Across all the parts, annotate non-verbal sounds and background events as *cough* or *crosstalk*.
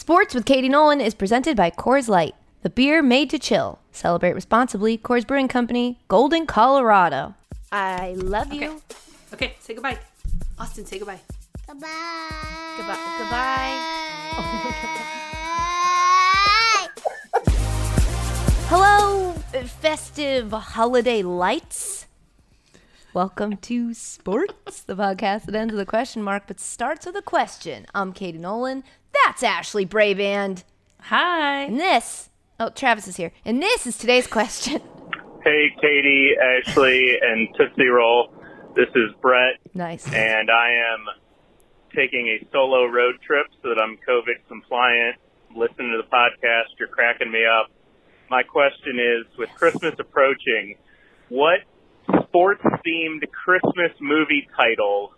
Sports with Katie Nolan is presented by Coors Light, the beer made to chill. Celebrate responsibly. Coors Brewing Company, Golden, Colorado. I love you. Okay. Okay, say goodbye. Austin, say goodbye. Goodbye. Goodbye. Goodbye. Oh Hello, festive holiday lights. Welcome to Sports, the podcast that ends with a question mark but starts with a question. I'm Katie Nolan. That's Ashley Bravand. Hi. And this, oh, Travis is here. And this is today's question. *laughs* Hey, Katie, Ashley, and Tootsie Roll. This is Brett, Nice. and I am taking a solo road trip so that I'm COVID compliant. Listening to the podcast, you're cracking me up. My question is with Christmas approaching, what sports themed Christmas movie title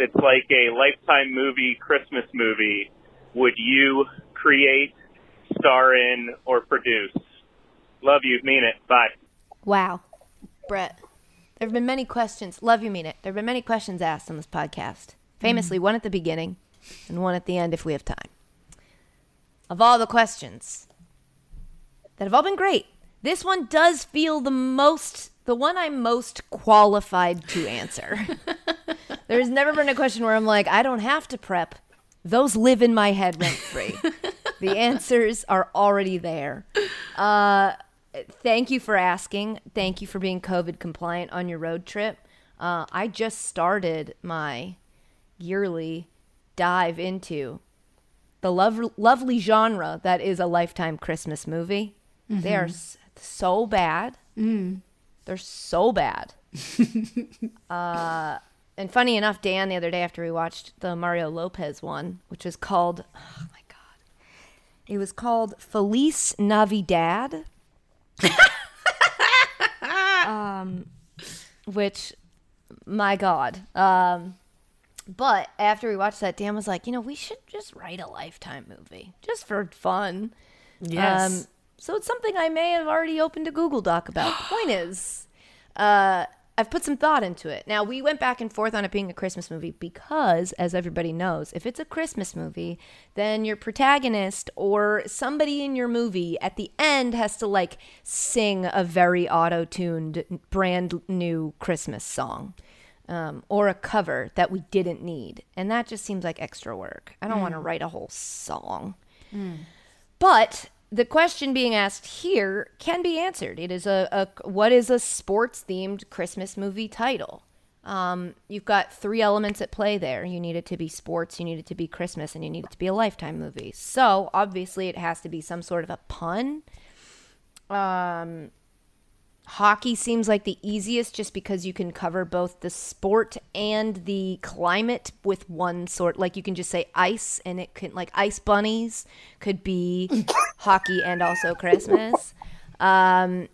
that's like a lifetime movie Christmas movie would you create, star in, or produce? Love you, mean it. Bye. Wow. Brett, there have been many questions. Love you, mean it. There have been many questions asked on this podcast. Famously, mm-hmm. one at the beginning and one at the end if we have time. Of all the questions that have all been great, this one does feel the most, the one I'm most qualified to answer. *laughs* There's never been a question where I'm like, I don't have to prep. Those live in my head rent free. *laughs* the answers are already there. Uh, thank you for asking. Thank you for being COVID compliant on your road trip. Uh, I just started my yearly dive into the lov- lovely genre that is a lifetime Christmas movie. They are s- so bad. Mm. They're so bad. *laughs* uh, and funny enough, Dan, the other day after we watched the Mario Lopez one, which is called, oh my God, it was called Feliz Navidad. *laughs* um, which, my God. Um, but after we watched that, Dan was like, you know, we should just write a Lifetime movie just for fun. Yes. Um, so it's something I may have already opened a Google Doc about. the Point is, uh, I've put some thought into it. Now, we went back and forth on it being a Christmas movie because, as everybody knows, if it's a Christmas movie, then your protagonist or somebody in your movie at the end has to like sing a very auto tuned, brand new Christmas song. Um, or a cover that we didn't need. And that just seems like extra work. I don't want to write a whole song. But the question being asked here can be answered. It is a, a what is a sports themed Christmas movie title? Um, you've got three elements at play there. You need it to be sports, you need it to be Christmas, and you need it to be a lifetime movie. So obviously, it has to be some sort of a pun. Um, hockey seems like the easiest just because you can cover both the sport and the climate with one sort. Like you can just say ice and it can like ice bunnies could be *laughs* hockey and also christmas. Um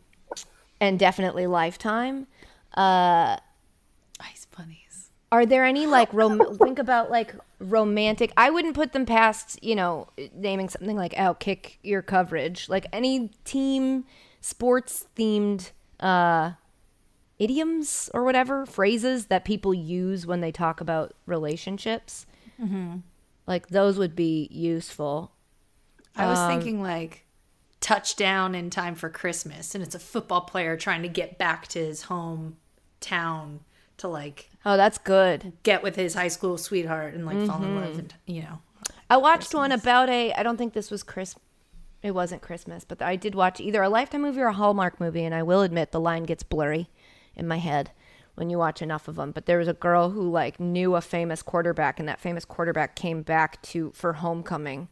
and definitely lifetime. Uh Ice bunnies. are there any like rom- *laughs* think about like romantic i wouldn't put them past you know naming something like outkick your coverage. Like any team sports themed uh idioms or whatever phrases that people use when they talk about relationships mm-hmm. like those would be useful I was um, thinking like touchdown in time for Christmas, and it's a football player trying to get back to his hometown to like oh that's good get with his high school sweetheart and like fall in love, mm-hmm. and you know. I watched one about a. I don't think this was Chris. It wasn't Christmas, but I did watch either a Lifetime movie or a Hallmark movie, and I will admit the line gets blurry in my head when you watch enough of them. But there was a girl who like knew a famous quarterback, and that famous quarterback came back to for homecoming,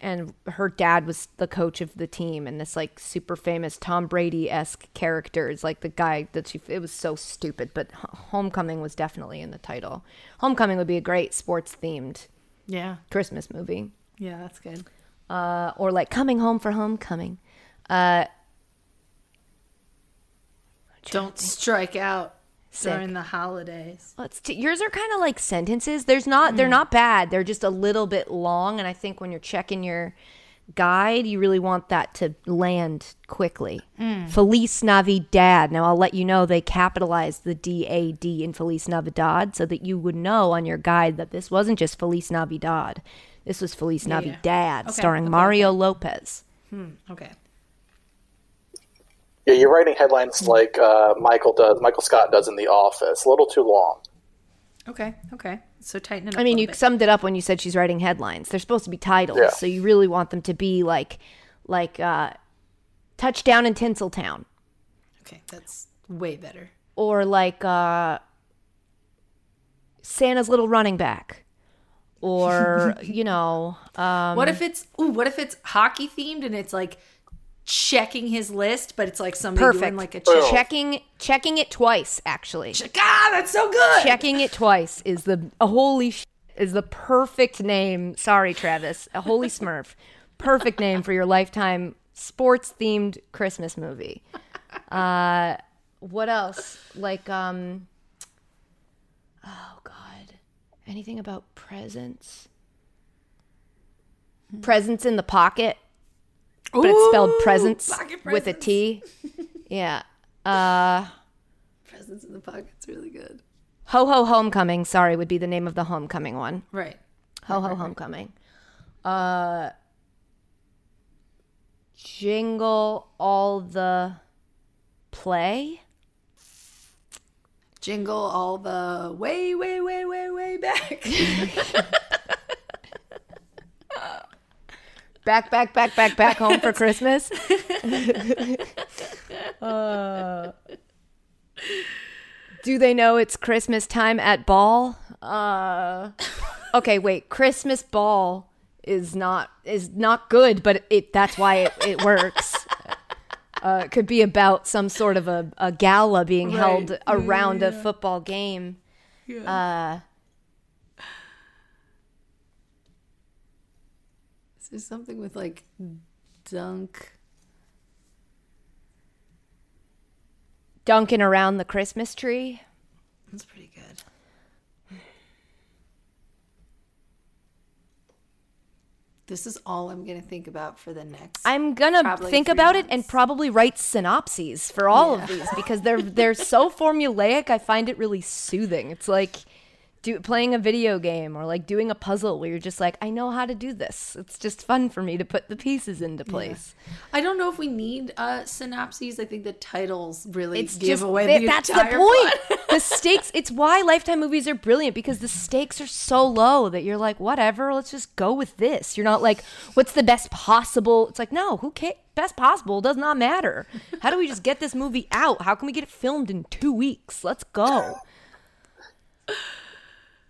and her dad was the coach of the team, and this like super famous Tom Brady esque character is like the guy that she. It was so stupid, but Homecoming was definitely in the title. Homecoming would be a great sports themed Yeah, Christmas movie. yeah, that's good. Uh, or like Coming Home for Homecoming. Uh, Don't strike out Sick. during the holidays. let's t- yours are kind of like sentences. There's not they're not bad. They're just a little bit long and I think when you're checking your guide, you really want that to land quickly. Feliz Navidad. Now I'll let you know they capitalized the D A D in Feliz Navidad so that you would know on your guide that this wasn't just Feliz Navidad. This was Feliz yeah. Navidad, Okay, starring okay, Mario Lopez. Okay. Yeah, you're writing headlines like uh, Michael does. Michael Scott does in The Office. A little too long. Okay. Okay. So tighten it up. I mean, a you bit. summed it up when you said she's writing headlines. They're supposed to be titles, Yeah. so you really want them to be like, like uh, "Touchdown in Tinseltown" Okay, that's way better. or like uh, "Santa's Little Running Back," or *laughs* you know, um, what if it's ooh, what if it's hockey themed and it's like checking his list, but it's like somebody perfect. doing like a check. checking checking it twice. Actually, Ah, that's so good. checking it twice is the a holy sh- is the perfect name. Sorry, Travis, a holy *laughs* Smurf. Perfect name for your lifetime sports themed Christmas movie. Uh, what else? Like, um, oh god, anything about presents? Presents in the pocket, but it's spelled Ooh, presents with a T. *laughs* Yeah. Uh, Presents in the pocket's really good. Ho Ho Homecoming, sorry, would be the name of the homecoming one. Right. Ho Ho Homecoming. Uh Jingle all the play. Jingle all the way, way, way, way, way back. *laughs* Back, back, back, back, back home for Christmas. *laughs* Uh, do they know it's Christmas time at ball? Uh, okay, wait. Christmas ball is not is not good, but it that's why it, it works. Uh, it could be about some sort of a, a gala being held Right. around a football game. Uh, Is there something with like dunk? dunking around the Christmas tree. That's pretty good. This is all I'm gonna think about for the next. I'm gonna think three about it and probably write synopses for all of these because they're they're so *laughs* formulaic. I find it really soothing. It's like do, playing a video game or like doing a puzzle where you're just like, I know how to do this. It's just fun for me to put the pieces into place. I don't know if we need uh, synopses. I think the titles really It's give just away the that's the entire point. *laughs* the stakes. It's why Lifetime movies are brilliant because the stakes are so low that you're like, whatever. Let's just go with this. You're not like, what's the best possible? It's like, no, who cares? Best possible does not matter. How do we just get this movie out? How can we get it filmed in two weeks? Let's go.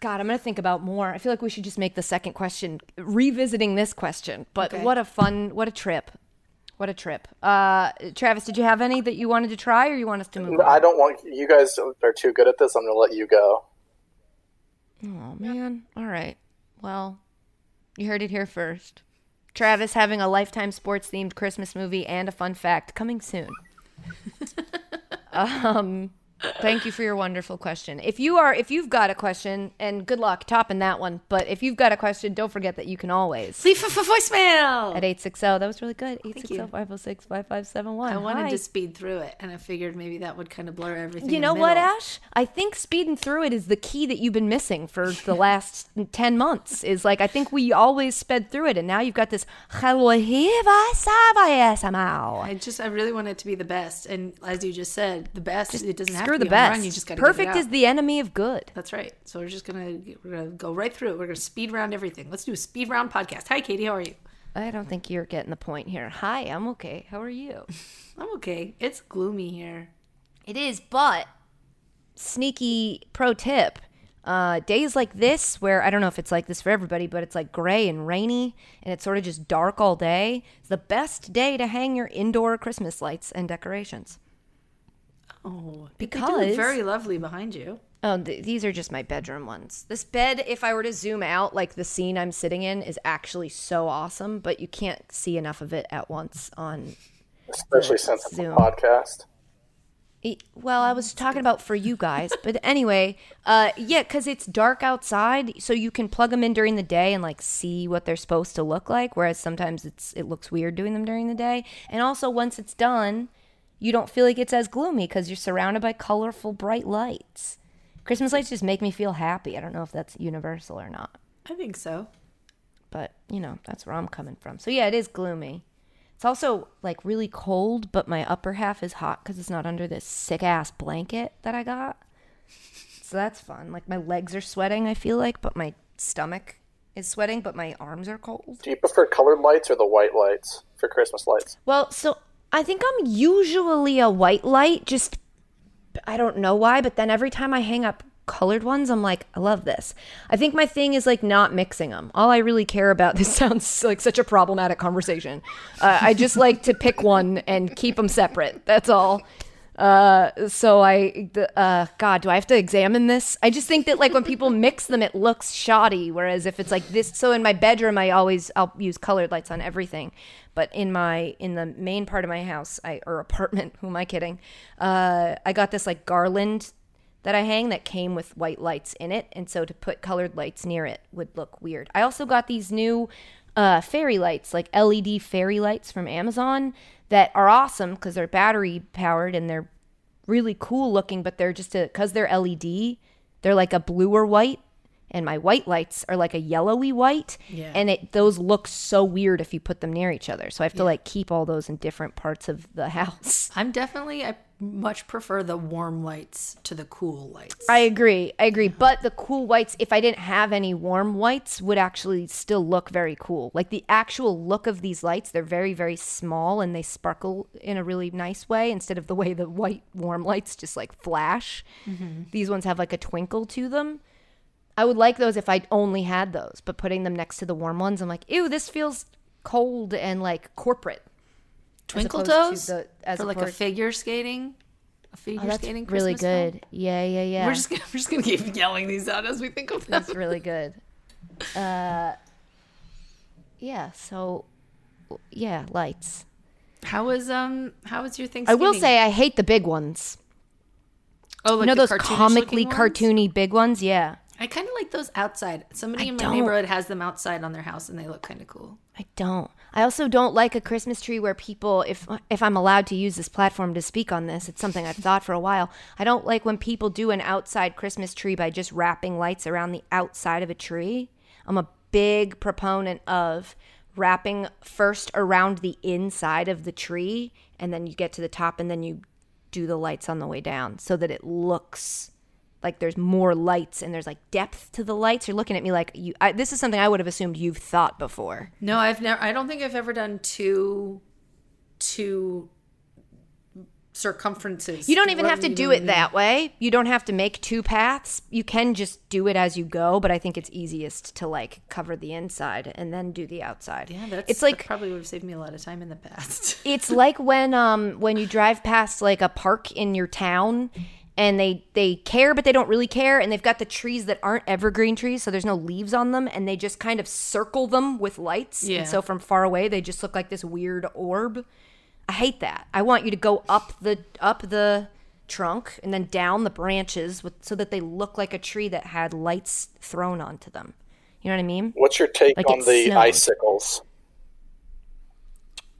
God, I'm gonna think about more. I feel like we should just make the second question revisiting this question. But Okay. what a fun, what a trip, what a trip. Uh, Travis, did you have any that you wanted to try, or you want us to move? on? I don't want you guys are too good at this. I'm going to let you go. Oh man. All right. Well, you heard it here first. Travis having a lifetime sports themed Christmas movie and a fun fact coming soon. *laughs* um thank you for your wonderful question. If you are if you've got a question and good luck topping that one, but if you've got a question, don't forget that you can always Leave a voicemail. at 860 that was really good. you. 860-506-5571. I wanted Hi. to speed through it, and I figured maybe that would kind of blur everything. You know what. Ash? I think speeding through it is the key that you've been missing for the last *laughs* 10 months. Is like, I think we always sped through it, and now you've got this. I just, I really want it to be the best, and as you just said, the best. it doesn't have To the be best. run. You just got Perfect is the enemy of good. That's right. So we're just gonna we're gonna go right through it. We're gonna speed round everything. Let's do a speed round podcast. Hi, Katie. How are you? I don't think you're getting the point here. Hi, I'm okay. How are you? *laughs* I'm okay. It's gloomy here. It is, but sneaky pro tip. Uh, days like this, where I don't know if it's like this for everybody, but it's like gray and rainy and it's sort of just dark all day, it's the best day to hang your indoor Christmas lights and decorations. Oh, they do Because- look very lovely behind you. Oh, th- these are just my bedroom ones. This bed, if I were to zoom out, like the scene I'm sitting in, is actually so awesome, but you can't see enough of it at once on Especially since it's a Zoom. podcast. Well, I was talking about for you guys, but anyway, uh, yeah, because it's dark outside, so you can plug them in during the day and like see what they're supposed to look like. Whereas sometimes it's it looks weird doing them during the day, and also once it's done, you don't feel like it's as gloomy because you're surrounded by colorful, bright lights. Christmas lights just make me feel happy. I don't know if that's universal or not. I think so. but you know, that's where I'm coming from. So yeah, it is gloomy. It's also like really cold, but my upper half is hot because it's not under this sick ass blanket that I got. So that's fun. Like my legs are sweating, I feel like, but my stomach is sweating, but my arms are cold. Do you prefer colored lights or the white lights for Christmas lights? Well, so I think I'm usually a white light, just I don't know why, but then every time I hang up colored ones, I'm like, I love this. I think my thing is like not mixing them. All I really care about, *laughs* this sounds like such a problematic conversation. Uh, I just like to pick one and keep them separate. That's all. Uh, so I, uh, God, do I have to examine this? I just think that like when people *laughs* mix them, it looks shoddy. Whereas if it's like this, so in my bedroom, I always I'll use colored lights on everything. But in my in the main part of my house, I or apartment, *laughs* who am I kidding? Uh, I got this like garland that I hang that came with white lights in it, and so to put colored lights near it would look weird. I also got these new uh, fairy lights, like LED fairy lights from Amazon, that are awesome because they're battery powered and they're really cool looking, but they're just because they're LED, they're like a bluer white. And my white lights are like a yellowy white, Yeah. and it those look so weird if you put them near each other. So I have to like keep all those in different parts of the *laughs* house. I'm definitely I much prefer the warm lights to the cool lights. I agree. I agree. But the cool whites, if I didn't have any warm whites, would actually still look very cool. Like the actual look of these lights, they're very, very small and they sparkle in a really nice way instead of the way the white warm lights just like flash. Mm-hmm. These ones have like a twinkle to them. I would like those if I only had those, but putting them next to the warm ones, I'm like, ew, this feels cold and like corporate. Twinkle opposed to toes the- for like a figure skating. A figure Oh, that's skating really Christmas film? good. Yeah, yeah, yeah. We're just gonna, we're just gonna keep yelling these out as we think of them. That's really *laughs* good. Uh, yeah. So, yeah, lights. How was um how was your thing? I will say I hate the big ones. oh, like you know the those comically cartoony big ones? Yeah. I kind of like those outside. Somebody I in my don't. neighborhood has them outside on their house, and they look kind of cool. I don't. I also don't like a Christmas tree where people, if if I'm allowed to use this platform to speak on this, it's something I've thought for a while. I don't like when people do an outside Christmas tree by just wrapping lights around the outside of a tree. I'm a big proponent of wrapping first around the inside of the tree, and then you get to the top, and then you do the lights on the way down, so that it looks like there's more lights and there's like depth to the lights. You're looking at me like you. I, this is something I would have assumed you've thought before. No, I've never. I don't think I've ever done two, two circumferences. You don't even have to do it what I mean? that way. You don't have to make two paths. You can just do it as you go, but I think it's easiest to like cover the inside and then do the outside. Yeah, that's it's that like probably would have saved me a lot of time in the past. it's like when um when you drive past like a park in your town and they they care but they don't really care and they've got the trees that aren't evergreen trees so there's no leaves on them and they just kind of circle them with lights Yeah. and so from far away they just look like this weird orb i hate that i want you to go up the up the trunk and then down the branches with, so that they look like a tree that had lights thrown onto them you know what i mean What's your take Like on the snowed. icicles?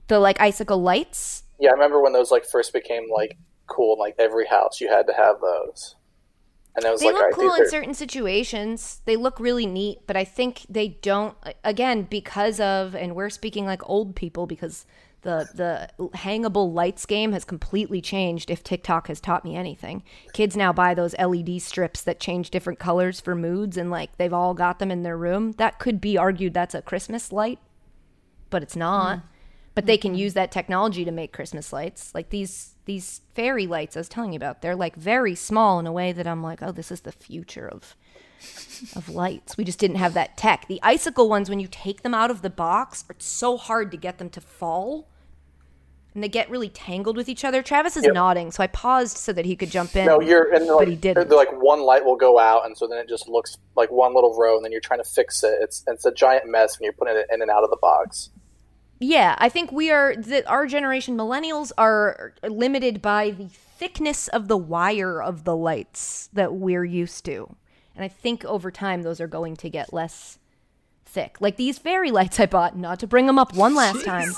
the like icicle lights Yeah, I remember when those like first became like cool. in, Like every house, you had to have those, and it was They like, look right, cool in are- certain situations. They look really neat, but I think they don't. Again, because of, and we're speaking like old people because the the hangable lights game has completely changed. If TikTok has taught me anything, kids now buy those LED strips that change different colors for moods, and like they've all got them in their room. That could be argued that's a Christmas light, but it's not. But they can mm-hmm. use that technology to make Christmas lights, like these these fairy lights I was telling you about. They're like very small in a way that I'm like, oh, this is the future of of lights. We just didn't have that tech. The icicle ones, when you take them out of the box, it's so hard to get them to fall. And they get really tangled with each other. Travis is Yep. nodding, so I paused so that he could jump in. No, you're and like, he didn't. they're like one light will go out, and so then it just looks like one little row, and then you're trying to fix it. It's it's a giant mess when you're putting it in and out of the box. Yeah, I think we are that our generation millennials are limited by the thickness of the wire of the lights that we're used to. And I think over time those are going to get less thick. Like these fairy lights I bought, not to bring them up one last time.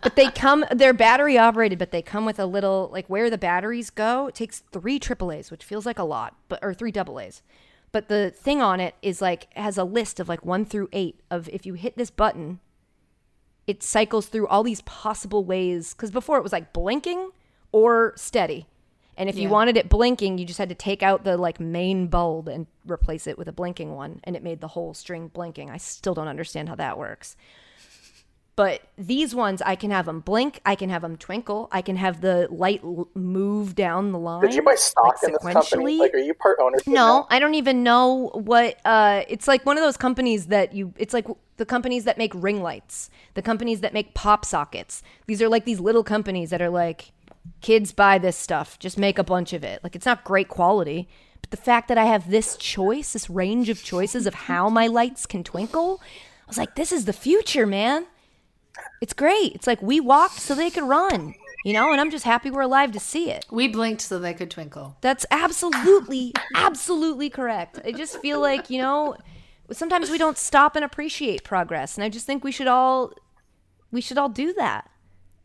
but they come they're battery operated, but they come with a little like where the batteries go, it takes 3 AAAs, which feels like a lot, but or 3 double A's. but the thing on it is like has a list of like one through eight of if you hit this button, it cycles through all these possible ways. Because before it was like blinking or steady. And if you wanted it blinking, you just had to take out the like main bulb and replace it with a blinking one, and it made the whole string blinking. I still don't understand how that works. But these ones, I can have them blink, I can have them twinkle, I can have the light l- move down the line. Did you buy stock like, in this company? Like, are you part owner? No, I don't even know what. Uh, it's like one of those companies that you. It's like the companies that make ring lights, the companies that make pop sockets. These are like these little companies that are like, kids buy this stuff, just make a bunch of it. Like it's not great quality, but the fact that I have this choice, this range of choices of how my lights can twinkle, I was like, this is the future, man. It's great. It's like we walked so they could run, you know, and I'm just happy we're alive to see it. We blinked so they could twinkle. That's absolutely, absolutely correct. I just feel like, you know, sometimes we don't stop and appreciate progress. And I just think we should all we should all do that.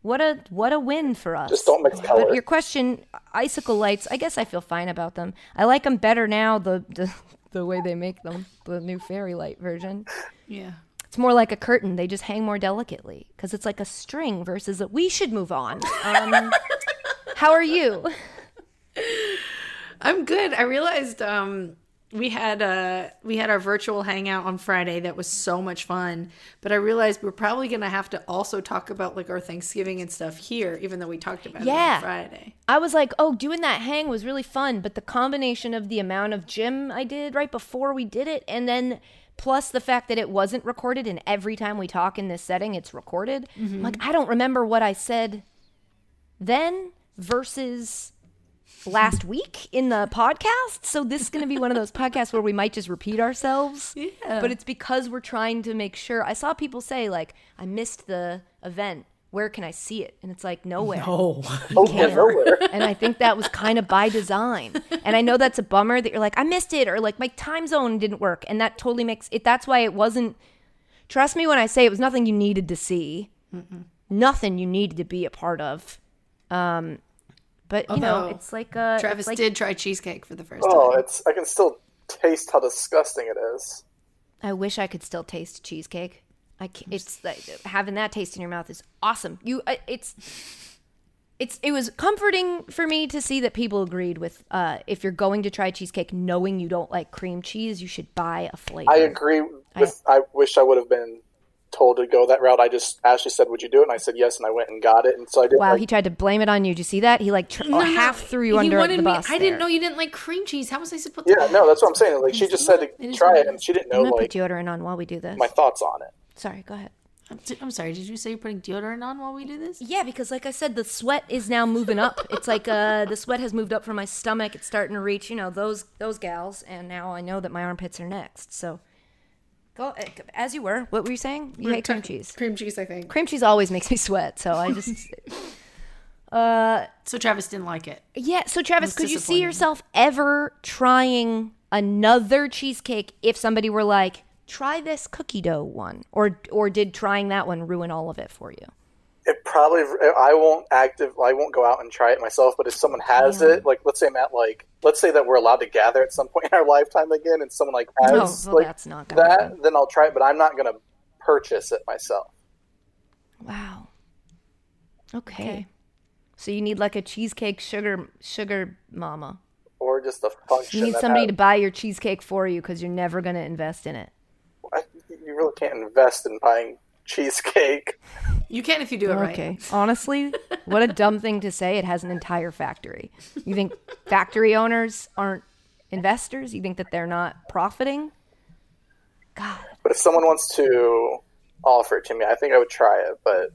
What a what a win for us. Just don't mix But your question, icicle lights, I guess I feel fine about them. I like them better now the the, the way they make them, the new fairy light version. Yeah. It's more like a curtain. They just hang more delicately because it's like a string versus a. We should move on. Um, how are you? *laughs* I'm good. I realized um we had uh we had our virtual hangout on Friday that was so much fun, but I realized we're probably going to have to also talk about like our Thanksgiving and stuff here even though we talked about it Yeah. on Friday. I was like, oh, doing that hang was really fun, but the combination of the amount of gym I did right before we did it, and then plus the fact that it wasn't recorded, and every time we talk in this setting, it's recorded. I'm like, I don't remember what I said then versus last week in the podcast. So this is going to be one of those *laughs* podcasts where we might just repeat ourselves. Yeah. But it's because we're trying to make sure. I saw people say like, I missed the event. Where can I see it? And it's like nowhere Oh. Oh, yeah, nowhere. and I think that was kind of by design. And I know that's a bummer that you're like, I missed it, or like my time zone didn't work, and that totally makes it. That's why it wasn't. Trust me when I say it was nothing you needed to see, nothing you needed to be a part of. Um, but you know, it's like uh, Travis it's like, did try cheesecake for the first Oh, time. Oh, it's I can still taste how disgusting it is. I wish I could still taste cheesecake. I ca it's like, having that taste in your mouth is awesome. You, it's, it's it was comforting for me to see that people agreed with. Uh, if you're going to try cheesecake, knowing you don't like cream cheese, you should buy a flavor. I agree with. I, wish I would have been told to go that route. I just Ashley said, "Would you do it?" And I said yes, and I went and got it. And so I did. Wow, like, he tried to blame it on you. Did you see that? He like tr- half threw you he under wanted the me- bus. I didn't know you didn't like cream cheese. How was I supposed to? yeah, no, that's what I'm saying. Like she just said to is try it, it and she didn't I'm know gonna like put deodorant on while we do this. my thoughts on it. Sorry, go ahead. I'm, I'm sorry. Did you say you're putting deodorant on while we do this? Yeah, because like I said, the sweat is now moving up. It's like uh, the sweat has moved up from my stomach. It's starting to reach, you know, those those gals, and now I know that my armpits are next. So, go uh, as you were. What were you saying? You hate cream cheese. Cream cheese, I think. Cream cheese always makes me sweat, so I just. *laughs* uh, So Travis didn't like it. yeah. So Travis, could you see yourself ever trying another cheesecake if somebody were like, "Try this cookie dough one," or or did trying that one ruin all of it for you? It probably. I won't active. I won't go out and try it myself. But if someone has it, like let's say I'm at like, let's say that we're allowed to gather at some point in our lifetime again, and someone like oh, has Oh, well, like that's not gonna that, happen. then I'll try it. But I'm not gonna purchase it myself. Wow. Okay. So you need like a cheesecake sugar sugar mama. Or just a function. You need somebody has- to buy your cheesecake for you because you're never going to invest in it. I- you really can't invest in buying cheesecake. You can if you do it right. Okay. Honestly, what a dumb thing to say. It has an entire factory. You think factory owners aren't investors? You think that they're not profiting? God. But if someone wants to offer it to me, I think I would try it. But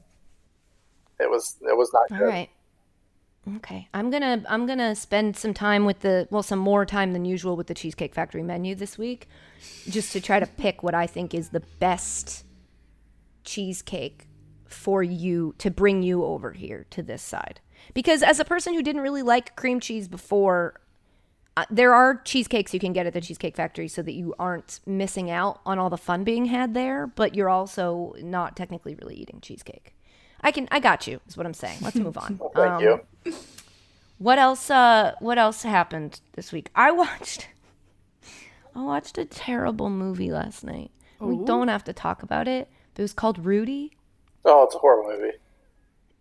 it was it was not All good. right. Okay. I'm going to I'm going to spend some time with the well some more time than usual with the Cheesecake Factory menu this week just to try to pick what I think is the best cheesecake for you to bring you over here to this side. Because as a person who didn't really like cream cheese before, uh, there are cheesecakes you can get at the Cheesecake Factory so that you aren't missing out on all the fun being had there, but you're also not technically really eating cheesecake. I can I got you is what I'm saying. Let's move on. *laughs* Thank Um, you. What else uh what else happened this week? I watched I watched a terrible movie last night. We don't have to talk about it. But it was called Rudy. Oh, it's a horrible movie.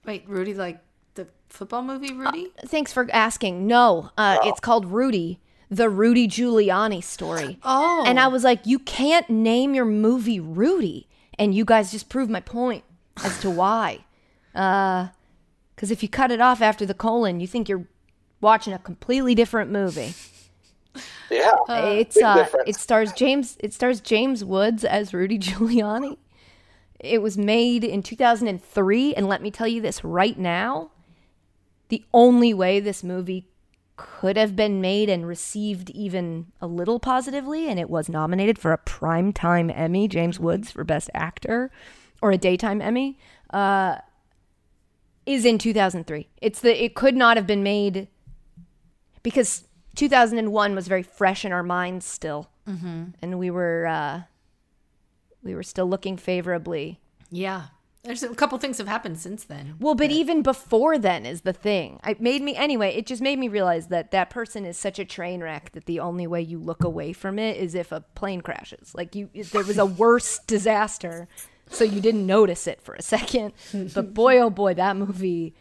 Wait, Rudy, like the football movie, Rudy? Thanks for asking. No, uh, Oh. it's called Rudy, the Rudy Giuliani story. oh, And I was like, you can't name your movie Rudy. And you guys just proved my point as to why. Because if you cut it off after the colon, you think you're watching a completely different movie. *laughs* Yeah, it's big uh, difference. it stars James. It stars James Woods as Rudy *laughs* Giuliani. It was made in 2003, and let me tell you this right now: the only way this movie could have been made and received even a little positively, and it was nominated for a primetime Emmy. James Woods for Best Actor, or a daytime Emmy, uh, is in 2003. It's the it could not have been made because 2001 was very fresh in our minds still, mm-hmm. and we were uh, we were still looking favorably. yeah. There's a couple things have happened since then. Well, but even before then is the thing. It made me anyway. It just made me realize that that person is such a train wreck that the only way you look away from it is if a plane crashes. Like you, there was a worse disaster, so you didn't notice it for a *laughs* second. But boy, oh boy, that movie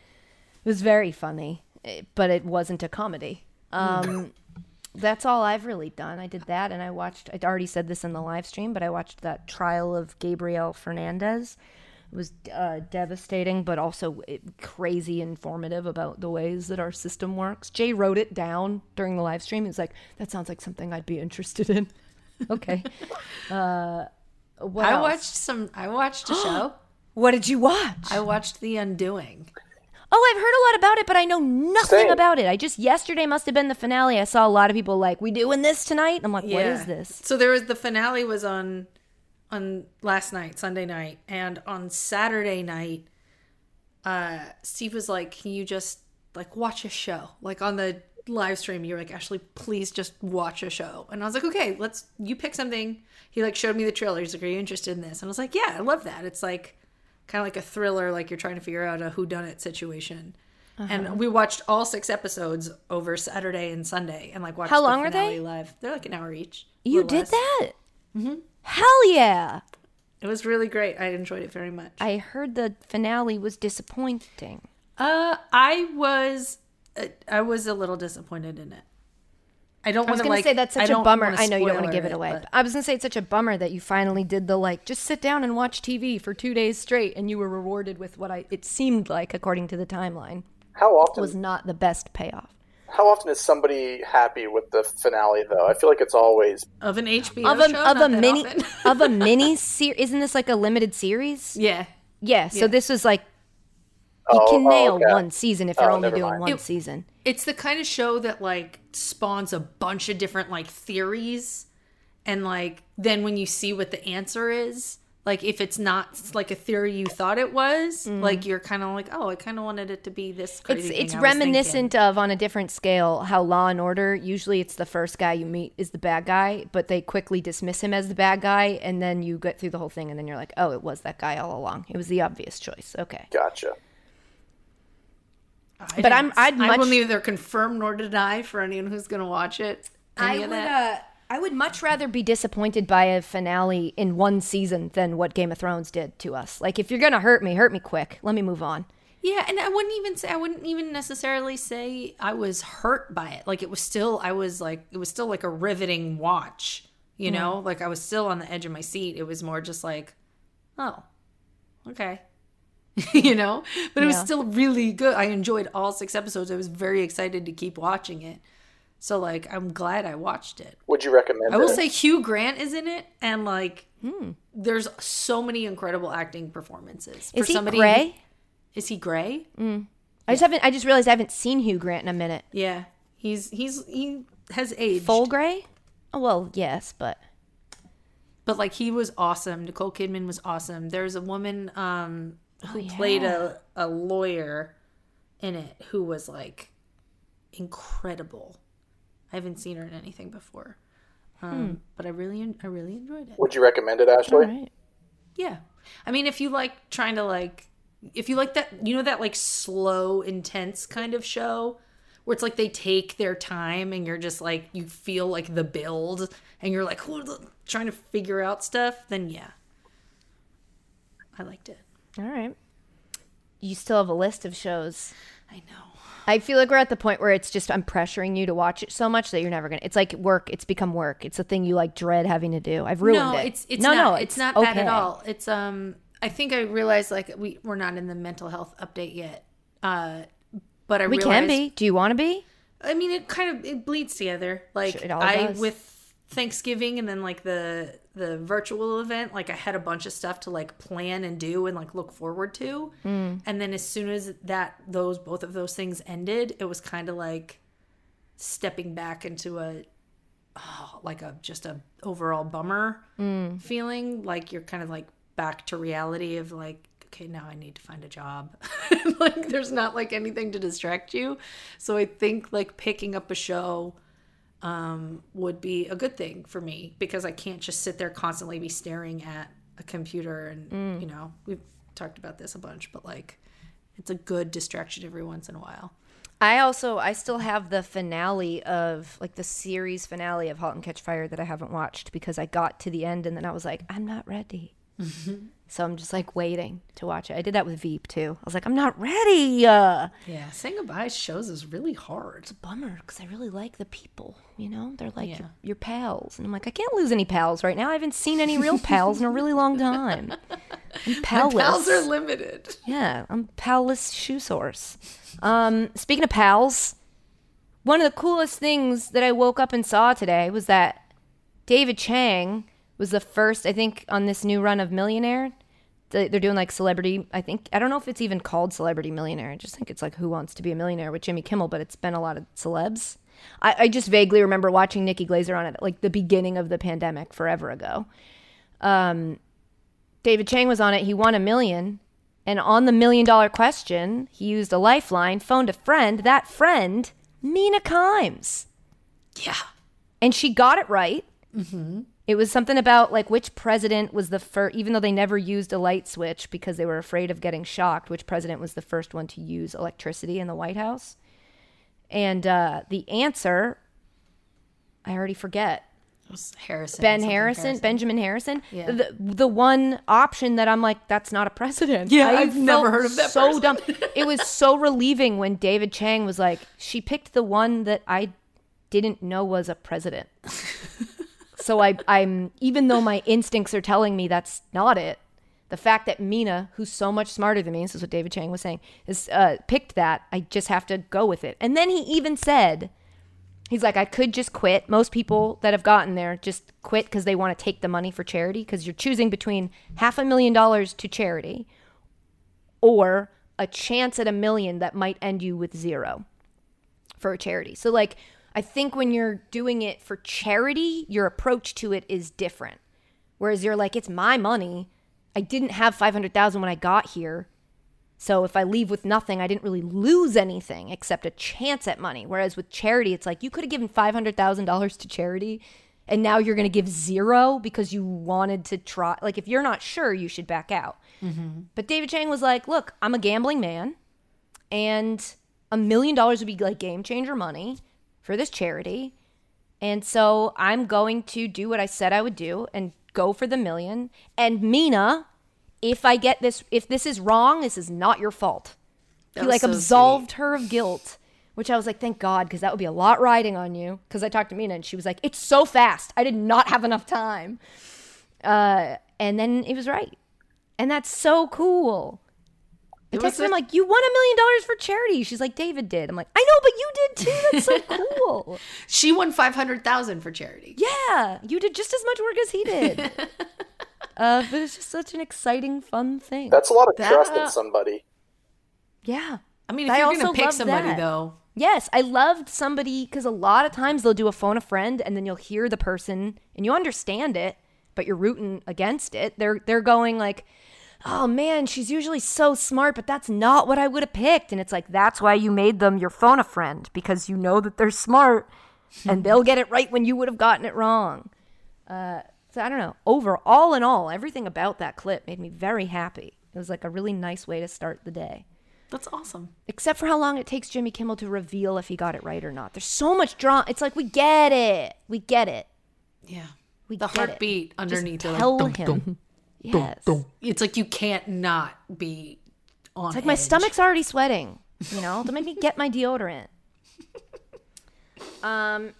was very funny, eh, but it wasn't a comedy. Um, *laughs* that's all I've really done. I did that, and I watched. I already said this in the live stream, but I watched that trial of Gabriel Fernandez. It was uh, devastating, but also eh, crazy informative about the ways that our system works. Jay wrote it down during the live stream. He was like, "That sounds like something I'd be interested in." *laughs* okay. Uh, what I else? watched some. I watched a *gasps* show. What did you watch? I watched The Undoing. Oh, I've heard a lot about it, but I know nothing Same. about it. I just yesterday must have been the finale. I saw a lot of people like, "We doing this tonight?" I'm like, "What is this?" So there was the finale was on on last night, Sunday night, and on Saturday night, uh, Steve was like, "Can you just like watch a show?" Like on the live stream, you're like, "Ashley, please just watch a show." And I was like, "Okay, let's." You pick something. He like showed me the trailer. He's like, "Are you interested in this?" And I was like, "Yeah, I love that." It's like kind of like a thriller, like you're trying to figure out a who done it situation. Uh-huh. And we watched all six episodes over Saturday and Sunday, and like watched How the long are they? live. They're like an hour each. You did less. that? Hell yeah! It was really great. I enjoyed it very much. I heard the finale was disappointing. Uh, I was, uh, I was a little disappointed in it. I don't was want to gonna like. say that's such a bummer. I know you don't want to give it away. but- but I was gonna say it's such a bummer that you finally did the like just sit down and watch TV for two days straight, and you were rewarded with what I it seemed like, according to the timeline, How often? was not the best payoff. how often is somebody happy with the finale though? I feel like it's always of an HBO Of a show, of not a that mini often. *laughs* of a mini series. Isn't this like a limited series? yeah, Yeah. So Yeah. this was like you Oh, can oh, nail okay. one season if you're Oh, only doing mind. one It- season. it's the kind of show that like spawns a bunch of different like theories, and like then when you see what the answer is. Like if it's not like a theory you thought it was, like you're kind of like, oh, I kind of wanted it to be this crazy. Mm. It's thing it's I was reminiscent of on a different scale how Law and Order usually it's the first guy you meet is the bad guy, but they quickly dismiss him as the bad guy, and then you get through the whole thing, and then you're like, oh, it was that guy all along. It was the obvious choice. Okay. gotcha. I But I'm I'd I will much- neither confirm nor deny for anyone who's going to watch it. Of that. uh, I would much rather be disappointed by a finale in one season than what Game of Thrones did to us. Like, if you're gonna hurt me, hurt me quick. Let me move on. Yeah, and I wouldn't even say I wouldn't even necessarily say I was hurt by it. Like it was still I was like it was still like a riveting watch, you know? Like I was still on the edge of my seat. It was more just like, oh, okay. *laughs* you know? But it was still really good. I enjoyed all six episodes. I was very excited to keep watching it. So like I'm glad I watched it. Would you recommend it? I will it? say Hugh Grant is in it and like there's so many incredible acting performances. Is he somebody gray? Is he gray? I just haven't. I just realized I haven't seen Hugh Grant in a minute. Yeah, he's he's he has aged, Full gray? Oh well, yes, but but like he was awesome. Nicole Kidman was awesome. There's a woman um who played a a lawyer in it who was like incredible. I haven't seen her in anything before, um, but I really I really enjoyed it. Would you recommend it, Ashley? right. Yeah, I mean, if you like trying to like, if you like that, you know that like slow, intense kind of show where it's like they take their time and you're just like you feel like the build and you're like *sighs* trying to figure out stuff, then yeah. I liked it. All right. You still have a list of shows. I know. I feel like we're at the point where it's just I'm pressuring you to watch it so much that you're never gonna. It's like work. It's become work. It's a thing you like dread having to do. I've ruined no, it. it's it's no, not, no. it's, not that at all. It's um I think I realized like we we're not in the mental health update yet. Uh but I We realized, can be. Do you want to be? I mean it kind of it bleeds together. Like Sure, I does. with Thanksgiving and then like the the virtual event, like I had a bunch of stuff to like plan and do and like look forward to. Hmm. And then as soon as that those both of those things ended, it was kind of like stepping back into a oh, like a just a overall bummer Hmm. feeling like you're kind of like back to reality of like okay now i need to find a job *laughs* like there's not like anything to distract you so i think like picking up a show um would be a good thing for me because i can't just sit there constantly be staring at a computer and you know we've talked about this a bunch but like it's a good distraction every once in a while I also I still have the finale of like the series finale of *Halt and Catch Fire* that I haven't watched because I got to the end and then I was like, I'm not ready. *laughs* so I'm just like waiting to watch it. I did that with Veep too. I was like, I'm not ready. Uh, yeah saying goodbye shows is really hard It's a bummer because I really like the people. You know, they're like Yeah. your, your pals, and I'm like, I can't lose any pals right now. I haven't seen any real pals in a really long time. *laughs* I'm pals are limited Yeah, I'm palless shoe source. Um, speaking of pals, one of the coolest things that I woke up and saw today was that David Chang was the first, I think, on this new run of Millionaire. They're doing like celebrity. I think I don't know if it's even called Celebrity Millionaire. I just think it's like Who Wants to Be a Millionaire with Jimmy Kimmel, but it's been a lot of celebs. I, I just vaguely remember watching Nikki Glazer on it like the beginning of the pandemic forever ago. David Chang was on it. He won a million. And on the million dollar question, he used a lifeline, phoned a friend. That friend, Mina Kimes. yeah And she got it right. Mm-hmm. It was something about like which president was the first, even though they never used a light switch because they were afraid of getting shocked, which president was the first one to use electricity in the White House. And uh, the answer, I already forget. Was Harrison. Ben something Harrison, Benjamin Harrison. Yeah. The the one option that I'm like, that's not a precedent. Yeah, I I've never heard of that So person. dumb. *laughs* It was so relieving when David Chang was like, she picked the one that I didn't know was a president. *laughs* so I I'm even though my instincts are telling me that's not it. The fact that Mina, who's so much smarter than me, this is what David Chang was saying, is uh, picked that. I just have to go with it. And then he even said, He's like, I could just quit. Most people that have gotten there just quit because they want to take the money for charity because you're choosing between half a million dollars to charity or a chance at a million that might end you with zero for a charity. So, like, I think when you're doing it for charity, your approach to it is different. Whereas you're like, it's my money. I didn't have 500,000 when I got here. So if I leave with nothing, I didn't really lose anything except a chance at money. Whereas with charity, it's like you could have given $500,000 to charity and now you're going to give zero because you wanted to try. Like if you're not sure, you should back out. Mm-hmm. But David Chang was like, look, I'm a gambling man and a million dollars would be like game changer money for this charity. And so I'm going to do what I said I would do and go for the million. And Mina, if I get this, if this is wrong, this is not your fault. That he like so absolved her of guilt, which I was like, thank God, because that would be a lot riding on you. Because I talked to Mina and she was like, it's so fast. I did not have enough time. Uh, and then it was right. And that's so cool. I It was texted him like, "You won a million dollars for charity." She's like, "David did." I'm like, "I know, but you did too. That's so *laughs* cool." She won five hundred thousand for charity. yeah, you did just as much work as he did. *laughs* uh, but it's just such an exciting, fun thing. That's a lot of That- trust in somebody. yeah. I mean, if I you're also gonna pick love somebody that. though, Yes, I loved somebody because a lot of times they'll do a phone a friend and then you'll hear the person and you understand it, but you're rooting against it. They're they're going like, "Oh man, she's usually so smart, but that's not what I would have picked." And it's like that's why you made them your phone a friend because you know that they're smart *laughs* and they'll get it right when you would have gotten it wrong. Uh, so I don't know. Overall, in all, everything about that clip made me very happy. It was like a really nice way to start the day. That's awesome. Except for how long it takes Jimmy Kimmel to reveal if he got it right or not. There's so much drama. It's like we get it. We get it. Yeah. We the get it. heartbeat Just underneath it. tell Like, him. Yes. it's like you can't not be on. It's like my stomach's already sweating. You know, don't make me get my deodorant. *laughs* Um,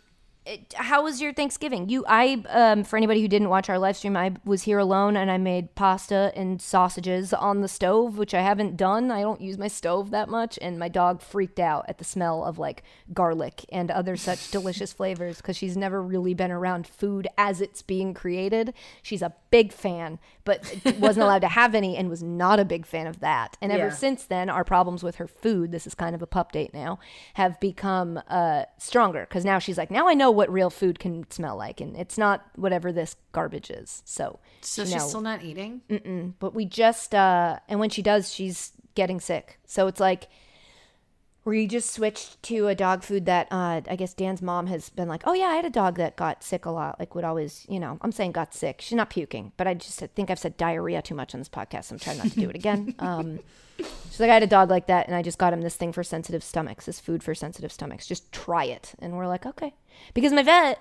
it, how was your Thanksgiving? You, I, um, for anybody who didn't watch our live stream, I was here alone and I made pasta and sausages on the stove, which I haven't done. I don't use my stove that much, and my dog freaked out at the smell of like garlic and other such *laughs* delicious flavors because she's never really been around food as it's being created. She's a big fan, but *laughs* wasn't allowed to have any and was not a big fan of that. And ever Yeah. since then, our problems with her food, this is kind of a pup date now, have become uh, stronger because now she's like, now I know what real food can smell like, and it's not whatever this garbage is. So, So she she's still not eating. Mm. but we just, uh, and when she does, she's getting sick. So it's like, we just switched to a dog food that uh, I guess Dan's mom has been like, oh yeah, I had a dog that got sick a lot. Like would always, you know, I'm saying got sick. She's not puking, but I just think I've said diarrhea too much on this podcast. So I'm trying not to do it again. *laughs* Um, she's like, I had a dog like that, and I just got him this thing for sensitive stomachs, this food for sensitive stomachs. Just try it, and we're like, okay, because my vet,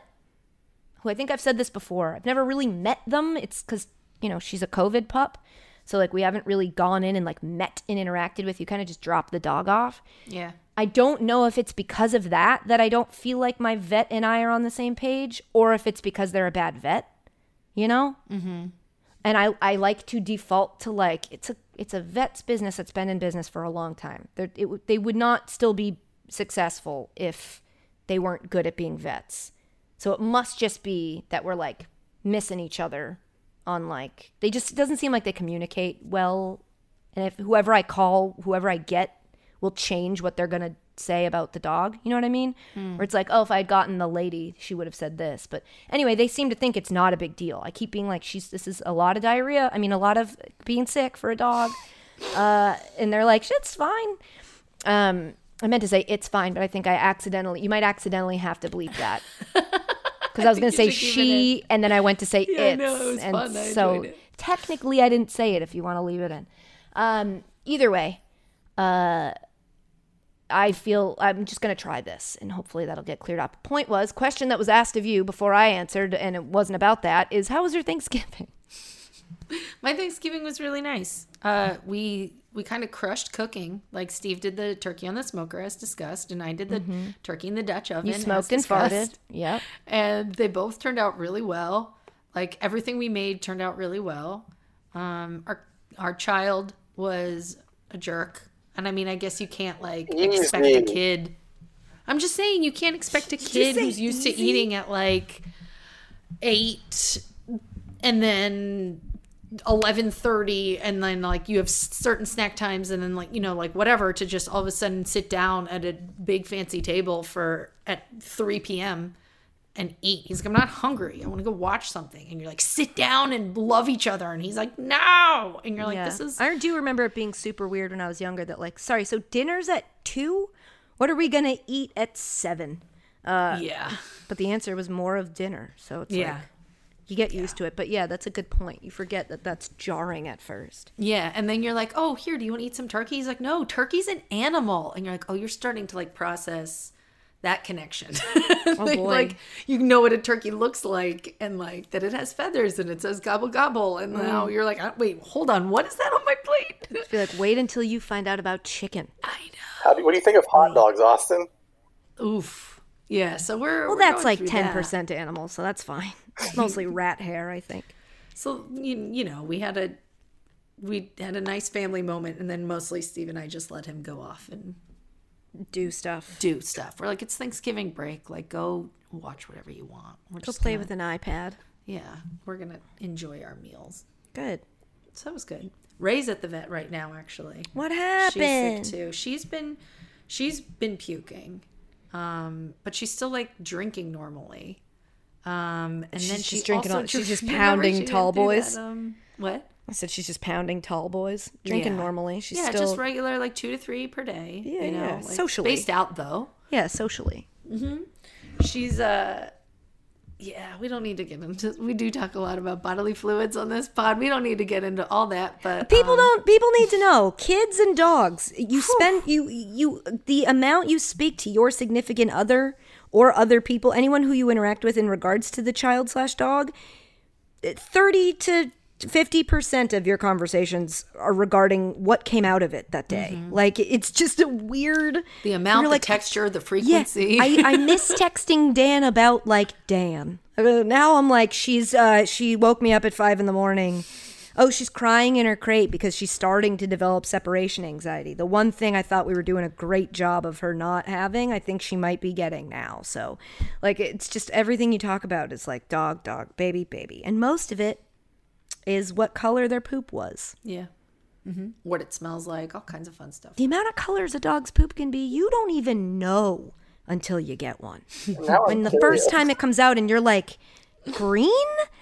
who I think I've said this before, I've never really met them. It's because you know she's a COVID pup. So like we haven't really gone in and like met and interacted with. You kind of just drop the dog off. Yeah. I don't know if it's because of that that I don't feel like my vet and I are on the same page, or if it's because they're a bad vet. You know. Mm-hmm. And I I like to default to like it's a it's a vet's business that's been in business for a long time. It, would- they would not still be successful if they weren't good at being vets. So it must just be that we're like missing each other on like they just it doesn't seem like they communicate well and if whoever I call, whoever I get will change what they're going to say about the dog, you know what I mean? Where it's like, "Oh, if I had gotten the lady, she would have said this." But anyway, they seem to think it's not a big deal. I keep being like, "She's this is a lot of diarrhea. I mean, a lot of being sick for a dog." *sighs* Uh and they're like, "Shit's fine." Um I meant to say it's fine, but I think I accidentally you might accidentally have to bleep that. *laughs* Because I was going to say you should keep it she, and then I went to say *laughs* Yeah, it's, know, it and fun. So technically I didn't say it. If you want to leave it in, um, either way, uh, I feel I'm just going to try this, and hopefully that'll get cleared up. Point was, question that was asked of you before I answered, and it wasn't about that. Is how was your Thanksgiving? *laughs* My Thanksgiving was really nice. Uh, we we kind of crushed cooking. Like Steve did the turkey on the smoker as discussed, and I did the turkey in the Dutch oven. Mm-hmm. You as smoked and farted. Yep. and they both turned out really well. Like everything we made turned out really well. Um, our our child was a jerk, and I mean, I guess you can't like expect a kid. I'm just saying you can't expect a kid who's used to eating at like eight, and then eleven thirty, and then like you have certain snack times, and then like you know like whatever to just all of a sudden sit down at a big fancy table for at three p.m and eat. He's like, I'm not hungry. I want to go watch something. And you're like, sit down and love each other. And he's like, no. And you're like, this is. I do remember it being super weird when I was younger. That like, sorry, so dinner's at two. What are we gonna eat at seven? Uh, yeah. But the answer was more of dinner. So it's Yeah. like you get used to it. But yeah, that's a good point. You forget that that's jarring at first. Yeah. And then you're like, oh, here, do you want to eat some turkey? He's like, no, turkey's an animal. And you're like, oh, you're starting to like process that connection. *laughs* Like- boy. Like you know what a turkey looks like and like that it has feathers and it says gobble gobble. And now you're like, uh, wait, hold on. What is that on my plate? *laughs* I feel like wait until you find out about chicken. I know. How do, what do you think of hot dogs, Austin? Oof. Yeah. So we're. Well, we're that's going like through ten that. percent animals, so that's fine. It's mostly rat hair, I think. So you, you know, we had a we had a nice family moment, and then mostly Steve and I just let him go off and Do stuff. do stuff. We're like, it's Thanksgiving break. Like, go watch whatever you want. We're Go just play gonna- with an iPad. Yeah, we're gonna enjoy our meals. Good. So that was good. Rey's at the vet right now. Actually, What she's happened? sick too. She's been she's been puking, um, but she's still like drinking normally. Um, and then She's drinking also on- she's just *laughs* pounding tall boys? that, um, what? I said she's just pounding tall boys, drinking Yeah. normally. She's yeah, still just regular, like two to three per day. Yeah, you know, yeah, like, socially. spaced out though. yeah, socially. She's uh, Yeah, we don't need to get into. We do talk a lot about bodily fluids on this pod. We don't need to get into all that, but People um, don't. People need to know. Kids and dogs. You spend you you the amount you speak to your significant other or other people, anyone who you interact with in regards to the child slash dog. Thirty to fifty percent of your conversations are regarding what came out of it that day. Like it's just a weird. the amount, you're the like, texture, the Yeah, frequency. I, I miss texting Dan about like Dan. Uh, Now I'm like, she's uh, she woke me up at five in the morning. Oh, she's crying in her crate because she's starting to develop separation anxiety. The one thing I thought we were doing a great job of her not having, I think she might be getting now. So, like, it's just everything you talk about is like dog, dog, baby, baby, and most of it is what color their poop was. yeah. Mm-hmm. What it smells like, all kinds of fun stuff. The amount of colors a dog's poop can be, you don't even know until you get one. *laughs* Now I'm when the curious. first time it comes out and you're like green?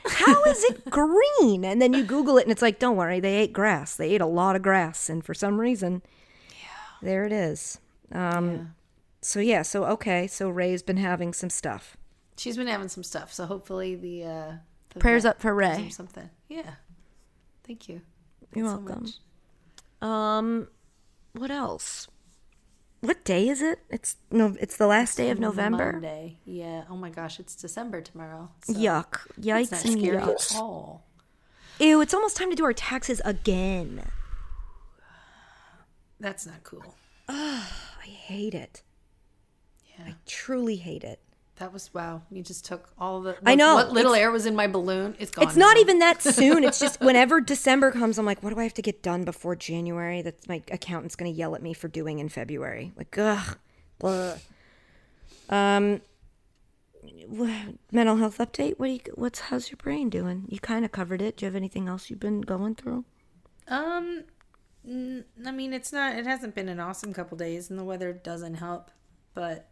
How is it *laughs* green? And then you google it and it's like don't worry they ate grass. They ate a lot of grass. And for some reason yeah. there it is. Um so yeah so okay. So Rey's been having some stuff. She's been having some stuff, so hopefully the, uh, the prayers up for ray. Something. Yeah. Thank you. you're so welcome. Much. um what else what day is it it's no it's the last day of november Monday. Yeah. Oh my gosh, it's December tomorrow. So yuck It's yikes not and scary yuck at all. ew it's almost time to do our taxes again That's not cool. i hate it Yeah. i truly hate it That was wow. You just took all the. I know, What little air was in my balloon? It's gone. It's not now. even that soon. It's just *laughs* whenever December comes, I'm like, what do I have to get done before January That's my accountant's going to yell at me for doing in February? Like, ugh. Blah. Um, wh- mental health update. What do you? What's how's your brain doing? You kind of covered it. Do you have anything else you've been going through? Um, I mean, it's not. It hasn't been an awesome couple days, and the weather doesn't help. But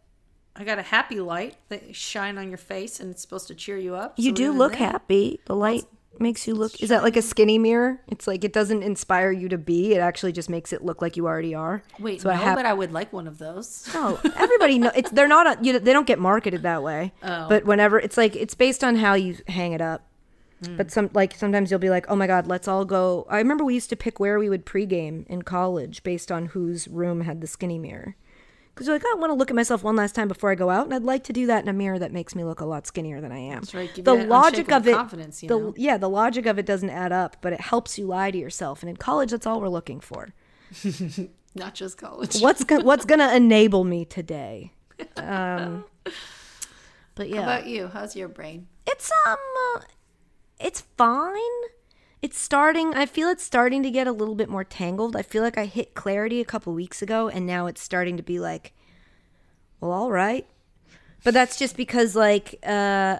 I got a happy light that shine on your face, and it's supposed to cheer you up. You so do look happy. The light makes you look. Is that like a skinny mirror? It's like it doesn't inspire you to be. It actually just makes it look like you already are. Wait, so no, I have. but I would like one of those. No, *laughs* oh, everybody know it's they're not a, you, they don't get marketed that way. Oh. But whenever it's like it's based on how you hang it up. Hmm. But some like sometimes you'll be like, "Oh my god, let's all go." I remember we used to pick where we would pregame in college based on whose room had the skinny mirror. Cuz you're like, "I want to look at myself one last time before I go out, and I'd like to do that in a mirror that makes me look a lot skinnier than I am." That's right, give the logic of it confidence, you the, know? yeah, the logic of it doesn't add up, but it helps you lie to yourself. And in college, that's all we're looking for. *laughs* Not just college. What's go- what's to *laughs* enable me today? Um, *laughs* but yeah, How about you? How's your brain? it's um, uh, it's fine. It's starting. I feel it's starting to get a little bit more tangled. I feel like I hit clarity a couple weeks ago, and now it's starting to be like, well, all right. But that's just because like uh,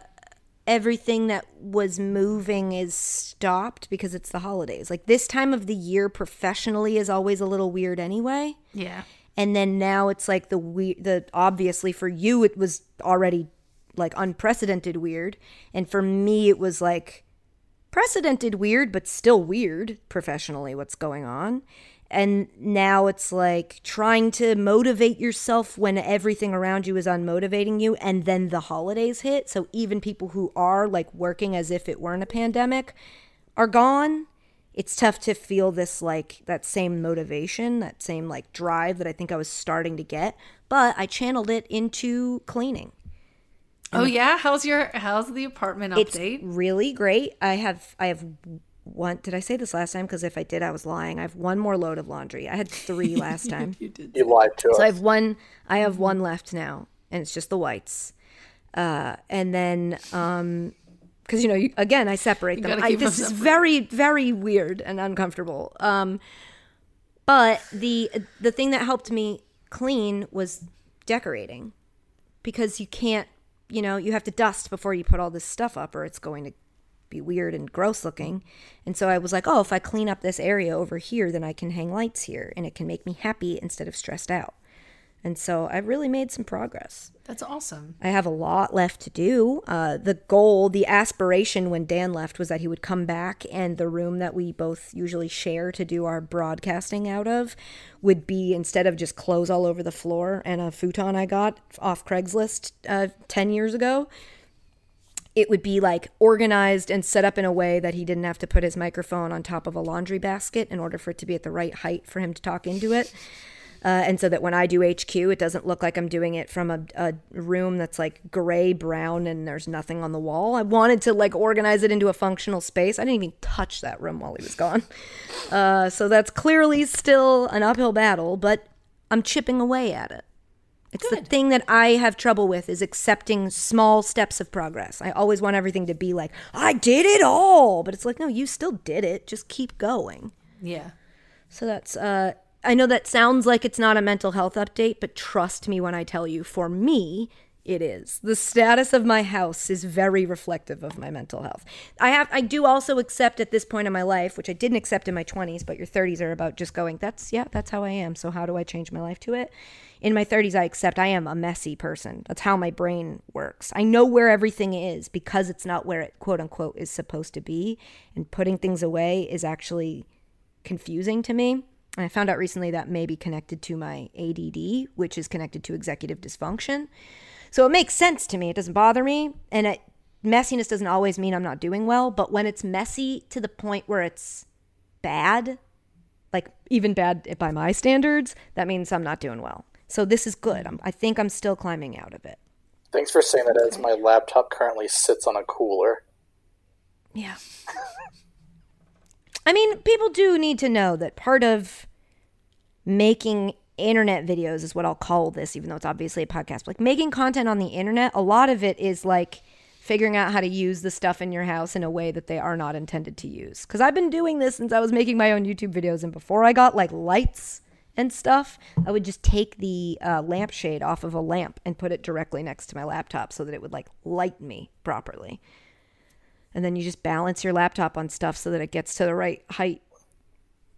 everything that was moving is stopped because it's the holidays. Like this time of the year, professionally, is always a little weird anyway Yeah. and then now it's like the we the obviously for you it was already like unprecedented weird and for me it was like precedented weird but still weird professionally what's going on and now it's like trying to motivate yourself when everything around you is unmotivating you and then the holidays hit so even people who are like working as if it weren't a pandemic are gone it's tough to feel this like that same motivation, that same like drive that I think I was starting to get, but I channeled it into cleaning. Oh yeah. How's your How's the apartment It's update? really great. I have I have one did I say this last time because if I did I was lying. I have one more load of laundry. I had 3 *laughs* last time. You did. You lied to us. So I have one. I have one left now, and it's just the whites. Uh, and then, um, because you know, you, again, I separate them. gotta I, keep them this is very, very weird and uncomfortable. Um, but the the thing that helped me clean was decorating, because you can't, you know, you have to dust before you put all this stuff up, or it's going to be weird and gross looking. And so I was like, oh, if I clean up this area over here, then I can hang lights here and it can make me happy instead of stressed out. And so I really made some progress. That's awesome. I have a lot left to do. Uh, the goal, the aspiration when Dan left was that he would come back and the room that we both usually share to do our broadcasting out of would be instead of just clothes all over the floor and a futon I got off Craigslist uh, 10 years ago, it would be like organized and set up in a way that he didn't have to put his microphone on top of a laundry basket in order for it to be at the right height for him to talk into it. Uh, and so that when I do HQ, it doesn't look like I'm doing it from a, a room that's like gray brown and there's nothing on the wall. I wanted to like organize it into a functional space. I didn't even touch that room while he was gone. *laughs* Uh, so that's clearly still an uphill battle, but I'm chipping away at it. It's the thing that I have trouble with is accepting small steps of progress. I always want everything to be like, I did it all. But it's like, no, you still did it. Just keep going. Yeah. So that's uh I know that sounds like it's not a mental health update, but trust me when I tell you for me it is. The status of my house is very reflective of my mental health. I have I do also accept at this point in my life, which I didn't accept in my 20s, but your 30s are about just going, that's yeah, that's how I am. So how do I change my life to it? In my 30s I accept I am a messy person. That's how my brain works. I know where everything is because it's not where it quote unquote is supposed to be, and putting things away is actually confusing to me. And I found out recently that may be connected to my ADD, which is connected to executive dysfunction. So it makes sense to me. It doesn't bother me. And it, messiness doesn't always mean I'm not doing well. But when it's messy to the point where it's bad, like even bad by my standards, that means I'm not doing well. So this is good. I'm, I think I'm still climbing out of it. Thanks for saying that as my laptop currently sits on a cooler. Yeah. *laughs* I mean, people do need to know that part of making internet videos is what I'll call this, even though it's obviously a podcast. Like making content on the internet, a lot of it is like figuring out how to use the stuff in your house in a way that they are not intended to use. Because I've been doing this since I was making my own YouTube videos, and before I got like lights and stuff, I would just take the uh, lampshade off of a lamp and put it directly next to my laptop so that it would like light me properly and then you just balance your laptop on stuff so that it gets to the right height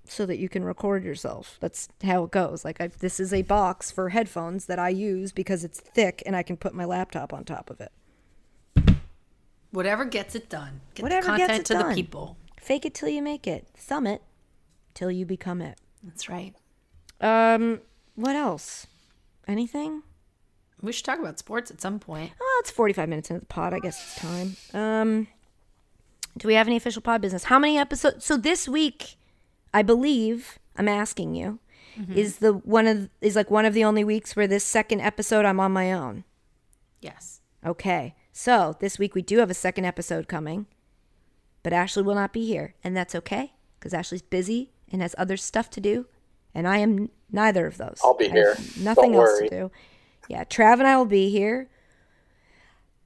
so that you can record yourself. That's how it goes. Like I, this is a box for headphones that I use because it's thick and I can put my laptop on top of it. Whatever gets it done. Get Whatever the gets it to done. the people. Fake it till you make it. Thumb it till you become it. That's right. Um, what else? Anything? We should talk about sports at some point. Well, it's 45 minutes into the pod. I guess it's time. Um, do we have any official pod business? How many episodes? So this week, I believe I'm asking you, mm-hmm. is the one of is like one of the only weeks where this second episode I'm on my own. Yes. Okay, so this week we do have a second episode coming, but Ashley will not be here, and that's okay because Ashley's busy and has other stuff to do, and I am neither of those. I'll be I have here. Nothing Don't else worry. to do. Yeah, Trav and I will be here.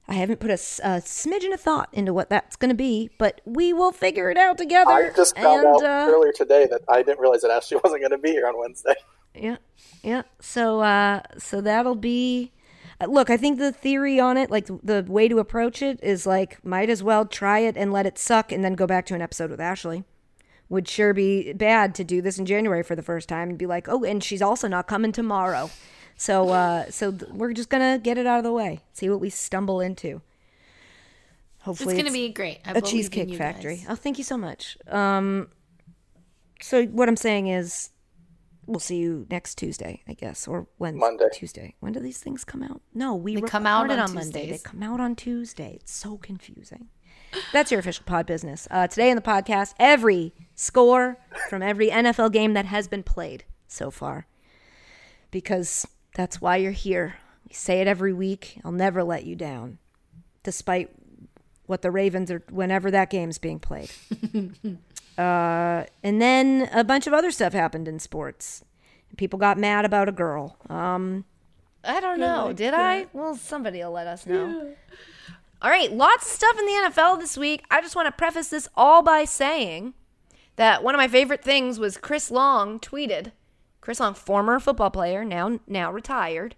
I haven't put a smidgen of thought into what that's going to be, but we will figure it out together. I just found and, out uh, earlier today that I didn't realize that Ashley *laughs* wasn't going to be here on Wednesday. Yeah, yeah. So, uh, so that'll be. uh, Look, I think the theory on it, like the way to approach it, is like might as well try it and let it suck, and then go back to an episode with Ashley. Would sure be bad to do this in January for the first time and be like, oh, and she's also not coming tomorrow. So, uh, so th- we're just gonna get it out of the way, see what we stumble into. Hopefully, it's going to be great. I a cheesecake factory. guys. Oh, thank you so much. Um, so what I'm saying is, we'll see you next Tuesday, I guess, or Wednesday, Monday. Tuesday. When do these things come out? No, we They come out recorded on Monday. They come out on Tuesday. It's so confusing. That's your official pod business. Uh, today in the podcast, every score from every NFL game that has been played so far, because that's why you're here. We say it every week. I'll never let you down, despite what the Ravens are whenever that game's being played. *laughs* uh, and then a bunch of other stuff happened in sports. People got mad about a girl. Um, I don't know. Did I? Well, somebody will let us know. All right, lots of stuff in the NFL this week. I just want to preface this all by saying that one of my favorite things was Chris Long tweeted. Chris Long, former football player, now now retired.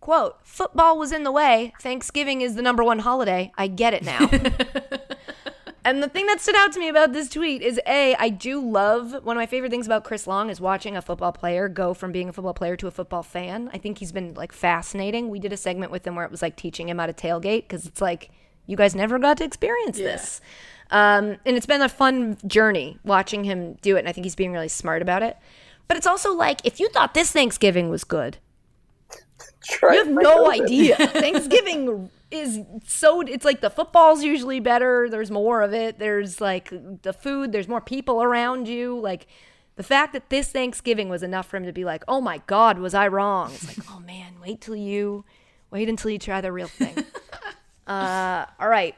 Quote, football was in the way. Thanksgiving is the number one holiday. I get it now. *laughs* and the thing that stood out to me about this tweet is A, I do love one of my favorite things about Chris Long is watching a football player go from being a football player to a football fan. I think he's been like fascinating. We did a segment with him where it was like teaching him how to tailgate because it's like you guys never got to experience this. Um, and it's been a fun journey watching him do it. And I think he's being really smart about it. But it's also like if you thought this Thanksgiving was good, you have no idea. *laughs* Thanksgiving is so it's like the football's usually better. There's more of it. There's like the food, there's more people around you. Like the fact that this Thanksgiving was enough for him to be like, "Oh my god, was I wrong?" It's like, "Oh man, wait till you wait until you try the real thing." *laughs* uh all right.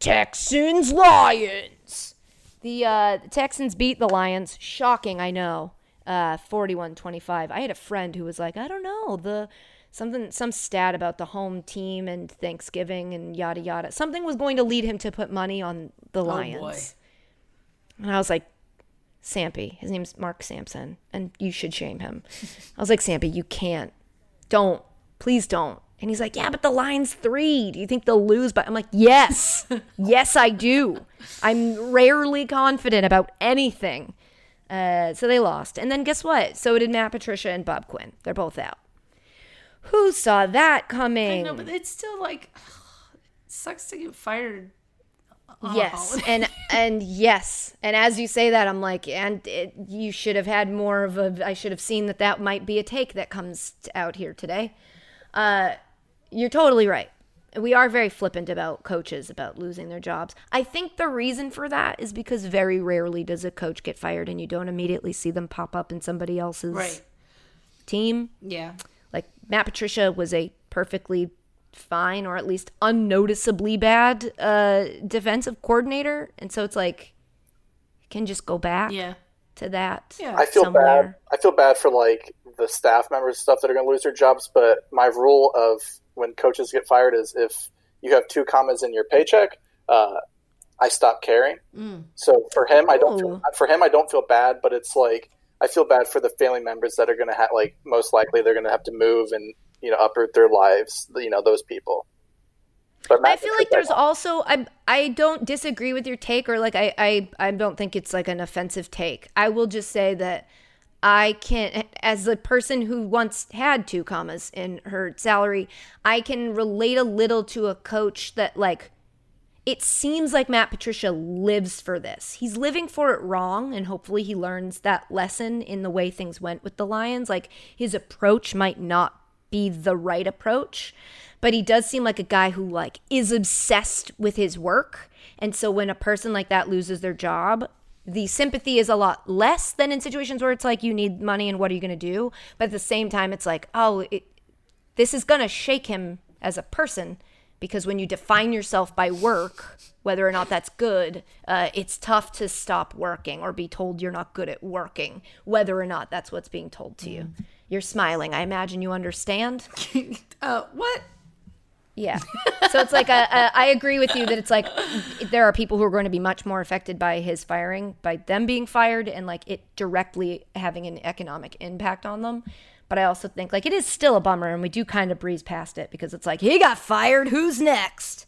Texans Lions. The uh, Texans beat the Lions. Shocking, I know. Uh, 41-25. I had a friend who was like, I don't know, the something some stat about the home team and Thanksgiving and yada yada. Something was going to lead him to put money on the Lions. boy. And I was like, Sampy, his name's Mark Sampson, and you should shame him. *laughs* I was like, Sampy, you can't. Don't. Please don't. And he's like, Yeah, but the line's three. Do you think they'll lose? But I'm like, Yes. *laughs* yes, I do. I'm rarely confident about anything. Uh, so they lost. And then guess what? So did Matt Patricia and Bob Quinn. They're both out. Who saw that coming? No, but it's still like it sucks to get fired. yes and *laughs* and yes and as you say that i'm like and it, you should have had more of a i should have seen that that might be a take that comes out here today uh you're totally right we are very flippant about coaches about losing their jobs i think the reason for that is because very rarely does a coach get fired and you don't immediately see them pop up in somebody else's right. team Yeah. like Matt Patricia was a perfectly fine or at least unnoticeably bad uh, defensive coordinator, and so it's like can just go back Yeah. to that. Yeah. I feel somewhere. bad. I feel bad for like the staff members and stuff that are going to lose their jobs. But my rule of when coaches get fired is if you have two commas in your paycheck, uh, I stop caring. So for him, I don't. Feel, for him, I don't feel bad. But it's like I feel bad for the family members that are going to have like most likely they're going to have to move and you know uproot their lives. You know those people. I feel like there's also I I don't disagree with your take or like I I I don't think it's like an offensive take. I will just say that I can as a person who once had two commas in her salary, I can relate a little to a coach that like it seems like Matt Patricia lives for this. He's living for it wrong, and hopefully he learns that lesson in the way things went with the Lions. Like his approach might not be the right approach, but he does seem like a guy who like is obsessed with his work. And so when a person like that loses their job, the sympathy is a lot less than in situations where it's like you need money and what are you going to do? But at the same time, it's like, oh, it, this is going to shake him as a person because when you define yourself by work, whether or not that's good, uh, it's tough to stop working or be told you're not good at working, whether or not that's what's being told to you. You're smiling. I imagine you understand. *laughs* Uh, what? Yeah. So it's like a, a, I agree with you that it's like there are people who are going to be much more affected by his firing, by them being fired, and like it directly having an economic impact on them. But I also think like it is still a bummer, and we do kind of breeze past it because it's like he got fired. Who's next?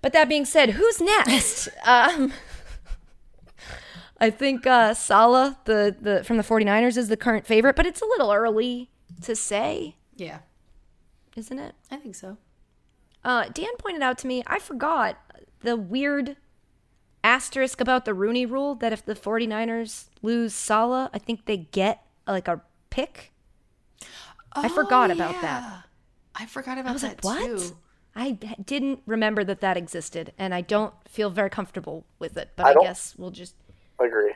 But that being said, who's next? *laughs* um, I think uh, Saleh, the, the from the 49ers, is the current favorite, but it's a little early to say, Yeah. isn't it? I think so. Uh, Dan pointed out to me, I forgot the weird asterisk about the Rooney rule that if the 49ers lose Saleh, I think they get like a pick. I forgot about that. I forgot about I was that like, what? too. I d- didn't remember that that existed, and I don't feel very comfortable with it. But I I, guess we'll just. agree.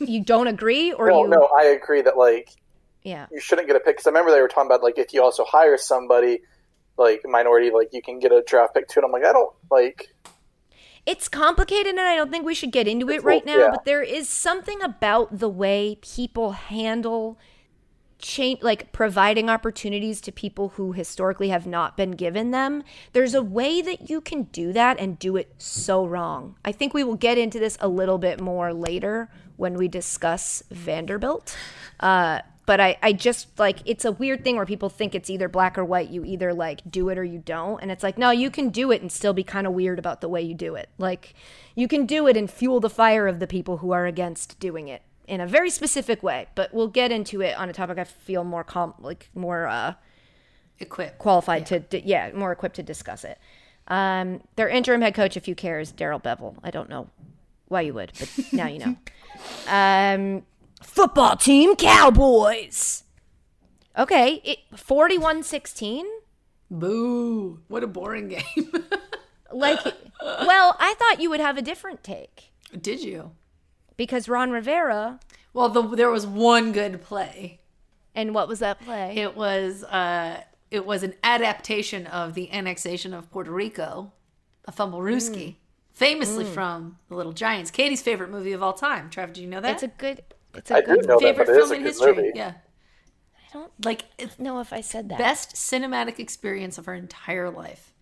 You don't agree, or Well, you? no, I agree that like Yeah. you shouldn't get a pick because I remember they were talking about like if you also hire somebody like minority, like you can get a draft pick too. And I'm like, I don't like. It's complicated, and I don't think we should get into it right well- now. yeah. But there is something about the way people handle change, like providing opportunities to people who historically have not been given them. There's a way that you can do that and do it so wrong. I think we will get into this a little bit more later when we discuss Vanderbilt. Uh, but I, I just like it's a weird thing where people think it's either black or white. You either like do it or you don't. And it's like, no, you can do it and still be kind of weird about the way you do it. Like you can do it and fuel the fire of the people who are against doing it in a very specific way. But we'll get into it on a topic I feel more com like more uh Equip. qualified to di- yeah more equipped to discuss it. Um, their interim head coach, if you care, is Darrell Bevell. I don't know why you would, but now you know. *laughs* Um, football team Cowboys. Okay, it 41-16. Boo! What a boring game. *laughs* Like, well, I thought you would have a different take Did you? because Ron Rivera. Well, the, there was one good play. And what was that play? It was uh, it was an adaptation of the annexation of Puerto Rico, a fumblerooski, famously from The Little Giants, Katie's favorite movie of all time. Trev, do you know that? it's a good. It's a I good. know favorite but it is film in history. movie. Yeah, I don't like it's know if I said that. best cinematic experience of her entire life.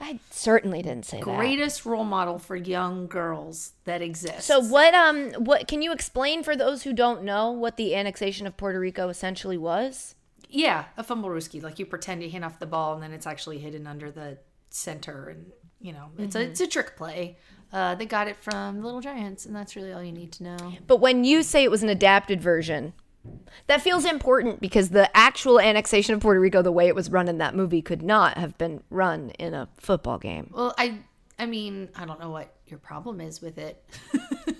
I certainly didn't say that. Greatest role model for young girls that exists. So what? Um, what can you explain for those who don't know what the annexation of Puerto Rico essentially was? Yeah, a fumble fumblerooski. Like you pretend you hand off the ball and then it's actually hidden under the center, and you know it's Mm-hmm. a it's a trick play. Uh, they got it from the Little Giants, and that's really all you need to know. But when you say it was an adapted version, that feels important because the actual annexation of Puerto Rico, the way it was run in that movie, could not have been run in a football game. Well, I I mean I don't know what your problem is with it. *laughs*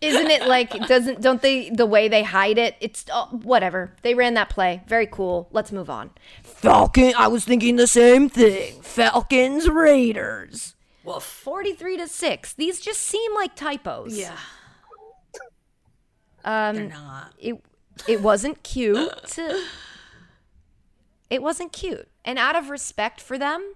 Isn't it like doesn't don't they the way they hide it? It's oh, whatever. They ran that play. Very cool. Let's move on. Falcon. I was thinking the same thing. Falcons Raiders. Woof. 43 to 6. These just seem like typos. Yeah, Um they're not. it it wasn't cute. It wasn't cute. And out of respect for them,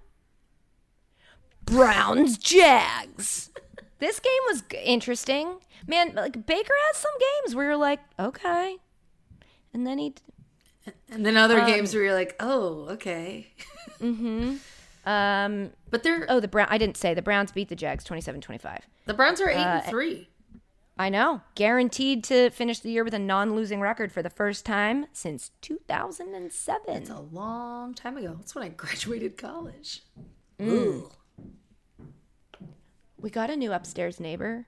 Browns Jags. This game was interesting. Man, like Baker has some games where you're like, okay. And then he And then other games where you're like, oh, okay. *laughs* Mm hmm. Um But they're oh, the Brown I didn't say the Browns beat the Jags 27-25. the Browns are eight Uh, and three. I know. Guaranteed to finish the year with a non-losing record for the first time since 2007. It's a long time ago. That's when I *laughs* graduated college. Mm. Ooh. We got a new upstairs neighbor.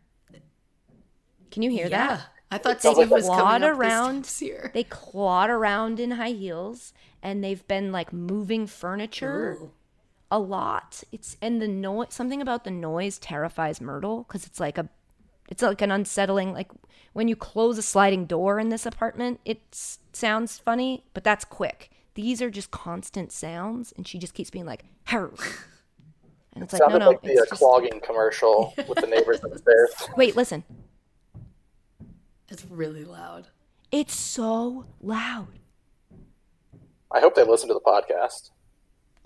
Can you hear that? Yeah, that? I thought They someone was clawed coming around. They clawed around in high heels, and they've been like moving furniture Ooh. A lot. It's and the noise. Something about the noise terrifies Myrtle because it's like a, it's like an unsettling. Like when you close a sliding door in this apartment, it sounds funny, but that's quick. These are just constant sounds, and she just keeps being like, "Harr." and it's like, no, Sounded no, like the it's uh, just clogging commercial with the neighbors upstairs. *laughs* wait, listen. It's really loud. It's so loud. I hope they listen to the podcast.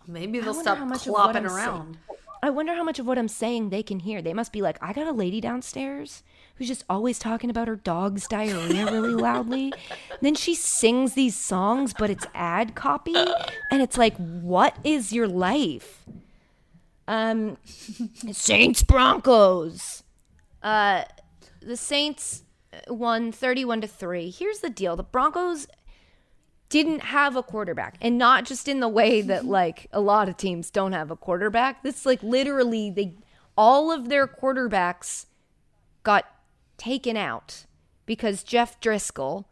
Maybe they'll stop how much of clopping saying- around. I wonder how much of what I'm saying they can hear. They must be like, I got a lady downstairs who's just always talking about her dog's diarrhea really *laughs* loudly. then she sings these songs, but it's ad copy. And it's like, what is your life? Um, Saints Broncos. Uh, the Saints won 31 to 3. Here's the deal the Broncos didn't have a quarterback. And not just in the way that *laughs* like a lot of teams don't have a quarterback. This like literally they all of their quarterbacks got taken out because Jeff Driskel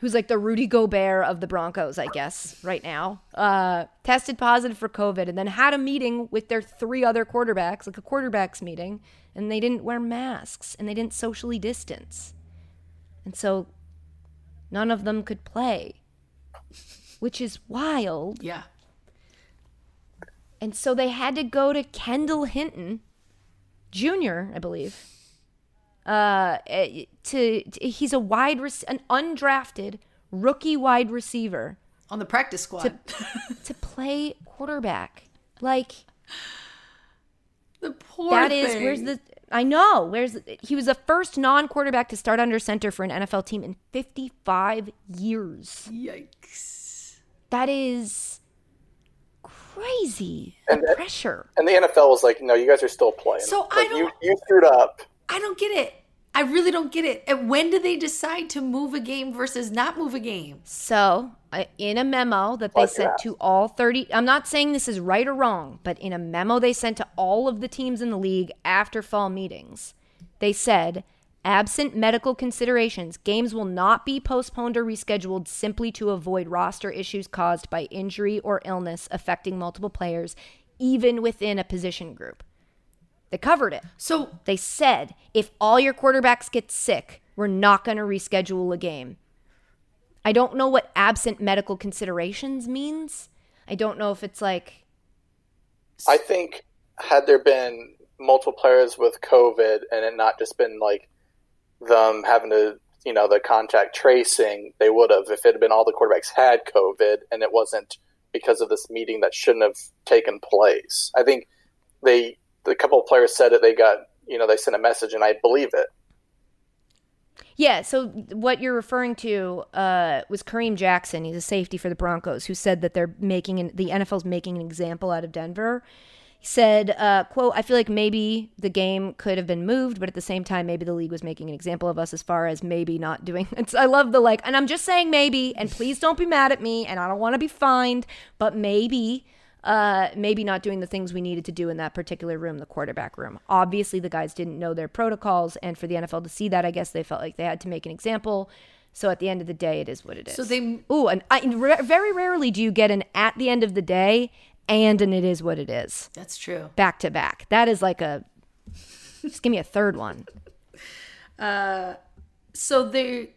who's like the Rudy Gobert of the Broncos I guess right now uh tested positive for covid and then had a meeting with their three other quarterbacks like a quarterbacks meeting and they didn't wear masks and they didn't socially distance. And so none of them could play which is wild. Yeah. And so they had to go to Kendall Hinton Jr., I believe. Uh, eh, to, to- he's a wide rec- an undrafted rookie wide receiver On the practice squad. to *laughs* play quarterback. Like the poor that is thing. where's the I know where's the, he was the first non-quarterback to start under center for an NFL team in 55 years. Yikes. That is crazy. And the that- pressure. And the NFL was like, no, you guys are still playing. So I Like, you, don't- you screwed up. I don't get it. I really don't get it. And when do they decide to move a game versus not move a game? So, uh, in a memo that they Fuck sent to all 30, I'm not saying this is right or wrong, but in a memo they sent to all of the teams in the league after fall meetings, they said, absent medical considerations, games will not be postponed or rescheduled simply to avoid roster issues caused by injury or illness affecting multiple players, even within a position group. They covered it. So They said if all your quarterbacks get sick, we're not going to reschedule a game. I don't know what absent medical considerations means. I don't know if it's like I think had there been multiple players with COVID and it not just been like them having to, you know, the contact tracing, they would have. If it had been all the quarterbacks had COVID and it wasn't because of this meeting that shouldn't have taken place. I think they, the couple of players said it, they got, you know, they sent a message and I believe it. Yeah, so what you're referring to uh, was Kareem Jackson. He's a safety for the Broncos, who said that they're making an, the NFL's making an example out of Denver. Said, uh, "quote I feel like maybe the game could have been moved, but at the same time, maybe the league was making an example of us as far as maybe not doing." *laughs* It's, I love the like, and I'm just saying maybe, and please don't be mad at me, and I don't want to be fined, but maybe uh, maybe not doing the things we needed to do in that particular room, the quarterback room. Obviously, the guys didn't know their protocols, and for the NFL to see that, I guess they felt like they had to make an example. So at the end of the day, it is what it is. So they- ooh, and I, very rarely do you get an at the end of the day and an it is what it is That's true. back to back. That is like a just give me a third one. Uh, So they,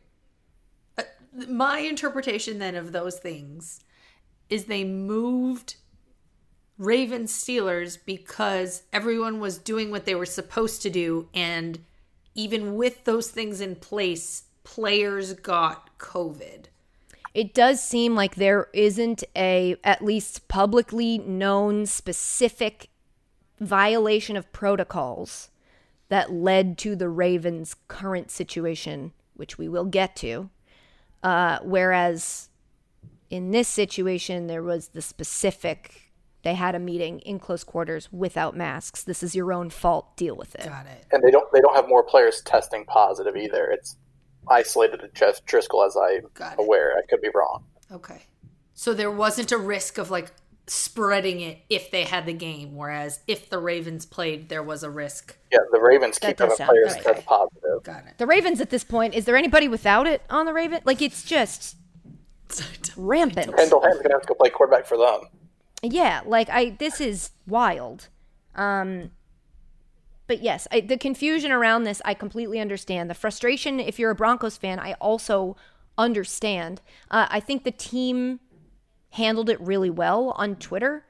uh, my interpretation then of those things is they moved Ravens Steelers because everyone was doing what they were supposed to do, and even with those things in place, players got COVID. It does seem like there isn't a at least publicly known specific violation of protocols that led to the Ravens' current situation, which we will get to. Uh, whereas in this situation, there was the specific, they had a meeting in close quarters without masks. This is your own fault. Deal with it. Got it. And they don't they don't have more players testing positive either. It's isolated to Jeff Driskel as I'm Got aware. I could be wrong. Okay. So there wasn't a risk of like spreading it if they had the game, whereas if the Ravens played, there was a risk. Yeah, the Ravens That keep does having players right. test positive. Got it. The Ravens at this point, is there anybody without it on the Raven? Like, it's just *laughs* rampant. Kendall Ham's gonna have to go play quarterback for them. Yeah, like I this is wild. Um but yes, I, the confusion around this I completely understand. The frustration if you're a Broncos fan, I also understand. Uh, I think the team handled it really well on Twitter.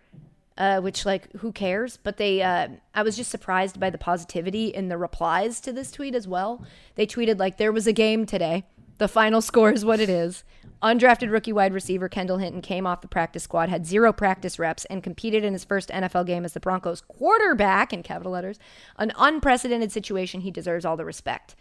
Uh, which like who cares but they uh, i was just surprised by the positivity in the replies to this tweet as well they tweeted like there was a game today the final score is what it is undrafted rookie wide receiver kendall hinton came off the practice squad had zero practice reps and competed in his first nfl game as the broncos quarterback in capital letters an unprecedented situation. He deserves all the respect.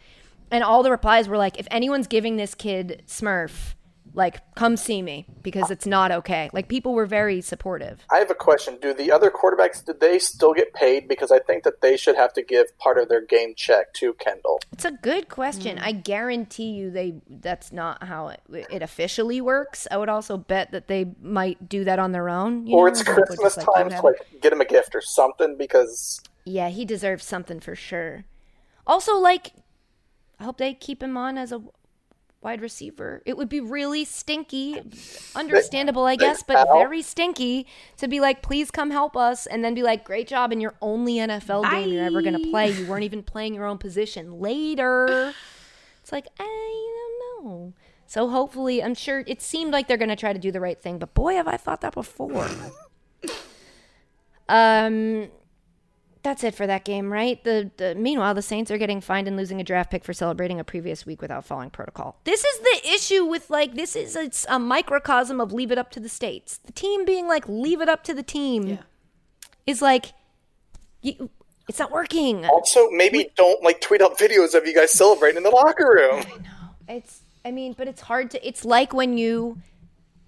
And all the replies were like if anyone's giving this kid smurf like come see me because it's not okay like people were very supportive I have a question. Do the other quarterbacks do they still get paid? Because I think that they should have to give part of their game check to Kendall. It's a good question. Mm. I guarantee you they that's not how it, it officially works. I would also bet that they might do that on their own. You or know, it's people Christmas like, time, so like get him a gift or something because Yeah, he deserves something for sure. Also, like, I hope they keep him on as a wide receiver. It would be really stinky, understandable, I guess, but very stinky to be like, please come help us, and then be like, great job in your only NFL game you're ever going to play. You weren't even playing your own position later. It's like, I don't know. So hopefully, I'm sure it seemed like they're going to try to do the right thing, but boy, have I thought that before. *laughs* um, that's it for that game, right? The, the meanwhile, the Saints are getting fined and losing a draft pick for celebrating a previous week without following protocol. This is the issue with like this is it's a microcosm of leave it up to the states. The team being like leave it up to the team Yeah. is like you, it's not working. also maybe don't like tweet out videos of you guys celebrating in the locker room. I know it's I mean, but it's hard to it's like when you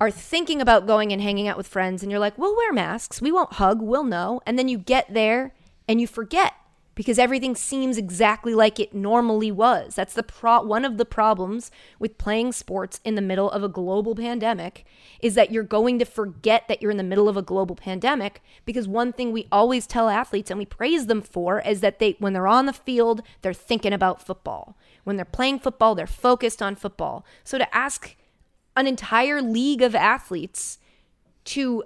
are thinking about going and hanging out with friends and you're like, "We'll wear masks. We won't hug. We'll know." And then you get there and you forget because everything seems exactly like it normally was. That's the pro one of the problems with playing sports in the middle of a global pandemic is that you're going to forget that you're in the middle of a global pandemic because one thing we always tell athletes and we praise them for is that they when they're on the field, they're thinking about football. When they're playing football, they're focused on football. So to ask an entire league of athletes to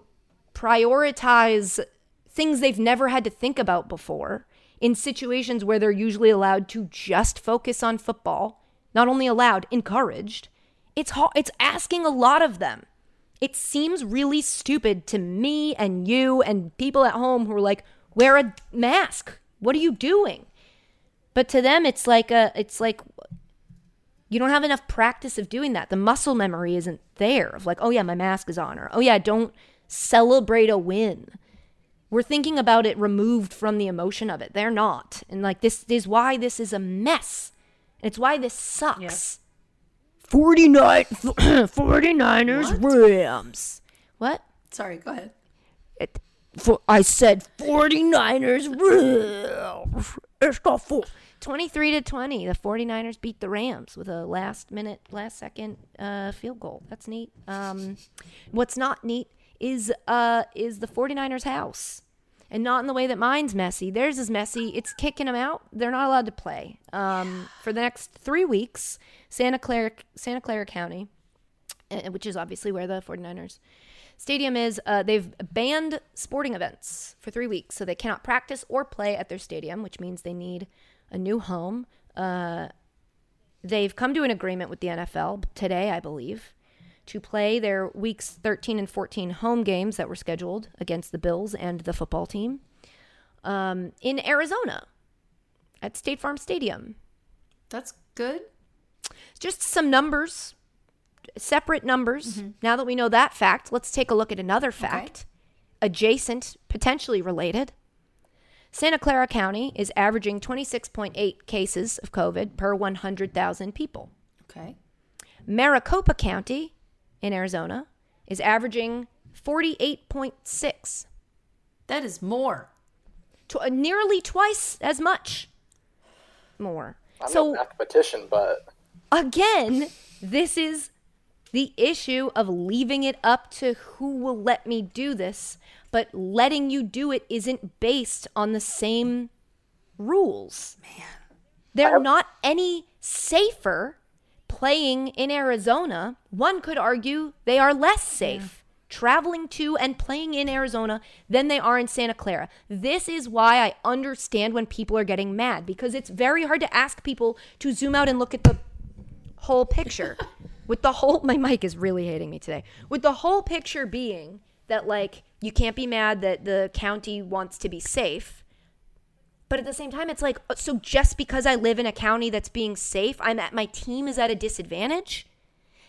prioritize things they've never had to think about before in situations where they're usually allowed to just focus on football, not only allowed, encouraged. It's ha- it's asking a lot of them. It seems really stupid to me and you and people at home who are like, wear a mask. What are you doing? But to them, it's like a, it's like you don't have enough practice of doing that. The muscle memory isn't there of like, oh yeah, my mask is on, or oh yeah, don't celebrate a win. We're thinking about it removed from the emotion of it. They're not. And like this is why this is a mess. It's why this sucks. 49 *clears throat* 49ers Rams. What? Sorry, go ahead. It, for, I said 49ers Rams. It's four. 23 to 20. The 49ers beat the Rams with a last minute, last second uh, field goal. That's neat. Um, what's not neat is uh, is the 49ers house. And not in the way that mine's messy. Theirs is messy. It's kicking them out. They're not allowed to play um, for the next three weeks. Santa Clara, Santa Clara County, uh, which is obviously where the 49ers stadium is, uh, they've banned sporting events for three weeks. So they cannot practice or play at their stadium, which means they need a new home. Uh, they've come to an agreement with the NFL today, I believe, to play their weeks 13 and 14 home games that were scheduled against the Bills and the football team um, in Arizona at State Farm Stadium. That's good. Just some numbers, separate numbers. Now that we know that fact, let's take a look at another fact, adjacent, potentially related. Santa Clara County is averaging 26.8 cases of COVID per 100,000 people. Okay. Maricopa County in Arizona is averaging 48.6, That is more. tw- uh, nearly twice as much more. I'm so a mathematician, but again, this is the issue of leaving it up to who will let me do this, but letting you do it isn't based on the same rules. Man. They're not any safer playing in Arizona. One could argue they are less safe traveling to and playing in Arizona than they are in Santa Clara. This is why I understand when people are getting mad because it's very hard to ask people to zoom out and look at the whole picture. *laughs* with the whole my mic is really hating me today. With the whole picture being that like you can't be mad that the county wants to be safe. But at the same time it's like uh, so just because I live in a county that's being safe, I'm at my team is at a disadvantage.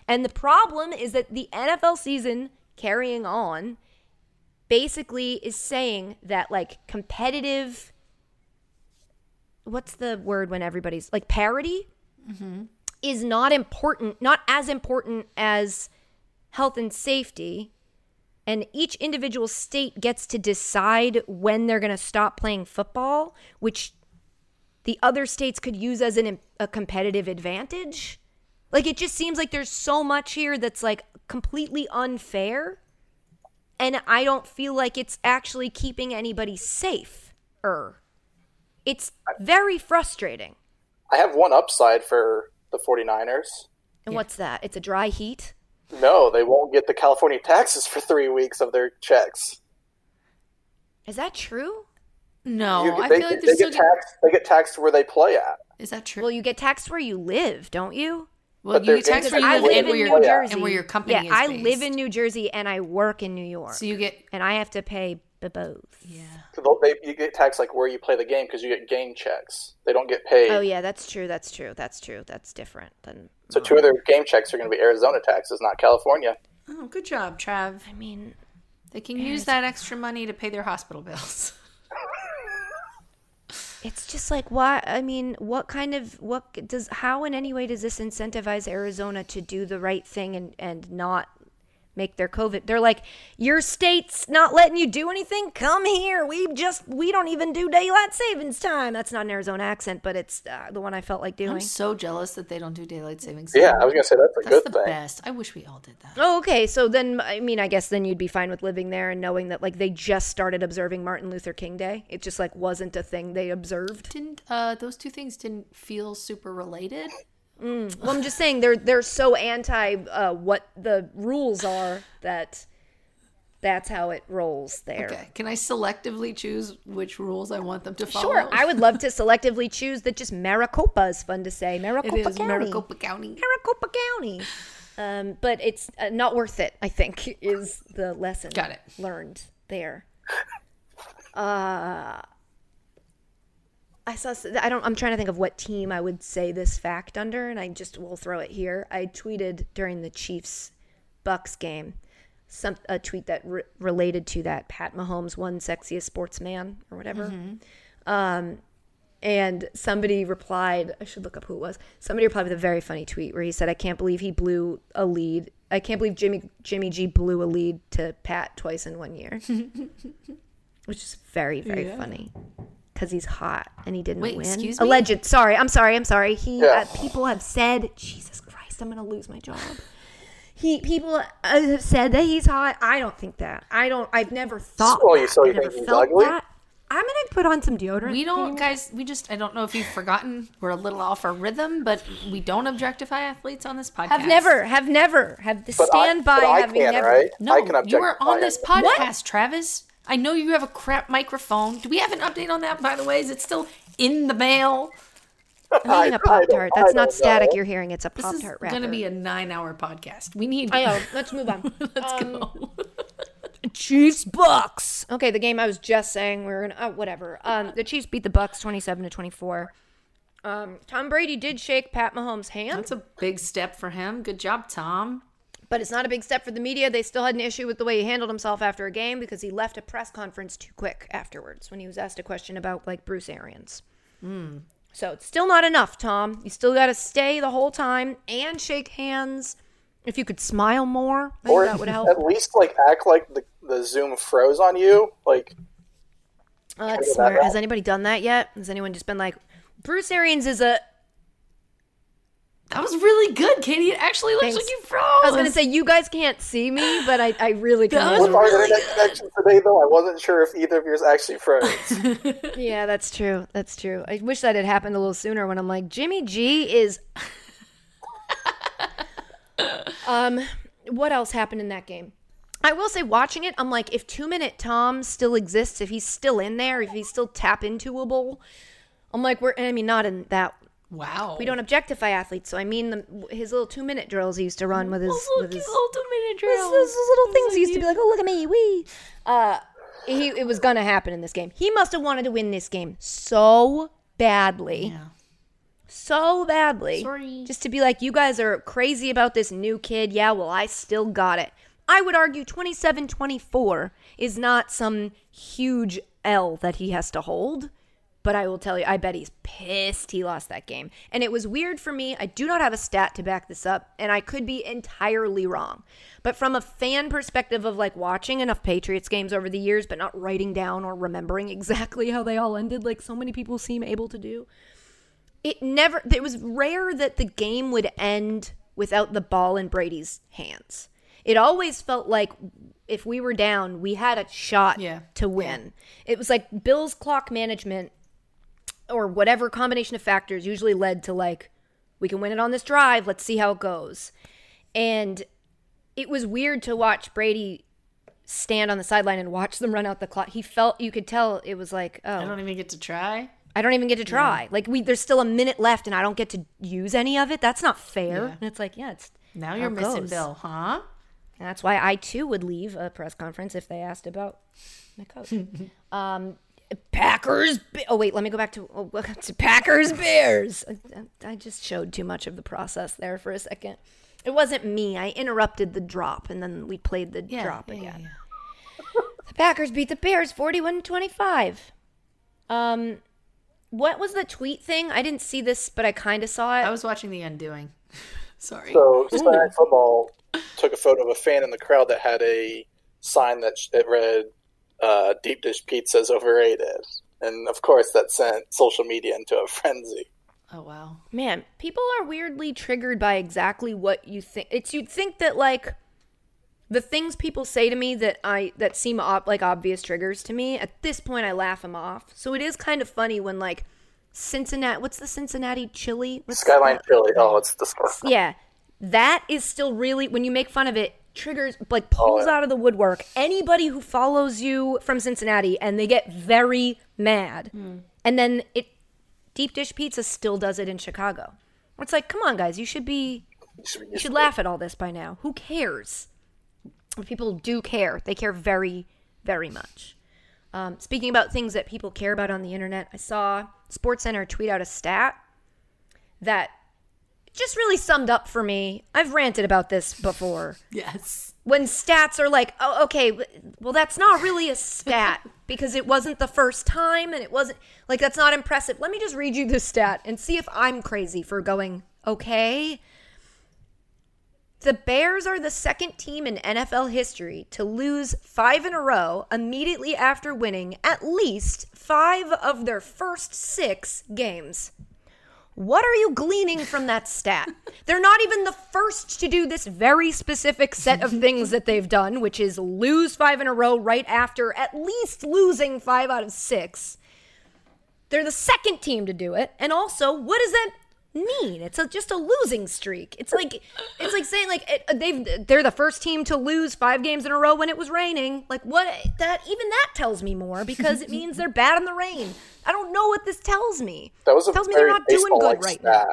And the problem is that the NFL season carrying on basically is saying that like competitive what's the word when everybody's like parity is not important, not as important as health and safety. And each individual state gets to decide when they're going to stop playing football, which the other states could use as an, a competitive advantage. Like it just seems like there's so much here that's like completely unfair. And I don't feel like it's actually keeping anybody safe. Er. It's very frustrating. I have one upside for the 49ers. And what's that? It's a dry heat. No, they won't get the California taxes for three weeks of their checks. Is that true? No, You- I they, feel like they there's still get taxed. They get taxed where they play at. Is that true? Well, you get taxed where you live, don't you? Well, But you get taxed where you I live and where in your New. Jersey. and where your company yeah, is I based. live in New Jersey and I work in New York. So you get and I have to pay b- both. yeah. So they'll- you get taxed like where you play the game because you get game checks. They don't get paid. Oh yeah, that's true. That's true. That's true. That's different than. So two of their game checks are going to be Arizona taxes, not California. Oh, good job, Trav. I mean, They can use that extra money to pay their hospital bills. *laughs* it's just like why? I mean, what kind of what does how in any way does this incentivize Arizona to do the right thing and and not make their COVID? They're like, your state's not letting you do anything. Come here. We just we don't even do daylight savings time. That's not an Arizona accent, but it's uh, the one I felt like doing. I'm so jealous that they don't do daylight savings. Yeah, time. I was going to say that's a that's good the thing. best. I wish we all did that. Oh, okay. So then, I mean, I guess then you'd be fine with living there and knowing that like they just started observing Martin Luther King Day. It just like wasn't a thing they observed. Didn't uh, those two things didn't feel super related? Well, I'm just saying they're they're so anti uh, what the rules are that that's how it rolls there. Okay, can I selectively choose which rules I want them to follow? Sure, I would love to selectively choose that just Maricopa is fun to say. Maricopa is County. Maricopa County. Maricopa County. Um, but it's uh, not worth it. I think is the lesson. Got it. Learned there. Uh, *laughs* I saw. I don't. I'm trying to think of what team I would say this fact under, and I just will throw it here. I tweeted during the Chiefs Bucks game some a tweet that re- related to that Pat Mahomes one sexiest sportsman or whatever. Um, and somebody replied, I should look up who it was. Somebody replied with a very funny tweet where he said, "I can't believe he blew a lead. I can't believe Jimmy Jimmy G blew a lead to Pat twice in one year," *laughs* which is very very funny because he's hot and he didn't Wait, win. excuse me? Alleged. Sorry, I'm sorry. I'm sorry. He Yeah. uh, people have said, Jesus Christ, I'm gonna lose my job. He people uh, have said that he's hot. I don't think that. I don't. I've never thought. Oh, you- that. so you think he's ugly? that. I'm gonna put on some deodorant. We don't, Can guys. We just. I don't know if you've forgotten. We're a little off our rhythm, but we don't objectify athletes on this podcast. Have never, have never, have to But I- stand by I having can, never. right? No, I can you objectify were on this anyone. podcast, Travis. I know you have a crap microphone. Do we have an update on that? By the way, is it still in the mail? I'm *laughs* eating I- a I pop tart. That's don't static. know. You're hearing. It's a This pop is tart going to be a nine-hour podcast. We need. I *laughs* know. Let's move on. *laughs* Let's Um, go. Chiefs Bucks. Okay, the game I was just saying we are gonna oh, whatever. Um, the Chiefs beat the Bucks twenty seven to twenty four. Um, Tom Brady did shake Pat Mahomes' hand, That's a big step for him. Good job, Tom. But it's not a big step for the media. They still had an issue with the way he handled himself after a game because he left a press conference too quick afterwards when he was asked a question about like Bruce Arians. Hmm. So it's still not enough, Tom. You still got to stay the whole time and shake hands. If you could smile more, Or that would help. at least like act like the, the Zoom froze on you. Like Oh, that's that smart. route. Has anybody done that yet? Has anyone just been like, Bruce Arians is a. That was really good, Katie. It actually looks Thanks. like you froze. I was gonna say you guys can't see me, but I, I really can. That can. was with our really internet connection today, though, I wasn't sure if either of yours actually froze. *laughs* Yeah, that's true. That's true. I wish that had happened a little sooner. When I'm like, Jimmy G is. *laughs* um, what else happened in that game? I will say, watching it, I'm like, if two minute Tom still exists, if he's still in there, if he's still tap intoable, I'm like, we're. I mean, not in that. Wow. We don't objectify athletes, so I mean, the, his little two minute drills he used to run with his with his little two-minute Those, drills. those- those little things he used to be like, "Oh, look at me, wee." Uh, he it was gonna happen in this game. He must have wanted to win this game so badly, Yeah. so badly. Sorry. Just to be like, you guys are crazy about this new kid. Yeah, well, I still got it. I would argue 27-24 is not some huge L that he has to hold. But I will tell you, I bet he's pissed he lost that game. And it was weird for me. I do not have a stat to back this up, and I could be entirely wrong. But from a fan perspective of like watching enough Patriots games over the years, but not writing down or remembering *laughs* exactly how they all ended, like so many people seem able to do, it never, it was rare that the game would end without the ball in Brady's hands. It always felt like if we were down, we had a shot Yeah. to win. It was like Bill's clock management or whatever combination of factors usually led to like we can win it on this drive let's see how it goes and it was weird to watch brady stand on the sideline and watch them run out the clock he felt you could tell it was like oh I don't even get to try. I don't even get to try like we there's still a minute left and i don't get to use any of it that's not fair Yeah. and it's like yeah it's Now you're missing goes. Bill, huh? and that's why I too would leave a press conference if they asked about my coach. *laughs* um, Packers. Oh wait, let me go back to oh, *laughs* to Packers Bears. I, I just showed too much of the process there for a second. It wasn't me. I interrupted the drop, and then we played the drop yeah, again. yeah. The Packers beat the Bears 41-25. Um, what was the tweet thing? I didn't see this, but I kind of saw it. I was watching The Undoing. *laughs* Sorry. So Sunday Night Football took a photo of a fan in the crowd that had a sign that sh- it read uh, "Deep Dish Pizza's overrated," and of course that sent social media into a *laughs* frenzy. oh wow. Man, people are weirdly triggered by exactly what you think. It's you'd think that like the things people say to me that I that seem ob- like obvious triggers to me. At this point, I laugh them off. So it is kind of funny when like Cincinnati. What's the Cincinnati chili? What's Skyline that? Philly. Oh, it's disgusting. Yeah, that is still really when you make fun of it triggers like pulls out of the woodwork anybody who follows you from Cincinnati and they get very mad. And then it deep dish pizza still does it in Chicago. It's like, come on guys, you should be You should, be You used should to it. laugh at all this by now. Who cares? People do care. They care very, very much. Um, speaking about things that people care about on the internet, I saw SportsCenter tweet out a stat that just really summed up for me. I've ranted about this before. *laughs* Yes. When stats are like, oh, okay, well, that's not really a stat *laughs* because it wasn't the first time and it wasn't like that's not impressive. Let me just read you this stat and see if I'm crazy for going, okay. The Bears are the second team in NFL history to lose five in a row immediately after winning at least five of their first six games. What are you gleaning from that stat? They're not even the first to do this very specific set of things that they've done, which is lose five in a row right after at least losing five out of six. They're the second team to do it. And also, what does that mean? It's a, just a losing streak. It's like it's like saying like it, uh, they've they're the first team to lose five games in a row when it was raining. Like what that even that tells me more because it means they're bad in the rain. I don't know what this tells me. That was a tells me they're not doing good right now.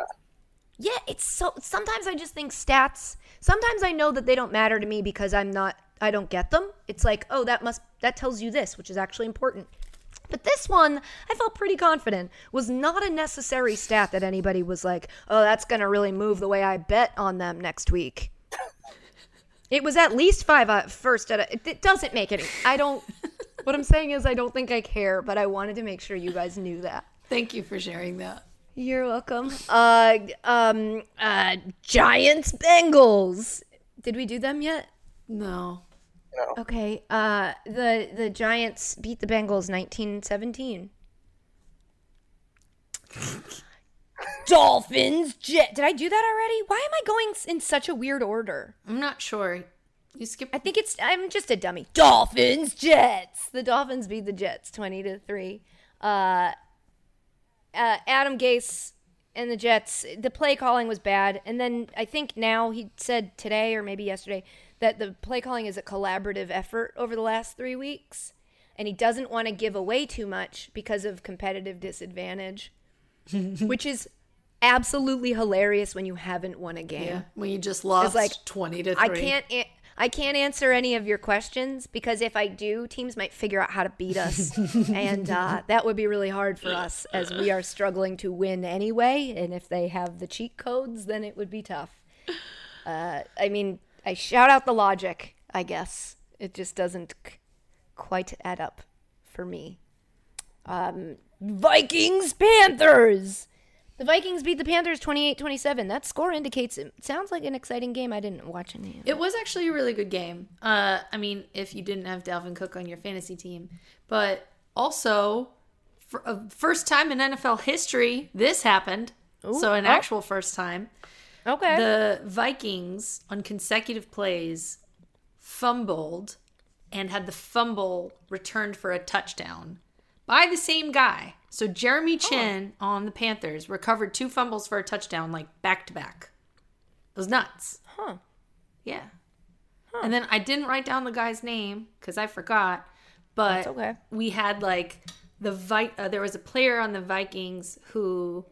Yeah, it's so sometimes I just think stats sometimes I know that they don't matter to me because I'm not I don't get them. It's like, oh, that must that tells you this, which is actually important. But this one, I felt pretty confident, was not a necessary stat that anybody was like, oh, that's going to really move the way I bet on them next week. *laughs* It was at least five uh, first at a, it, it doesn't make any. I don't. *laughs* what I'm saying is, I don't think I care, but I wanted to make sure you guys knew that. Thank you for sharing that. You're welcome. Uh, um, uh, Giants Bengals. Did we do them yet? No. No. Okay. Uh, the the Giants beat the Bengals 1917. *laughs* Dolphins. Jet. Did I do that already? Why am I going in such a weird order? I'm not sure. You skipped I think it's. I'm just a dummy. Dolphins. Jets. The Dolphins beat the Jets 20 to three. Uh, uh, Adam Gase and the Jets, the play calling was bad. And then I think now he said today or maybe yesterday that the play calling is a collaborative effort over the last three weeks. And he doesn't want to give away too much because of competitive disadvantage, *laughs* which is absolutely hilarious when you haven't won a game. Yeah. When you just lost like, 20 to 3. I can't. a- I can't answer any of your questions because if I do, teams might figure out how to beat us, *laughs* and uh, that would be really hard for us as we are struggling to win anyway. And if they have the cheat codes, then it would be tough. Uh, I mean, I shout out the logic. I guess it just doesn't c- quite add up for me. Um, Vikings Panthers. The Vikings beat the Panthers 28-27. That score indicates it sounds like an exciting game. I didn't watch any. of it. It was actually a really good game. Uh, I mean, if you didn't have Dalvin Cook on your fantasy team, but also, for a first time in NFL history, this happened. so an oh. actual first time. Okay. The Vikings on consecutive plays fumbled and had the fumble returned for a touchdown by the same guy. So Jeremy Chinn on the Panthers recovered two fumbles for a touchdown, like back to back. It was nuts. Huh. Yeah. And then I didn't write down the guy's name because I forgot. But okay. we had like the Vi- uh, there was a player on the Vikings who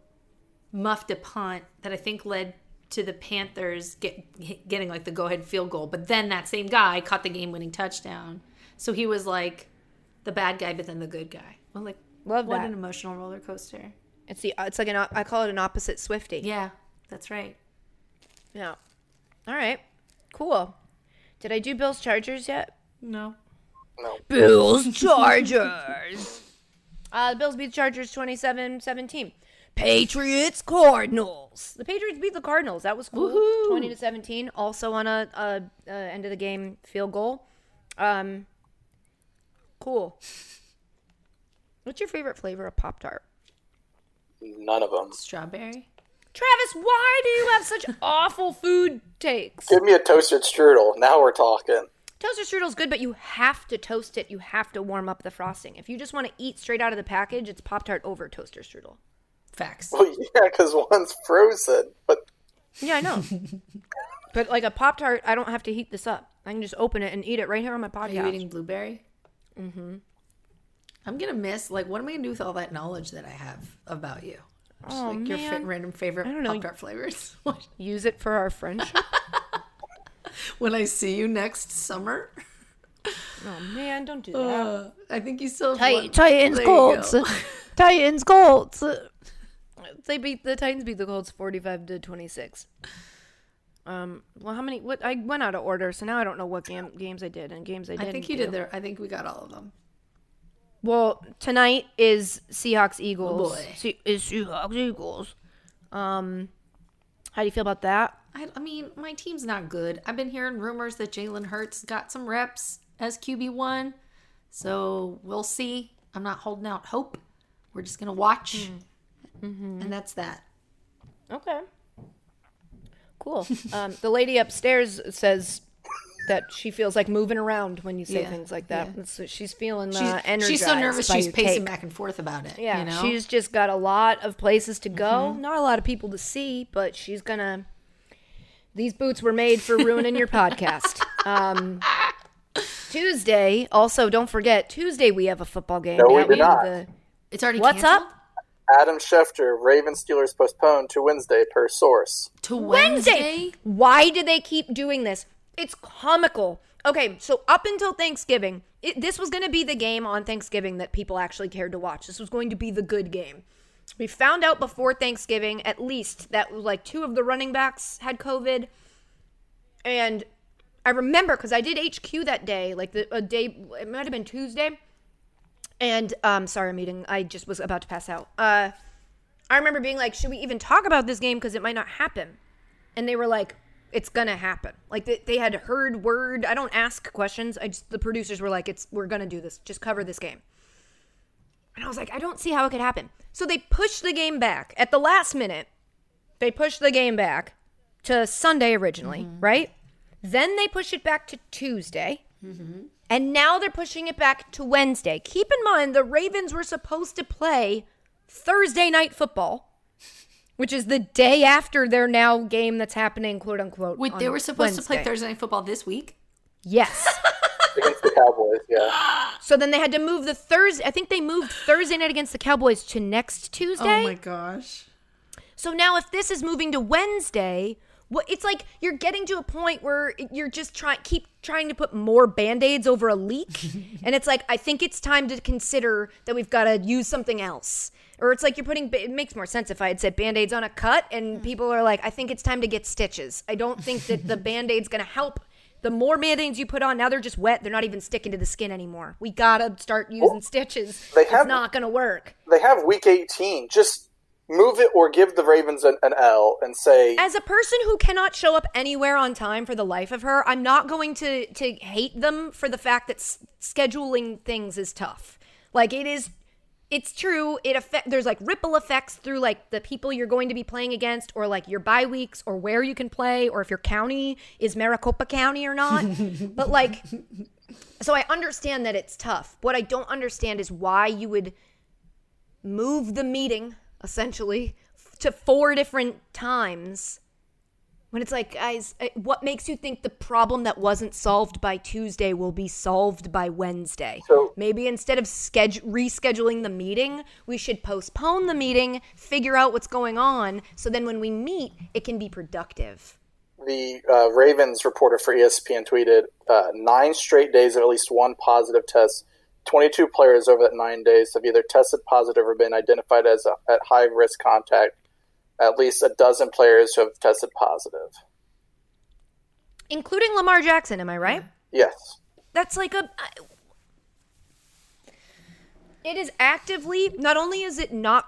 muffed a punt that I think led to the Panthers get, getting like the go ahead field goal. But then that same guy caught the game winning touchdown. So he was like the bad guy, but then the good guy. Well, like Love what that. an emotional roller coaster. It's the it's like an I call it an opposite Swifty. Yeah, that's right. Yeah. All right. Cool. Did I do Bills Chargers yet? No. No. Bills *laughs* Chargers. uh, the Bills beat the Chargers 27-17. Patriots Cardinals. The Patriots beat the Cardinals. That was cool. Woohoo. 20 to 17. Also on a, a, a end of the game field goal. Um cool. What's your favorite flavor of Pop Tart? None of them. Strawberry. Travis, why do you have such *laughs* awful food takes? Give me a toasted strudel. Now we're talking. Toaster strudel's good, but you have to toast it. You have to warm up the frosting. If you just want to eat straight out of the package, it's Pop Tart over toaster strudel. Facts. Well, yeah, because one's frozen. But Yeah, I know. *laughs* but like a Pop Tart, I don't have to heat this up. I can just open it and eat it right here on my podcast. Are you podcast. eating blueberry? Mm-hmm. I'm gonna miss. Like, what am I gonna do with all that knowledge that I have about you? Just like your fa- man. random favorite I don't know. Pop Tart flavors. *laughs* Use it for our friendship. *laughs* when I see you next summer, oh man, don't do that. uh, I think you still have Ti- one- Titans Colts. go. Titans Colts. They beat the Titans beat the Colts forty five to twenty six. Um. Well, how many? What I went out of order, so now I don't know what game, games I did and games I didn't. I think you do. did there. I think we got all of them. Well, tonight is Seahawks Eagles. Oh, boy. Se- is Seahawks Eagles. Um, how do you feel about that? I, I mean, my team's not good. I've been hearing rumors that Jalen Hurts got some reps as QB one, so we'll see. I'm not holding out hope. We're just gonna watch, Mm-hmm. and that's that. Okay. Cool. *laughs* um, the lady upstairs says that she feels like moving around when you say Yeah, things like that. yeah. So she's feeling She's, uh, energized. she's so nervous. She's pacing take. back and forth about it. Yeah, you know? she's just got a lot of places to go. Mm-hmm. Not a lot of people to see, but she's gonna. These boots were made for ruining your podcast. *laughs* Um, Tuesday, also don't forget Tuesday we have a football game. No, we Yeah, do not. the- it's already What's canceled? up? Adam Schefter, Ravens Steelers postponed to Wednesday per source. to Wednesday. Wednesday. Why do they keep doing this? It's comical. Okay, so up until Thanksgiving, it, this was going to be the game on Thanksgiving that people actually cared to watch. This was going to be the good game. We found out before Thanksgiving, at least, that like two of the running backs had COVID. And I remember because I did HQ that day, like the a day, it might have been Tuesday. And um, sorry, I'm eating. I just was about to pass out. Uh, I remember being like, should we even talk about this game because it might not happen? And they were like, it's gonna happen. Like they, they had heard word. I don't ask questions. I just the producers were like, it's we're gonna do this. Just cover this game. And I was like, I don't see how it could happen. So they pushed the game back at the last minute. They pushed the game back to Sunday originally, right? Then they push it back to Tuesday. And now they're pushing it back to Wednesday. Keep in mind, the Ravens were supposed to play Thursday night football, which is the day after their now game that's happening, quote unquote. Wait, on they were supposed to play Thursday night football this week. Yes. *laughs* against the Cowboys. Yeah, so then they had to move the Thursday. I think they moved Thursday night against the Cowboys to next Tuesday. Oh my gosh. So now, if this is moving to Wednesday, what it's like you're getting to a point where you're just trying keep trying to put more band-aids over a leak. *laughs* And it's like i think it's time to consider that we've got to use something else. Or it's like you're putting it makes more sense if i had said band-aids on a cut and mm. people are like i think it's time to get stitches. I don't think that the *laughs* band-aid's going to help. The more band-aids you put on now they're just wet. They're not even sticking to the skin anymore. We gotta start using stitches. they it's not gonna work. they have Week 18. Just move it or give the Ravens an, an L and say as a person who cannot show up anywhere on time for the life of her, I'm not going to to hate them for the fact that s- scheduling things is tough. Like it is it's true. It affect there's like ripple effects through like the people you're going to be playing against or like your bye weeks or where you can play or if your county is Maricopa County or not. *laughs* but like so I understand that it's tough. What I don't understand is why you would move the meeting essentially to four different times when it's like guys uh, what makes you think the problem that wasn't solved by tuesday will be solved by wednesday So- maybe instead of schedule rescheduling the meeting we should postpone the meeting figure out what's going on so then when we meet it can be productive the uh, Ravens reporter for ESPN tweeted uh, nine straight days of at least one positive test. 22 players over that nine days have either tested positive or been identified as a, at high risk contact. At least a dozen players who have tested positive. including lamar jackson am i right Yes. that's like a I- it is actively not only is it not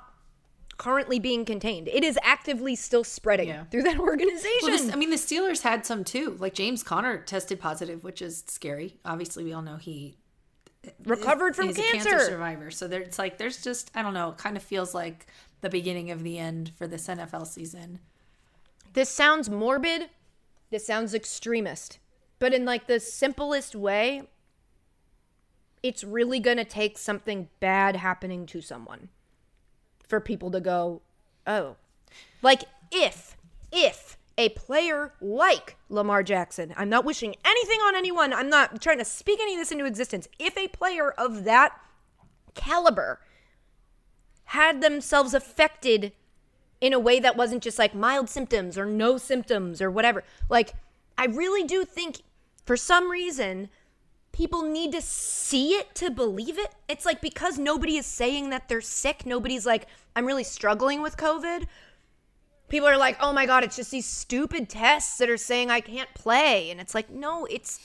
currently being contained it is actively still spreading Yeah. through that organization Well, this, I mean, the Steelers had some too. Like James Conner tested positive, which is scary. Obviously, we all know he recovered from he's cancer, a cancer survivor. So there, it's like there's just I don't know. It kind of feels like the beginning of the end for this NFL season. this sounds morbid this sounds extremist but in like the simplest way it's really going to take something bad happening to someone for people to go oh like if if a player like Lamar Jackson, I'm not wishing anything on anyone. I'm not trying to speak any of this into existence. If a player of that caliber had themselves affected in a way that wasn't just like mild symptoms or no symptoms or whatever. Like, I really do think for some reason, people need to see it to believe it. It's like because nobody is saying that they're sick, nobody's like, I'm really struggling with COVID. People are like, oh my God, it's just these stupid tests that are saying I can't play. And it's like, no, it's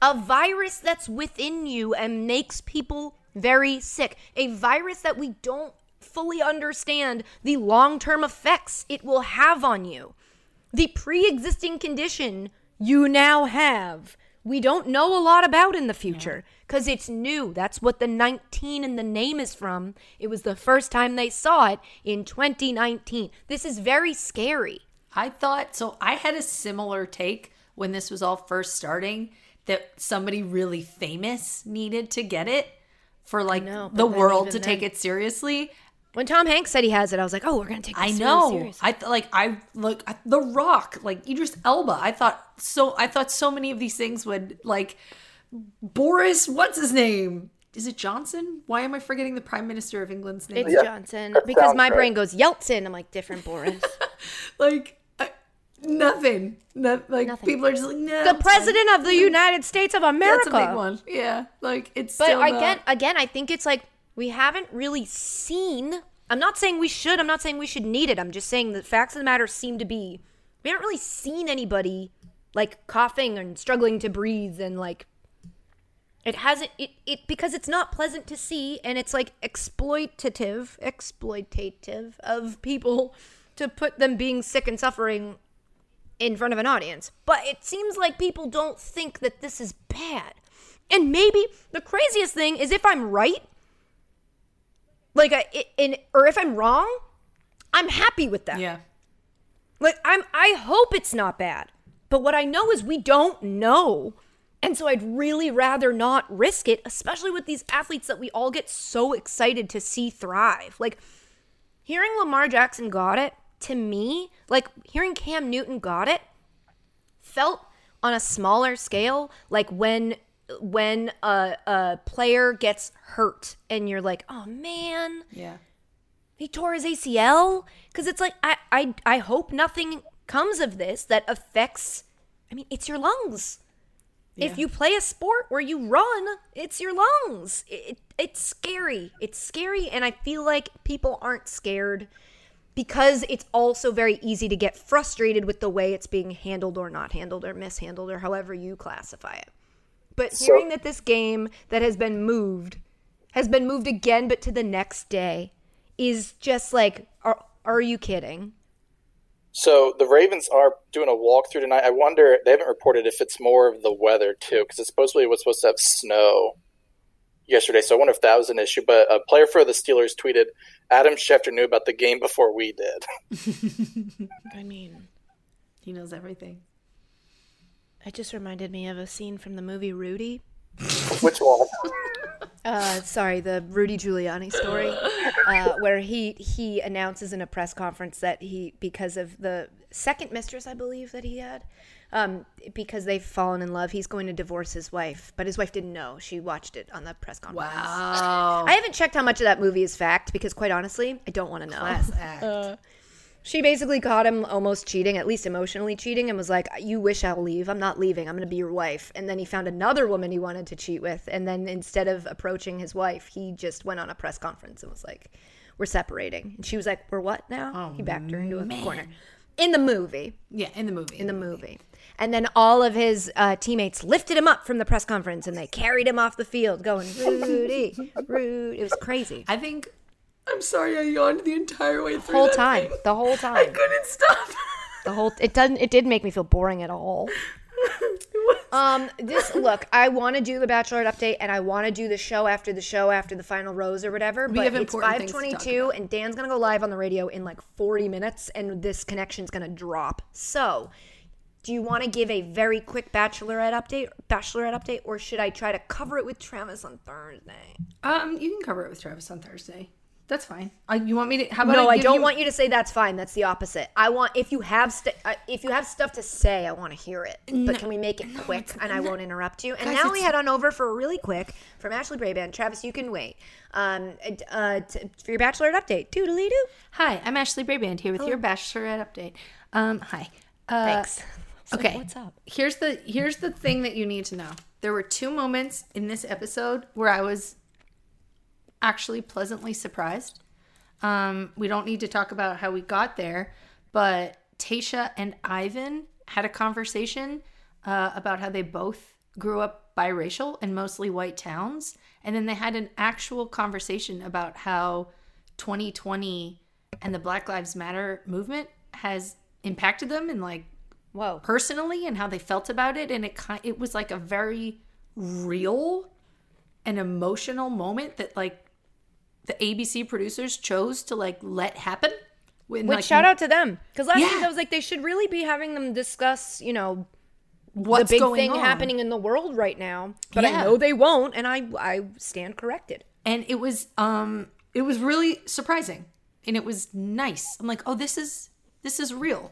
a virus that's within you and makes people very sick. A virus that we don't fully understand the long term effects it will have on you. The pre existing condition you now have we don't know a lot about in the future because it's new. That's what the 19 in the name is from. It was the first time they saw it in 2019. This is very scary. I thought so. I had a similar take when this was all first starting that somebody really famous needed to get it for like know, the world to take it seriously. When Tom Hanks said he has it, I was like, oh, we're going to take this I really know. serious. I th- like I look I- The Rock, like Idris Elba. I thought so. I thought so many of these things would like Boris. What's his name? Is it Johnson? Why am I forgetting the Prime Minister of England's name? It's Yeah, Johnson because my right. brain goes Yeltsin. I'm like different Boris. *laughs* like I, nothing. No, like Nothing. people are just like no. the it's fine." president of the *laughs* United States of America. That's a big one. Yeah, like it's. But still again, not- again, I think it's like we haven't really seen. I'm not saying we should. I'm not saying we should need it. I'm just saying the facts of the matter seem to be we haven't really seen anybody like coughing and struggling to breathe and like it hasn't it, it because it's not pleasant to see and it's like exploitative exploitative of people to put them being sick and suffering in front of an audience. But it seems like people don't think that this is bad. And maybe the craziest thing is if I'm right, like, I, in, or if I'm wrong, I'm happy with that. yeah. Like, I'm, I hope it's not bad. But what I know is we don't know. And so I'd really rather not risk it, especially with these athletes that we all get so excited to see thrive. Like, hearing Lamar Jackson got it, to me, like hearing Cam Newton got it, felt on a smaller scale like when when a, a player gets hurt and you're like oh man. Yeah. he tore his acl because it's like I, I i hope nothing comes of this that affects i mean it's your lungs. If you play a sport where you run it's your lungs. It, it, it's scary. It's scary and i feel like people aren't scared because it's also very easy to get frustrated with the way it's being handled or not handled or mishandled or however you classify it. But So- hearing that this game that has been moved has been moved again but to the next day is just like are, are you kidding? So the Ravens are doing a walkthrough tonight. I wonder they haven't reported if it's more of the weather too, because it supposedly was supposed to have snow yesterday. So I wonder if that was an issue. But a player for the Steelers tweeted, "Adam Schefter knew about the game before we did." *laughs* I mean, He knows everything. It just reminded me of a scene from the movie Rudy. *laughs* Which one? Uh, sorry, the Rudy Giuliani story, uh, where he he announces in a press conference that he because of the second mistress I believe that he had, um, because they've fallen in love, he's going to divorce his wife, but his wife didn't know. She watched it on the press conference. Wow. I haven't checked how much of that movie is fact because, quite honestly, I don't want to know. Class act. She basically caught him almost cheating, at least emotionally cheating, and was like, You wish I'll leave. I'm not leaving. I'm going to be your wife. And then he found another woman he wanted to cheat with. And then instead of approaching his wife, he just went on a press conference and was like, We're separating. And she was like, We're what now? he backed her into a corner. In the movie. yeah, in the movie. In the movie. And then all of his uh, teammates lifted him up from the press conference and they carried him off the field going, Rudy, Rudy. It was crazy. I think. I'm sorry, I yawned the entire way through. The whole *laughs* time. thing. The whole time. I couldn't stop. The whole it doesn't it didn't make me feel boring at all. *laughs* Um this look, I want to do the bachelorette update and I want to do the show after the show after the final rose or whatever, but have it's important things to talk 5:22 and Dan's going to go live on the radio in like 40 minutes and this connection's going to drop. So, do you want to give a very quick bachelorette update, bachelorette update or should I try to cover it with Travis on Thursday? Um, you can cover it with Travis on Thursday. That's fine. Uh, you want me to? How about No, I give don't you- want you to say that's fine. That's the opposite. I want if you have st- uh, if you have stuff to say, I want to hear it. But can we make it quick and I won't interrupt you? And Guys, now we head on over for a really quick from Ashley Braband. Travis, you can wait. Um, uh, t- for your bachelorette update. Doodly doo. Hi, I'm Ashley Braband here with your Bachelorette update. Um, hi. Uh, Thanks. *laughs* Okay. what's up? Here's the here's the thing that you need to know. There were two moments in this episode where I was actually pleasantly surprised. Um, we don't need to talk about how we got there, but Tayshia and Ivan had a conversation uh, about how they both grew up biracial in mostly white towns, and then they had an actual conversation about how 2020 and the Black Lives Matter movement has impacted them and like Whoa. personally and how they felt about it and it kind it was like a very real and emotional moment that like the ABC producers chose to like let happen when Which like, shout out to them because last Yeah. week I was like they should really be having them discuss you know what's the big thing on. happening in the world right now. But Yeah. I know they won't, and I I stand corrected. and it was um it was really surprising and it was nice i'm like oh this is this is real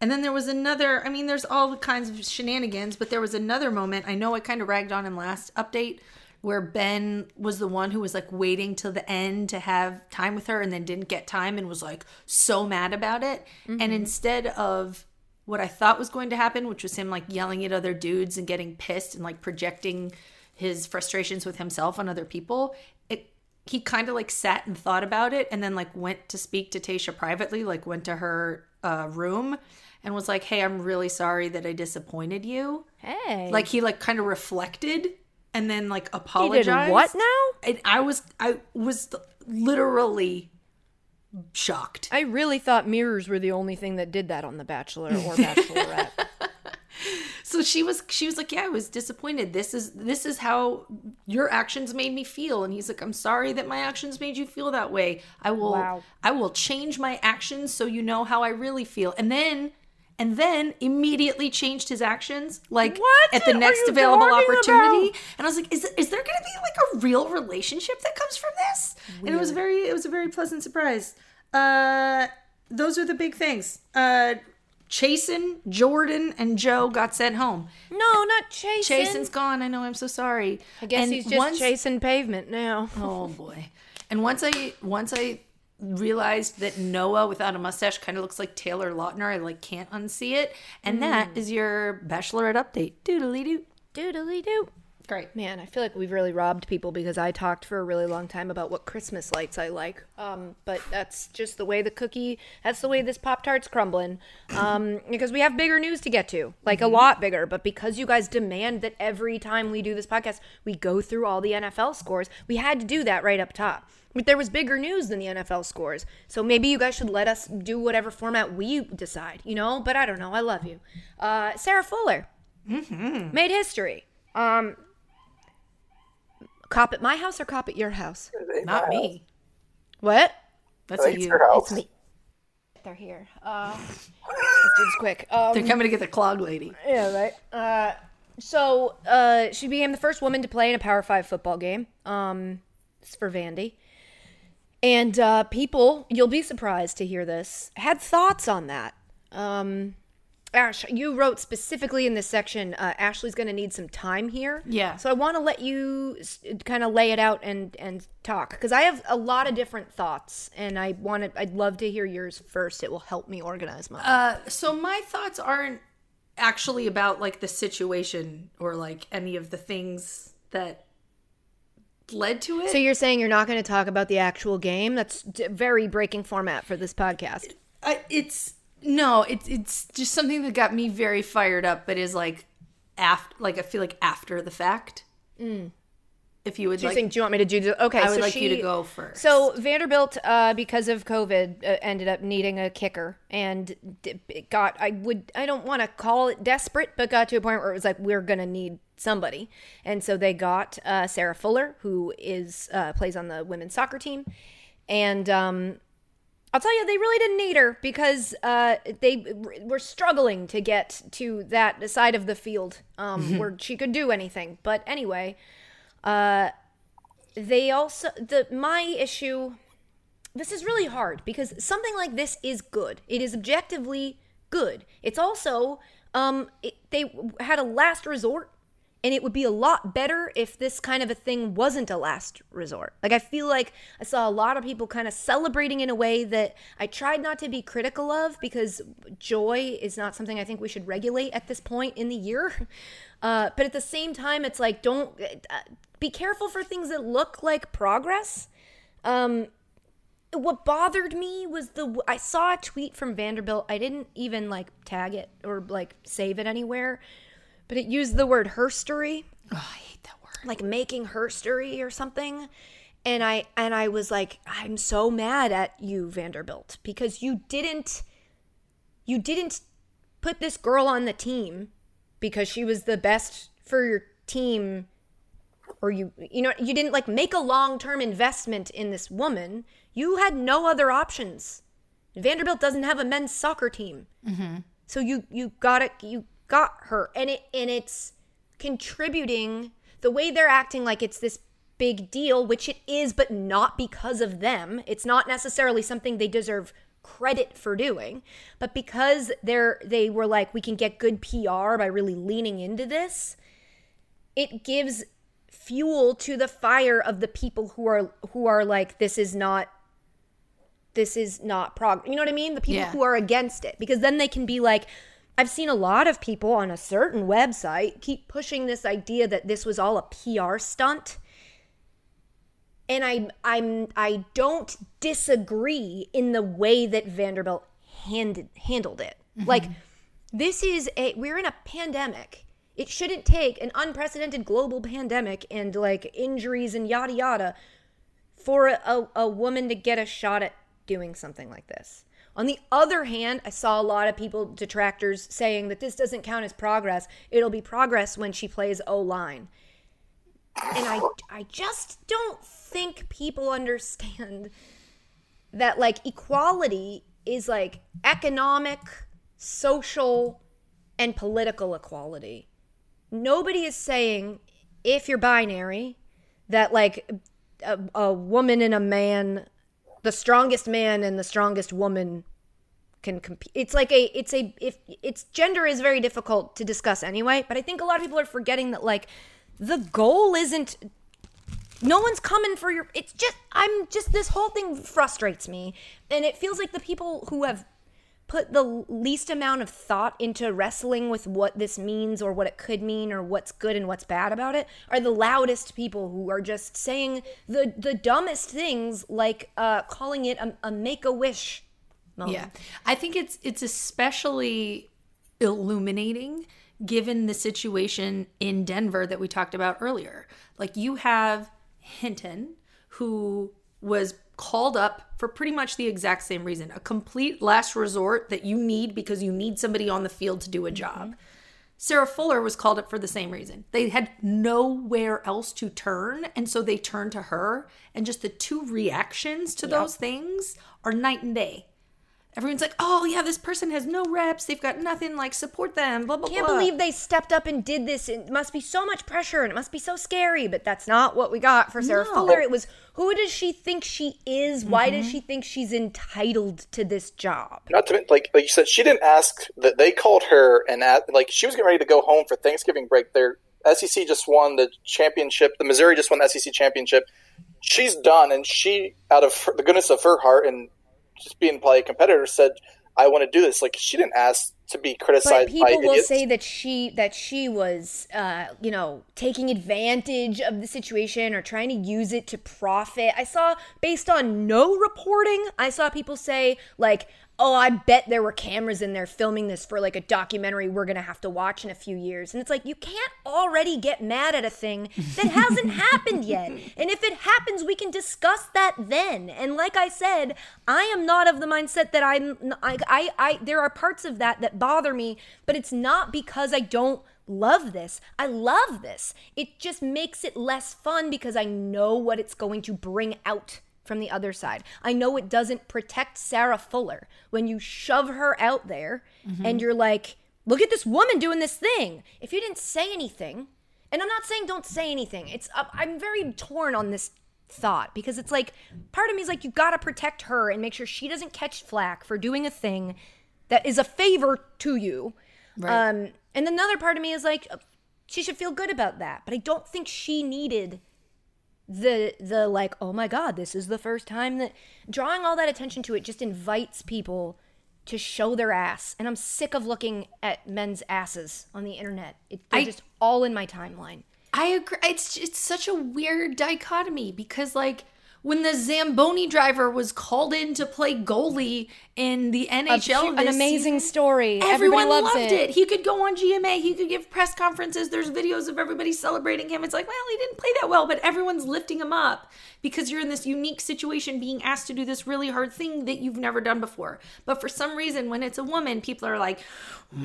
and then there was another i mean there's all the kinds of shenanigans but there was another moment i know i kind of ragged on in last update where ben was the one who was like waiting till the end to have time with her and then didn't get time and was like so mad about it. And instead of what i thought was going to happen which was him like yelling at other dudes and getting pissed and like projecting his frustrations with himself on other people it he kind of like sat and thought about it and then like went to speak to Tayshia privately like went to her uh, room and was like hey i'm really sorry that i disappointed you. Hey, like he like kind of reflected and then like apologized what now? and i was i was literally shocked I really thought mirrors were the only thing that did that on The Bachelor or *laughs* Bachelorette. so she was she was like yeah i was disappointed this is this is how your actions made me feel and he's like i'm sorry that my actions made you feel that way i will Wow. i will change my actions so you know how i really feel and then and then immediately changed his actions like What at the next available opportunity about? and i was like is, is there gonna be like a real relationship that comes from this and it was very it was a very pleasant surprise uh those are the big things uh Chasen, Jordan, and Joe got sent home. no, not Chase. Jason's gone. I know. I'm so sorry. I guess And he's just once- chasing pavement now. Oh boy. And once I once I realized that Noah without a mustache kind of looks like Taylor Lautner, I like can't unsee it. And that is your bachelorette update. Doodly doo. Doodly doo. Great. Man, I feel like we've really robbed people because I talked for a really long time about what Christmas lights I like. Um, but that's just the way the cookie. That's the way this pop tart's crumbling. Um, because we have bigger news to get to, like a lot bigger. But because you guys demand that every time we do this podcast, we go through all the NFL scores, we had to do that right up top. But there was bigger news than the NFL scores, so maybe you guys should let us do whatever format we decide, you know. But I don't know. I love you, uh, Sarah Fuller made history. Um, cop at my house or cop at your house? Not me. What? That's I a think it's you. your house. They're here. Uh, let's do this quick. *laughs* Um, They're coming to get the clog lady. yeah, right. Uh, so uh, she became the first woman to play in a Power Five football game. Um, it's for Vandy. And uh, people, you'll be surprised to hear this, had thoughts on that. Um, Ash, you wrote specifically in this section, uh, Ashley's going to need some time here. Yeah. So I want to let you kind of lay it out and and talk because I have a lot of different thoughts, and I want to. I'd love to hear yours first. It will help me organize mine. Uh, so my thoughts aren't actually about like the situation or like any of the things that led to it. so you're saying you're not going to talk about the actual game? That's d- very breaking format for this podcast. I, it's no, it's it's just something that got me very fired up, but is like after, like I feel like after the fact. Mm. If you would you like, think? Do you want me to do? the- Okay, I would so like you to go first. So Vanderbilt, uh, because of COVID, uh, ended up needing a kicker, and it got. I would. I don't want to call it desperate, but got to a point where it was like we're gonna need somebody, and so they got uh, Sarah Fuller, who is uh, plays on the women's soccer team, and um, I'll tell you, they really didn't need her because uh, they were struggling to get to that side of the field um, where she could do anything. But anyway, uh, they also the my issue this is really hard because something like this is good. It is objectively good. It's also um it, they had a last resort and it would be a lot better if this kind of a thing wasn't a last resort. Like I feel like I saw a lot of people kind of celebrating in a way that I tried not to be critical of because joy is not something I think we should regulate at this point in the year. *laughs* Uh, but at the same time, it's like don't uh, be careful for things that look like progress. Um, what bothered me was the I saw a tweet from Vanderbilt. I didn't even like tag it or like save it anywhere, but it used the word herstory, Oh, I hate that word. like making herstory or something. And I and I was like, I'm so mad at you, Vanderbilt, because you didn't you didn't put this girl on the team because she was the best for your team or you you know you didn't like make a long-term investment in this woman. You had no other options. Vanderbilt doesn't have a men's soccer team. Mm-hmm. So you you got it you got her. And it and it's contributing the way they're acting like it's this big deal which it is but not because of them. It's not necessarily something they deserve credit for doing but because they're they were like we can get good PR by really leaning into this it gives fuel to the fire of the people who are who are like this is not this is not prog you know what i mean? The people Yeah. who are against it. Because then they can be like i've seen a lot of people on a certain website keep pushing this idea that this was all a pr stunt. And i i'm i don't disagree in the way that vanderbilt handed handled it. Mm-hmm. Like this is a we're in a pandemic it shouldn't take an unprecedented global pandemic and like injuries and yada yada for a, a woman to get a shot at doing something like this. On the other hand, I saw a lot of people, detractors, saying that this doesn't count as progress. It'll be progress when she plays O line. And I, I just don't think people understand that like equality is like economic, social, and political equality. Nobody is saying if you're binary that like a, a woman and a man, the strongest man and the strongest woman can compete. It's like a it's a if it's gender is very difficult to discuss anyway, but I think a lot of people are forgetting that like the goal isn't no one's coming for your it's just i'm just this whole thing frustrates me and it feels like the people who have put the least amount of thought into wrestling with what this means or what it could mean or what's good and what's bad about it are the loudest people who are just saying the the dumbest things like uh calling it a, a make-a-wish moment. Yeah. I think it's it's especially illuminating given the situation in Denver that we talked about earlier. Like you have Hinton who was called up for pretty much the exact same reason, a complete last resort that you need because you need somebody on the field to do a job. Mm-hmm. Sarah Fuller was called up for the same reason. They had nowhere else to turn, and so they turned to her. And just the two reactions to those things are night and day. Everyone's like, "Oh yeah, this person has no reps. They've got nothing. Like support them." Blah blah can't blah. believe they stepped up and did this. It must be so much pressure and it must be so scary, but that's not what we got for Sarah No. Fuller. It was who does she think she is? Why Mm-hmm. does she think she's entitled to this job? Not to like like you said, she didn't ask that they called her and at, like she was getting ready to go home for Thanksgiving break. Their SEC just won the championship. The Missouri just won the SEC championship. She's done, and she, out of her, the goodness of her heart and just being probably a competitor, said, "I want to do this." Like she didn't ask to be But criticized by people will idiots. say that she that she was, uh, you know, taking advantage of the situation or trying to use it to profit. I saw, based on no reporting, I saw people say like, "Oh, I bet there were cameras in there filming this for like a documentary we're gonna have to watch in a few years." And it's like you can't already get mad at a thing that hasn't *laughs* happened yet. And if it happens, we can discuss that then. And like I said, I am not of the mindset that I'm. I, I, I there are parts of that that bother me, but it's not because I don't love this. I love this. It just makes it less fun because I know what it's going to bring out from the other side. I know it doesn't protect Sarah Fuller when you shove her out there and you're like, look at this woman doing this thing. If you didn't say anything, and I'm not saying don't say anything. It's uh, I'm very torn on this thought because it's like part of me is like you got to protect her and make sure she doesn't catch flack for doing a thing that is a favor to you. Right. Um, and another part of me is like she should feel good about that, but I don't think she needed the the like oh my god this is the first time that drawing all that attention to it just invites people to show their ass. And i'm sick of looking at men's asses on the internet. It, they're I- just all in my timeline. I agree. It's it's such a weird dichotomy because like when the Zamboni driver was called in to play goalie in the NHL, an amazing season, story Everyone everybody loves loved it. it. He could go on GMA. He could give press conferences. There's videos of everybody celebrating him. It's like, well, he didn't play that well, but everyone's lifting him up because you're in this unique situation being asked to do this really hard thing that you've never done before. But for some reason, when it's a woman, people are like,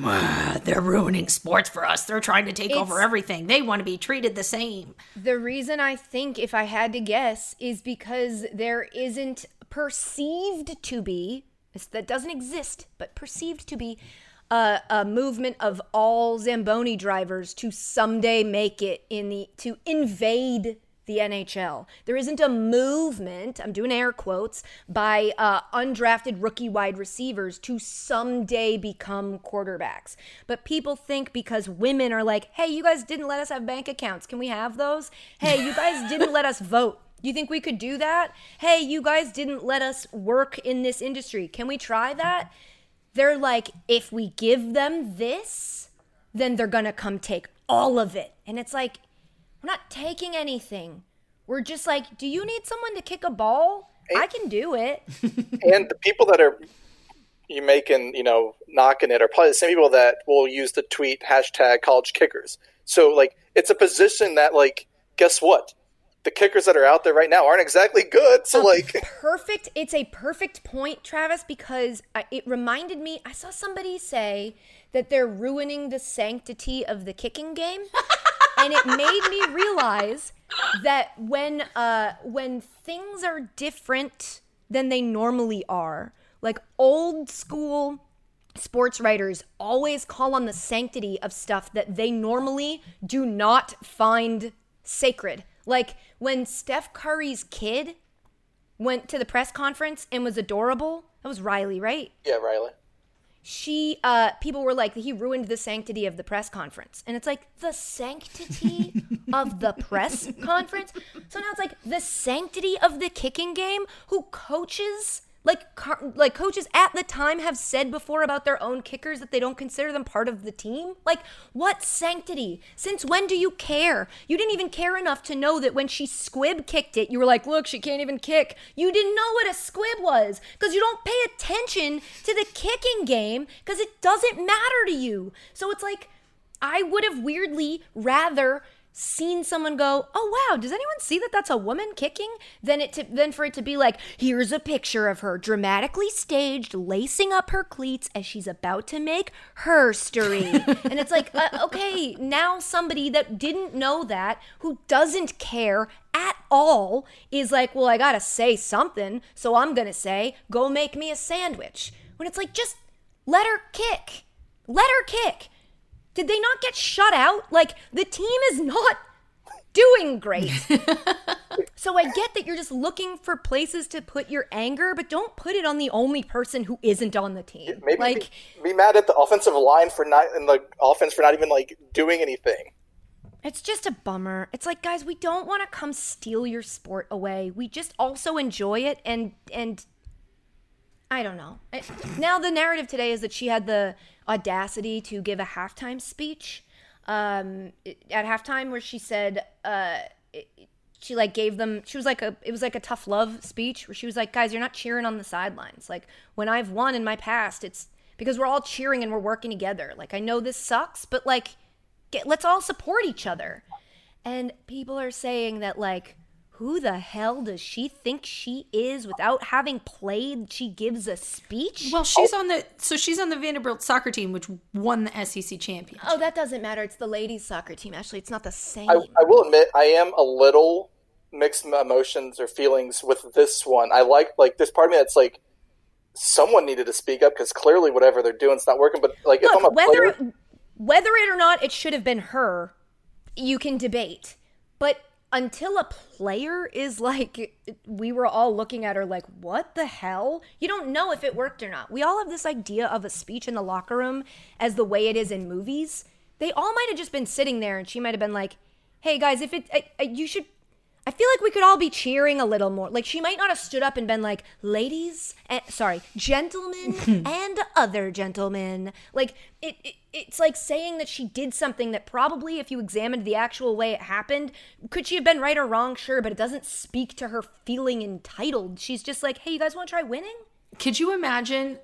"Ah, they're ruining sports for us. They're trying to take over everything. They want to be treated the same. The reason I think, if I had to guess, is because there isn't perceived to be, that doesn't exist, but perceived to be, a, a movement of all Zamboni drivers to someday make it in the, to invade the NHL. There isn't a movement, I'm doing air quotes, by uh, undrafted rookie wide receivers to someday become quarterbacks. But people think because women are like, hey, you guys didn't let us have bank accounts. Can we have those? Hey, you guys didn't let us vote. You think we could do that? Hey, you guys didn't let us work in this industry. Can we try that? They're like, if we give them this, then they're gonna come take all of it. And it's like, we're not taking anything. We're just like, do you need someone to kick a ball? I can do it. *laughs* and the people that are you making, you know, knocking it are probably the same people that will use the tweet hashtag college kickers. So like it's a position that like guess what? The kickers that are out there right now aren't exactly good. So like perfect it's a perfect point travis because I, it reminded me i saw somebody say that they're ruining the sanctity of the kicking game *laughs* and it made me realize that when uh when things are different than they normally are like old school sports writers always call on the sanctity of stuff that they normally do not find sacred like when steph curry's kid went to the press conference and was adorable. That was Riley, right? Yeah, Riley. She uh people were like he ruined the sanctity of the press conference. And it's like the sanctity *laughs* of the press conference. So now it's like the sanctity of the kicking game who coaches like car- like coaches at the time have said before about their own kickers that they don't consider them part of the team. Like what sanctity? Since when do you care? You didn't even care enough to know that when she squib kicked it, you were like, "Look, she can't even kick." You didn't know what a squib was because you don't pay attention to the kicking game because it doesn't matter to you. So it's like I would have weirdly rather seen someone go, "Oh wow, does anyone see that that's a woman kicking?" Than it to than for it to be like, "Here's a picture of her dramatically staged lacing up her cleats as she's about to make her herstory." *laughs* and it's like, uh, "Okay, now somebody that didn't know that, who doesn't care at all, is like, "Well, I got to say something, so I'm going to say, "Go make me a sandwich." When it's like, "Just let her kick." Let her kick. Did they not get shut out? Like the team is not *laughs* doing great. *laughs* so I get that you're just looking for places to put your anger, but don't put it on the only person who isn't on the team. Maybe like be, be mad at the offensive line for not and the offense for not even like doing anything. it's just a bummer. It's like guys, we don't want to come steal your sport away. We just also enjoy it and and I don't know. It- now the narrative today is that she had the audacity to give a halftime speech. Um, at halftime where she said uh, she like gave them she was like a it was like a tough love speech where she was like guys you're not cheering on the sidelines. Like when I've won in my past it's because we're all cheering and we're working together. Like I know this sucks but like get, let's all support each other. And people are saying that like who the hell does she think she is without having played she gives a speech Well, she's oh. on the so she's on the Vanderbilt soccer team, which won the SEC championship. oh that doesn't matter it's the ladies soccer team actually it's not the same I, I will admit I am a little mixed emotions or feelings with this one. I like like this part of me that's like someone needed to speak up because clearly whatever they're doing is not working. But like if I'm a whether player, whether it or not it should have been her, you can debate. But until a player is like we were all looking at her like what the hell? You don't know if it worked or not. We all have this idea of a speech in the locker room as the way it is in movies. They all might have just been sitting there and she might have been like hey guys if it I, I, you should I feel like we could all be cheering a little more. Like she might not have stood up and been like, "Ladies, and, sorry, gentlemen, *laughs* and other gentlemen." Like it, it, it's like saying that she did something that probably, if you examined the actual way it happened, could she have been right or wrong? Sure, but it doesn't speak to her feeling entitled. She's just like, "Hey, you guys want to try winning?" Could you imagine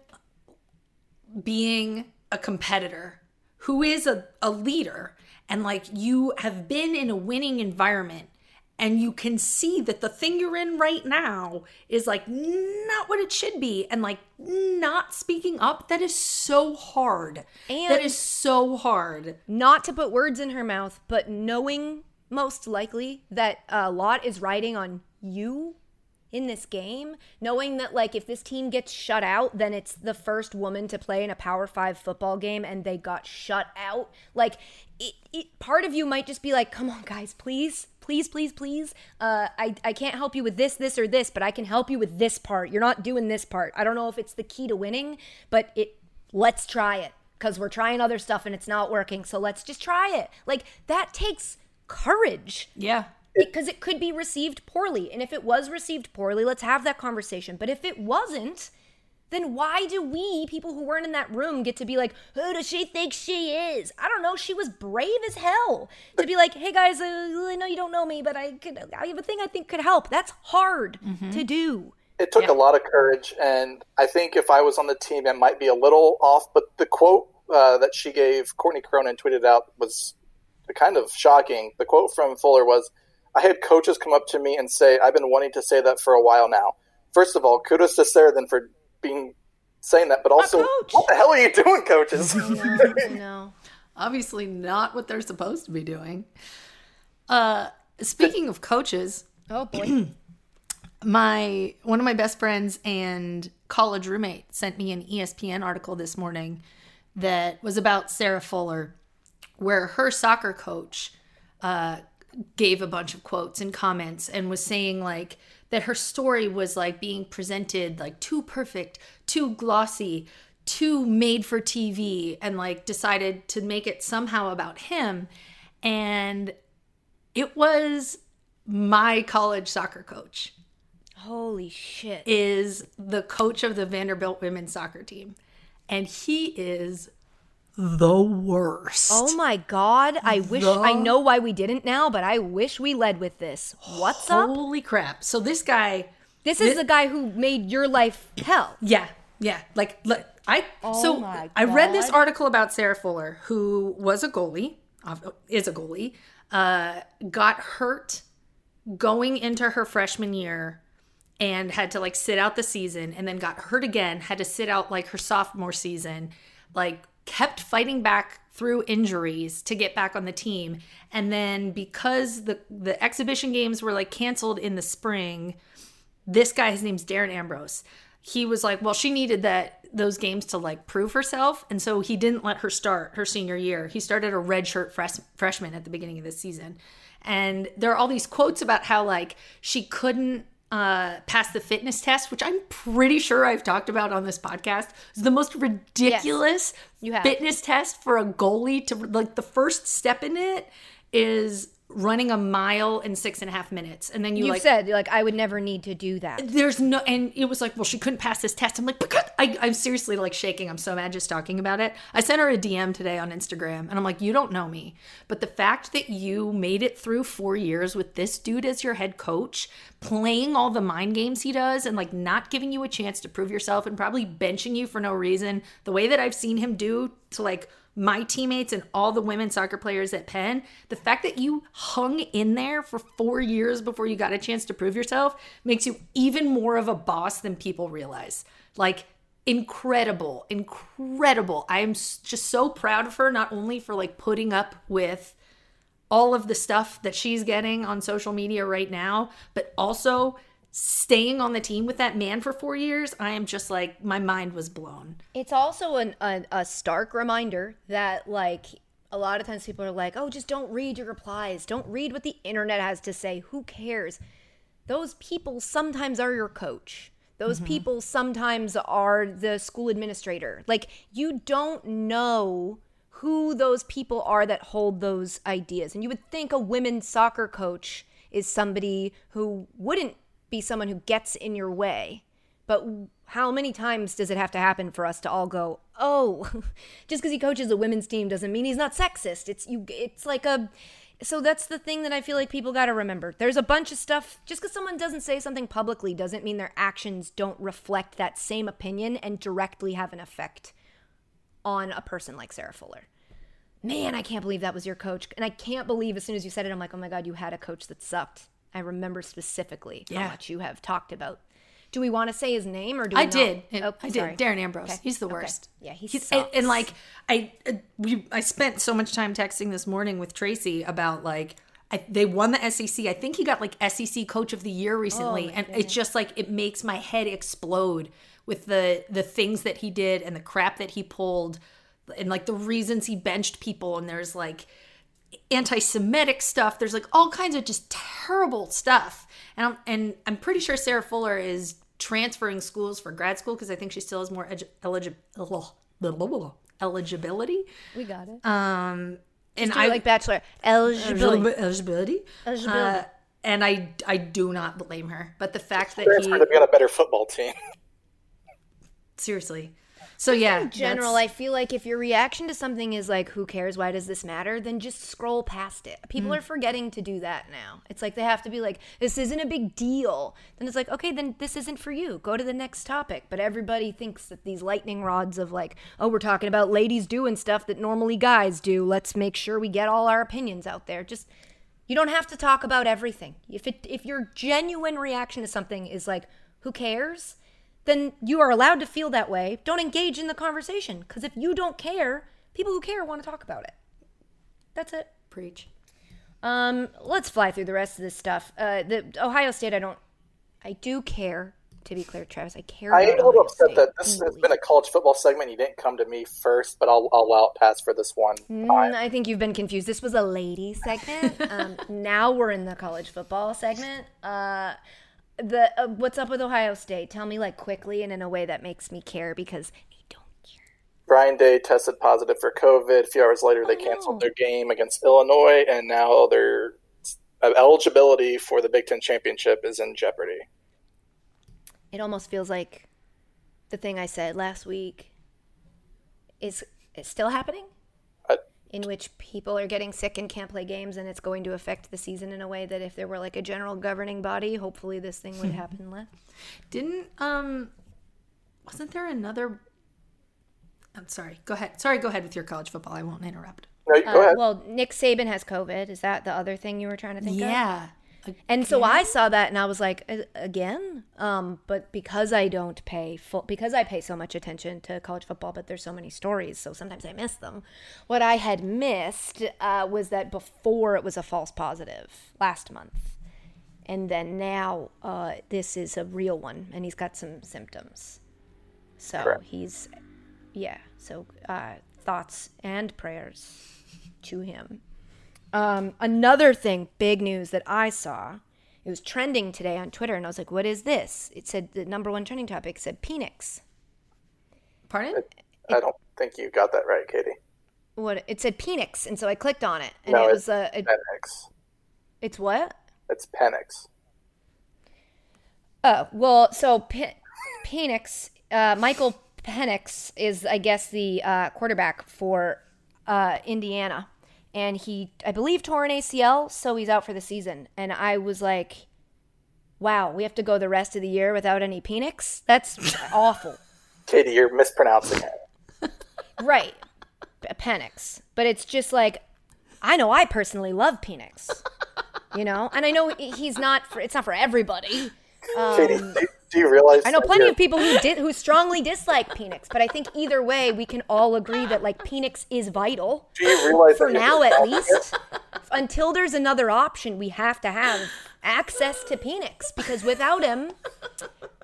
being a competitor who is a, a leader and like you have been in a winning environment and you can see that the thing you're in right now is like not what it should be and like not speaking up that is so hard And- that is so hard not to put words in her mouth, but knowing most likely that a lot is riding on you in this game, knowing that like if this team gets shut out, then it's the first woman to play in a Power 5 football game and they got shut out. Like it, it part of you might just be like, "Come on guys, please. Please, please, please. Uh, I, I can't help you with this, this, or this, but I can help you with this part. You're not doing this part. I don't know if it's the key to winning, but it let's try it because we're trying other stuff and it's not working. So let's just try it. Like that takes courage yeah because it could be received poorly. And if it was received poorly, let's have that conversation. But if it wasn't, then why do we, people who weren't in that room, get to be like, who does she think she is? I don't know. She was brave as hell to be like, hey guys, uh, I know you don't know me, but I could, I have a thing I think could help. That's hard to do. It took a lot of courage, and I think if I was on the team, it might be a little off. But the quote uh, that she gave, Courtney Cronin tweeted out, was kind of shocking. The quote from Fuller was, "I had coaches come up to me and say, I've been wanting to say that for a while now. First of all, kudos to Sarah then for being saying that, but also, what the hell are you doing, coaches? *laughs* *laughs* No. obviously not what they're supposed to be doing uh speaking of coaches Oh boy. *clears throat* my one of my best friends and college roommate sent me an ESPN article this morning that was about Sarah Fuller, where her soccer coach uh, gave a bunch of quotes and comments and was saying like that her story was like being presented like too perfect, too glossy, too made for TV, and like decided to make it somehow about him. And it was my college soccer coach Holy shit. is the coach of the Vanderbilt women's soccer team. And he is the worst. Oh my god. I wish I know why we didn't now, but I wish we led with this. What's up? Holy crap. So this guy, This is the guy who made your life hell. yeah, yeah. Like, look, I, Oh so I read this article about Sarah Fuller, who was a goalie, is a goalie, uh, got hurt going into her freshman year and had to like sit out the season and then got hurt again had to sit out like her sophomore season like kept fighting back through injuries to get back on the team. And then because the the exhibition games were like canceled in the spring this guy his name's Darren Ambrose he was like well she needed that those games to like prove herself. And so he didn't let her start her senior year. He started a redshirt fresh, freshman at the beginning of the season. And there are all these quotes about how like she couldn't uh, pass the fitness test, which I'm pretty sure I've talked about on this podcast. It's the most ridiculous you have. fitness test for a goalie to like the first step in it is running a mile in six and a half minutes, and then you You like said like I would never need to do that. there's no and it was like well she couldn't pass this test. I'm like I, i'm seriously like shaking. I'm so mad just talking about it. I sent her a dm today on instagram and i'm like you don't know me. But the fact that you made it through four years with this dude as your head coach playing all the mind games he does and like not giving you a chance to prove yourself and probably benching you for no reason the way that i've seen him do to like my teammates and all the women soccer players at Penn, the fact that you hung in there for four years before you got a chance to prove yourself makes you even more of a boss than people realize. Like, incredible, incredible. I am just so proud of her, not only for like putting up with all of the stuff that she's getting on social media right now, but also staying on the team with that man for four years. I am just like, my mind was blown. It's also an, a, a stark reminder that like a lot of times people are like, oh, just don't read your replies. Don't read what the internet has to say. Who cares? Those people sometimes are your coach. Those mm-hmm. people sometimes are the school administrator. Like, you don't know who those people are that hold those ideas. And you would think a women's soccer coach is somebody who wouldn't be someone who gets in your way. But how many times does it have to happen for us to all go, "Oh, *laughs* just because he coaches a women's team doesn't mean he's not sexist." It's you it's like a so that's the thing that I feel like people got to remember. There's a bunch of stuff just cuz someone doesn't say something publicly doesn't mean their actions don't reflect that same opinion and directly have an effect on a person like Sarah Fuller. Man, I can't believe that was your coach. And I can't believe as soon as you said it, I'm like, oh my God, you had a coach that sucked. I remember specifically how much you have talked about. Do we want to say his name or do we I not? did. Oh, I sorry. did. Darren Ambrose. Okay. He's the Okay. worst. Yeah, he He's- and, and like I uh, we I spent so much time texting this morning with Tracy about like I, they won the SEC. I think he got like SEC Coach of the Year recently, Oh and it's just like it makes my head explode with the the things that he did and the crap that he pulled, and like the reasons he benched people. And there's like anti-Semitic stuff. There's like all kinds of just terrible stuff. And I'm and I'm pretty sure Sarah Fuller is transferring schools for grad school because I think she still has more edu- eligi- eligibility. We got it. Um, and I like Bachelor. Eligibility. eligibility. Eligibility. Uh, and I I do not blame her. But the fact that Transfer, he they've got a better football team. seriously. So yeah, in general, I feel like if your reaction to something is like, who cares? Why does this matter? Then just scroll past it. People hmm. are forgetting to do that now. It's like they have to be like, this isn't a big deal. Then it's like, okay, then this isn't for you. Go to the next topic. But everybody thinks that these lightning rods of like, oh, we're talking about ladies doing stuff that normally guys do. Let's make sure we get all our opinions out there. Just you don't have to talk about everything. If it if your genuine reaction to something is like, who cares? Then you are allowed to feel that way. Don't engage in the conversation because if you don't care, people who care want to talk about it. That's it. preach. Um, let's fly through the rest of this stuff. Uh, the Ohio State, I don't, I do care. To be clear, Travis, I care. I about am a little Ohio upset State that this has been a college football segment. You didn't come to me first, but I'll, I'll allow it pass for this one Mm. I think you've been confused. This was a lady segment. *laughs* Um, now we're in the college football segment. Uh, the uh, what's up with Ohio State? Tell me like quickly and in a way that makes me care because I don't care. Ryan Day tested positive for COVID. A few hours later, they Oh, canceled no. their game against Illinois, and now their uh, eligibility for the Big Ten championship is in jeopardy. It almost feels like the thing I said last week is is still happening. I, in which people are getting sick and can't play games and it's going to affect the season in a way that if there were like a general governing body hopefully this thing would *laughs* happen less Didn't um wasn't there another I'm sorry. Go ahead. Sorry, go ahead with your college football. I won't interrupt. no, go Uh, ahead. well nick saban has covid is that the other thing you were trying to think of Yeah. And so i saw that and i was like again? Um but because i don't pay full because i pay so much attention to college football but there's so many stories so sometimes i miss them. What i had missed uh, was that before it was a false positive last month. And then now uh, this is a real one and he's got some symptoms. So Correct. he's yeah so uh, thoughts and prayers to him um, another thing big news that i saw it was trending today on twitter and i was like what is this it said the number one trending topic said penix Pardon? I don't think you got that right, Katie. what it said penix and so i clicked on it and No, it was a, a Penix. it's what It's Penix. Oh well, so P- Penix, uh, Michael Penix is, I guess, the uh, quarterback for uh, Indiana, and he, I believe, tore an ACL, so he's out for the season. And I was like, "Wow, we have to go the rest of the year without any Penix. That's *laughs* awful." Katie, you're mispronouncing it. *laughs* right, Penix, but it's just like, I know I personally love Penix, you know, and I know he's not for. It's not for everybody. Katie, do, do you realize? Um, I know plenty of people who did who strongly dislike Penix, but I think either way we can all agree that like Penix is vital Do you realize for now at least. Until there's another option, we have to have access to Penix because without him,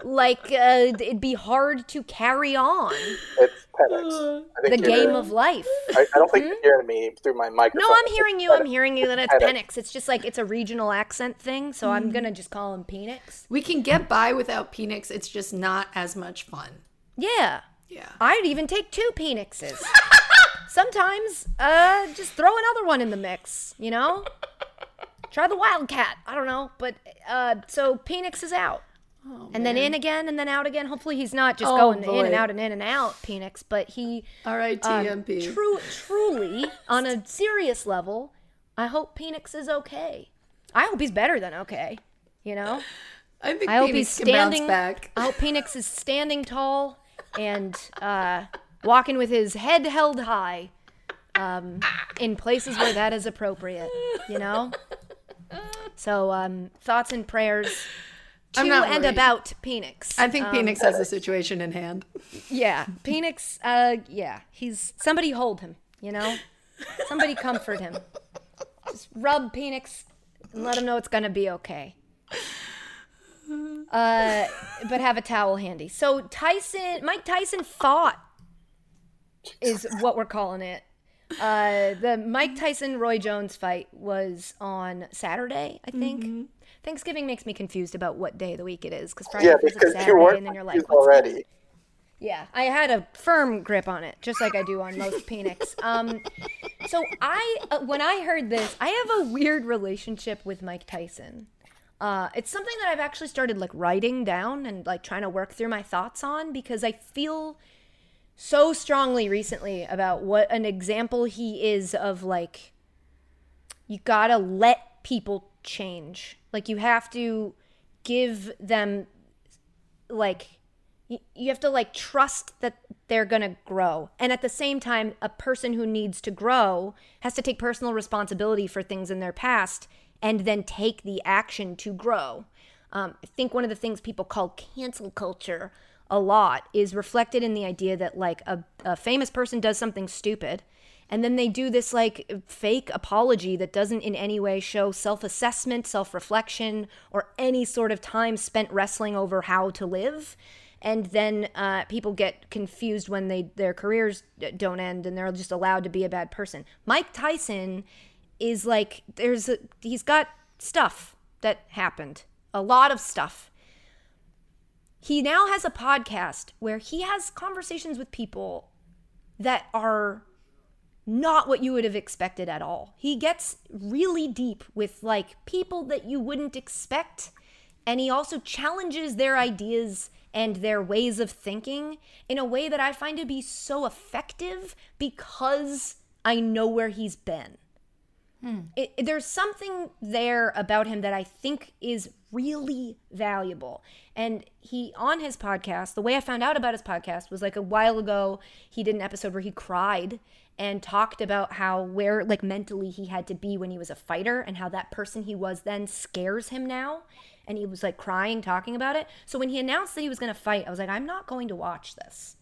like uh, it'd be hard to carry on. It's Penix. I The game of life. I, I don't think you're hearing me through my microphone. No, I'm hearing you. I'm hearing you that it's Penix. Penix. It's just like it's a regional accent thing, so I'm gonna just call him Penix. We can get by without Penix. It's just not as much fun. Yeah. Yeah. I'd even take two Penixes. *laughs* Sometimes, uh, just throw another one in the mix, you know? *laughs* Try the Wildcat. I don't know. But, uh, so Penix is out. And then in again and then out again. Hopefully he's not just Oh, going in and out and in and out, Penix, but he All right, um, TMP. true, truly, on a serious level, I hope Penix is okay. I hope he's better than okay. You know? I think I hope Penix he's standing. back. I hope Penix is standing tall and uh, walking with his head held high um, in places where that is appropriate. You know. *laughs* So um, thoughts and prayers to I'm not and worried. about Penix. I think Um, Penix has the situation in hand. Yeah, Penix. Uh, yeah, he's somebody hold him. You know, somebody comfort him. Just rub Penix and let him know it's gonna be okay. Uh, but have a towel handy. So Tyson, Mike Tyson fought, is what we're calling it. Uh, the Mike Tyson Roy Jones fight was on Saturday, I think. Thanksgiving makes me confused about what day of the week it is because Friday Yeah, because Saturday, you and then you're like, already. yeah, I had a firm grip on it, just like I do on most *laughs* Penix. Um, so I, uh, when I heard this, I have a weird relationship with Mike Tyson. Uh, it's something that I've actually started like writing down and like trying to work through my thoughts on because I feel so strongly recently about what an example he is of like you gotta let people change. Like you have to give them like you, have to like trust that they're gonna grow. And at the same time a person who needs to grow has to take personal responsibility for things in their past and then take the action to grow. Um, i think one of the things people call cancel culture a lot is reflected in the idea that like a, a famous person does something stupid and then they do this like fake apology that doesn't in any way show self assessment, self reflection, or any sort of time spent wrestling over how to live. And then uh, people get confused when they their careers don't end and they're just allowed to be a bad person. Mike Tyson is like there's a, he's got stuff that happened, a lot of stuff. He now has a podcast where he has conversations with people that are not what you would have expected at all. He gets really deep with like people that you wouldn't expect and he also challenges their ideas and their ways of thinking in a way that I find to be so effective because I know where he's been. It, it- there's something there about him that I think is really valuable. And he, on his podcast, the way I found out about his podcast was like a while ago, he did an episode where he cried and talked about how, where like mentally he had to be when he was a fighter and how that person he was then scares him now. And he was like crying, talking about it. So when he announced that he was going to fight, I was like, I'm not going to watch this.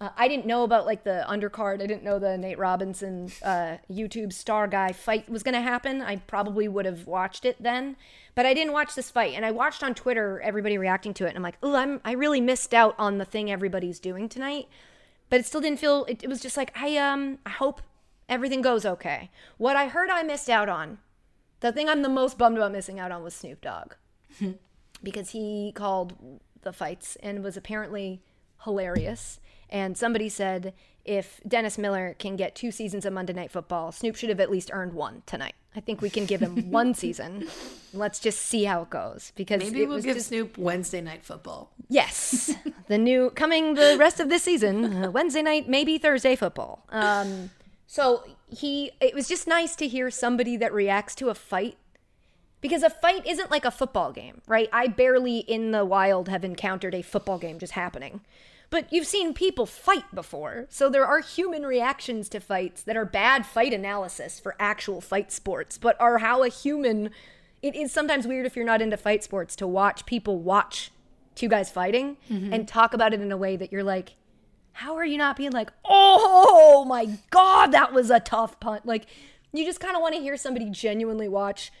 Uh, I didn't know about like the undercard. I didn't know the Nate Robinson uh, YouTube star guy fight was going to happen. I probably would have watched it then, but I didn't watch this fight. And I watched on Twitter everybody reacting to it, and I'm like, oh, I'm I really missed out on the thing everybody's doing tonight. But it still didn't feel. It, it was just like I um I hope everything goes okay. What I heard I missed out on, the thing I'm the most bummed about missing out on was Snoop Dogg *laughs* because he called the fights and was apparently hilarious. And somebody said if Dennis Miller can get two seasons of Monday Night Football, Snoop should have at least earned one tonight. I think we can give him *laughs* one season. Let's just see how it goes because Maybe it we'll was give just Snoop Wednesday night football. yes, *laughs* the new coming the rest of this season, uh, Wednesday night, maybe Thursday football. Um, so he, it was just nice to hear somebody that reacts to a fight because a fight isn't like a football game, right? I barely in the wild have encountered a football game just happening. But you've seen people fight before. So there are human reactions to fights that are bad fight analysis for actual fight sports, but are how a human. It is sometimes weird if you're not into fight sports to watch people watch two guys fighting mm-hmm. and talk about it in a way that you're like, how are you not being like, oh my God, that was a tough punt? Like, you just kind of want to hear somebody genuinely watch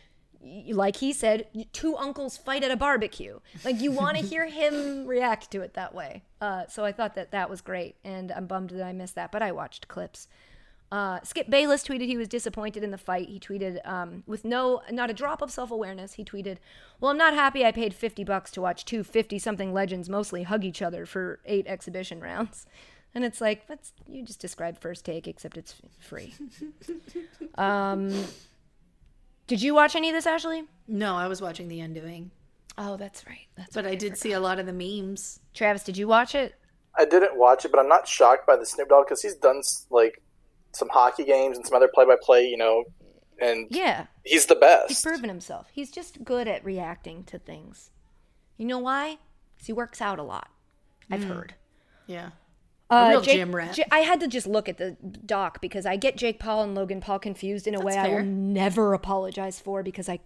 like he said, two uncles fight at a barbecue. Like you want to *laughs* hear him react to it that way. Uh, so I thought that that was great, and I'm bummed that I missed that. But I watched clips. Uh, Skip Bayless tweeted he was disappointed in the fight. He tweeted um, with no, not a drop of self awareness. He tweeted, "Well, I'm not happy. I paid 50 bucks to watch two 50 something legends mostly hug each other for eight exhibition rounds." And it's like, that's you just described first take, except it's free. *laughs* um, did you watch any of this, Ashley? No, I was watching The Undoing, Oh, that's right. That's but I did see a lot of the memes. Travis. Did you watch it? I didn't watch it, but I'm not shocked by the Snoop Dogg because he's done like some hockey games and some other play-by-play, you know, and Yeah, he's the best. he's proven himself. He's just good at reacting to things. You know why? Because he works out a lot. I've mm. heard. Yeah. Uh, real Jake- gym rat. Ja- I had to just look at the doc because I get Jake Paul and Logan Paul confused in a way I will never apologize for because I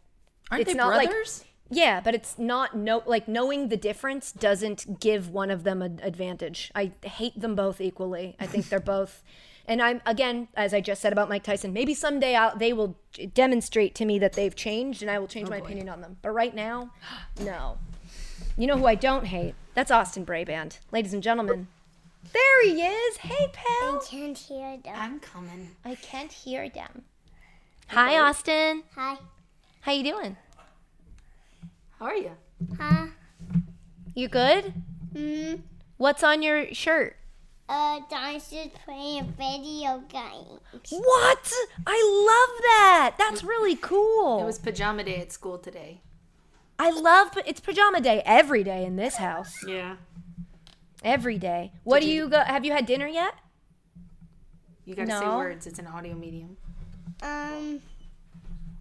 Aren't It's they not like- brothers? Yeah, but it's not no like knowing the difference doesn't give one of them an advantage. I hate them both equally. I think they're both and I'm again as I just said about Mike Tyson, maybe someday I'll, they will demonstrate to me that they've changed and I will change my opinion on them. But right now, *gasps* no. You know who I don't hate? That's Austin Braband. Ladies and gentlemen. There he is. Hey, pal. I pal. can't hear them. I'm coming. I can't hear them. Hi, Austin. Hi. How you doing? How are you? Huh? You good? Hmm. What's on your shirt? Uh, Dinosaurs playing video games. What? I love that. That's really cool. It was pajama day at school today. I love it's pajama day every day in this house. Yeah. Every day. What do you go have you had dinner yet? You gotta say words. It's an audio medium. Um,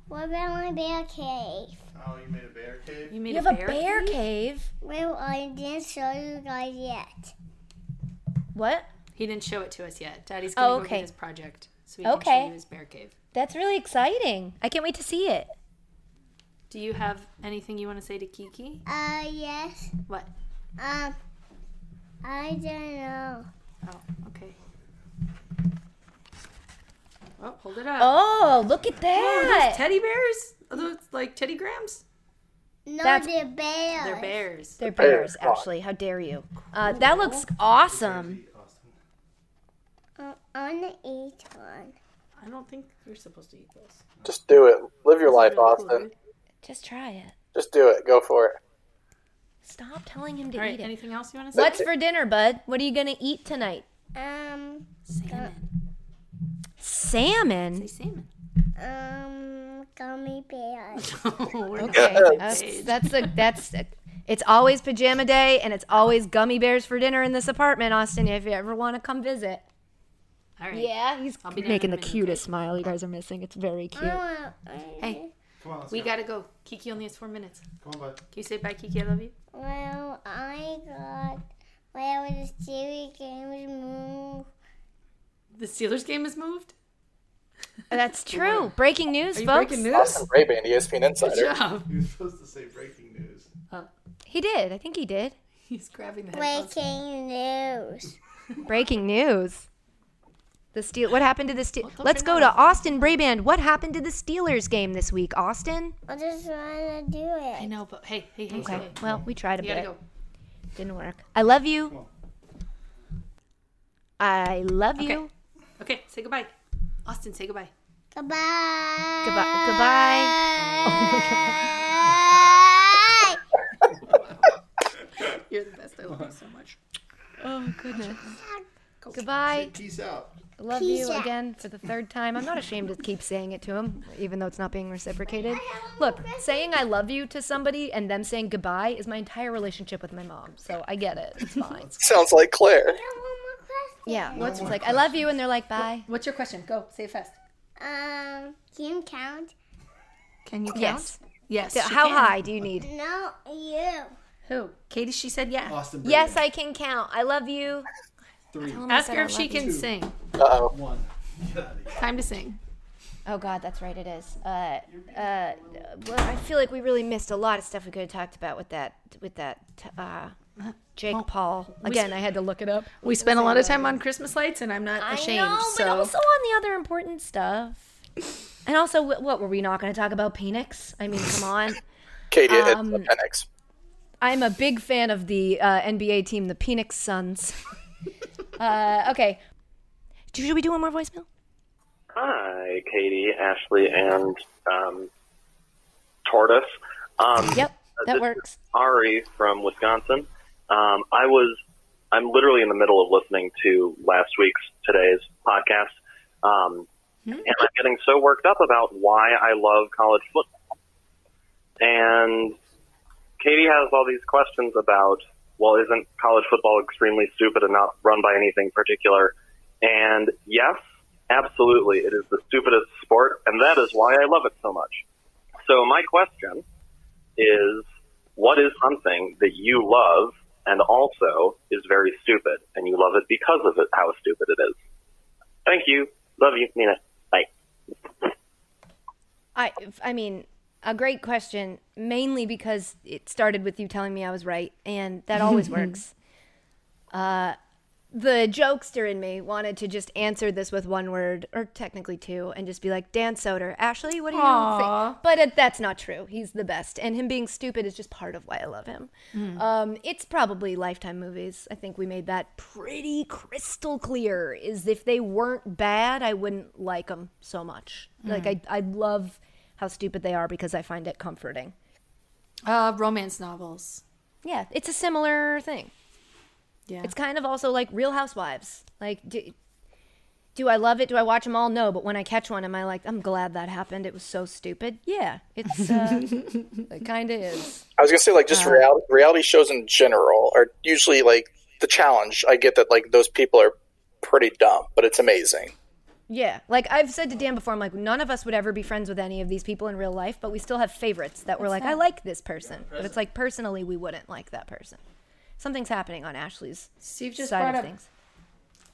what about my bear cave? Oh, you made a bear cave? You made You have a bear cave? cave. Well, I didn't show you guys yet. What? He didn't show it to us yet. Daddy's gonna Oh, go okay. get his project so he can Okay. show you his bear cave. That's really exciting. I can't wait to see it. Do you have anything you want to say to Kiki? Uh, yes. What? Um, I don't know. Oh, okay. Oh, hold it up. Oh, look at Oh, that. those teddy bears? Are those like teddy grams? No, That's- they're bears. They're bears. They're Bear, bears, actually. How dare you? Uh, that looks awesome. Uh, I want to eat one. I don't think you're supposed to eat those. Just do it. Live your Those life, really Austin. dude. Just try it. Just do it. Go for it. Stop telling him to All right, eat it. anything else you want to say? What's for dinner, bud? What are you gonna eat tonight? Um, Salmon. Salmon. Say salmon. um, gummy bears. *laughs* Oh, we're not Okay, on the that's page. that's a that's a, it's always pajama day and it's always gummy bears for dinner in this apartment, Austin. If you ever want to come visit. All right. Yeah, he's I'll be down making in the a minute, cutest smile you guys are missing. It's very cute. Hey, Come on, let's we go. gotta go. Kiki only has four minutes. Come on, bud. Can you say bye, Kiki? I love you. Well, I got, well, the Steelers game was moved. The Steelers game has moved. Uh, that's *laughs* true. Breaking news, Are you folks. breaking news? Austin Braband, ESPN Good job. You were supposed to say breaking news. Uh, he did. I think he did. He's grabbing the headphones. Breaking news. Breaking news. The Steel. What happened to the Steel? Let's go to Austin Braband. What happened to the Steelers game this week, Austin? I just want to do it. I know, but hey, hey, hey, Okay. hey. Well, we tried a You gotta bit. go. Didn't work. I love you. I love Okay. you. Okay, say goodbye. Austin, say goodbye. Goodbye. Goodbye. Goodbye. *laughs* Oh my god. You're the best. I love you so much. Oh goodness. Goodbye. Peace out. I love Peace you out. again for the third time. I'm not ashamed to keep saying it to him, even though it's not being reciprocated. Look, saying I love you to somebody and them saying goodbye is my entire relationship with my mom. So I get it. It's *laughs* fine. Sounds like Claire. Yeah. What's it's like? I love you, and they're like bye. What's your question? Go. Say it fast. Um, can you count? Can you count? Yes. Yes. So how can. high do you need? No, you. Who? Katie, she said yes. Austin. Yes, I can count. I love you. Three. Ask her if she can you. sing. Uh-oh. One. Get out of here. Time to sing. Oh God, that's right. It is. Uh, uh, well, I feel like we really missed a lot of stuff we could have talked about with that, with that, uh, Jake Paul. Again, I had to look it up. We spent a lot of time on Christmas lights, and I'm not ashamed. I ashamed. know, so but also on the other important stuff. And also, wh- what were we not going to talk about? Penix? I mean, come on. *laughs* Katie, Um, it's Penix. I'm a big fan of the uh, NBA team, the Penix Suns. *laughs* uh, okay. Should we do one more voicemail? Hi, Katie, Ashley, and um, Tortoise. Um, Yep, that works. Ari from Wisconsin. Um, I was, I'm literally in the middle of listening to last week's today's podcast, um, and I'm getting so worked up about why I love college football. And Katie has all these questions about, well, isn't college football extremely stupid and not run by anything particular? And yes, absolutely, it is the stupidest sport, and that is why I love it so much. So my question is, what is something that you love and also is very stupid, and you love it because of it, how stupid it is? Thank you. Love you, Nina. Bye. I, I mean, a great question, mainly because it started with you telling me I was right, and that always *laughs* works. Uh, the jokester in me wanted to just answer this with one word, or technically two, and just be like, Dan Soder. Ashley, what do you Aw. think? But it, that's not true. He's the best. And him being stupid is just part of why I love him. Um, it's probably Lifetime movies. I think we made that pretty crystal clear. Is if they weren't bad, I wouldn't like them so much. Like, I, I love how stupid they are because I find it comforting. Uh, romance novels. Yeah, it's a similar thing. Yeah. It's kind of also like Real Housewives. Like, do, do I love it? Do I watch them all? No, but when I catch one, am I like, I'm glad that happened. It was so stupid. Yeah, it's uh, *laughs* it kind of is. I was gonna say like just reality reality shows in general are usually like the challenge. I get that like those people are pretty dumb, but it's amazing. Yeah, like I've said to Dan before, I'm like, none of us would ever be friends with any of these people in real life, but we still have favorites that we're like, I like this person, but it's like personally, we wouldn't like that person. Something's happening on Ashley's Steve just side brought of up. things.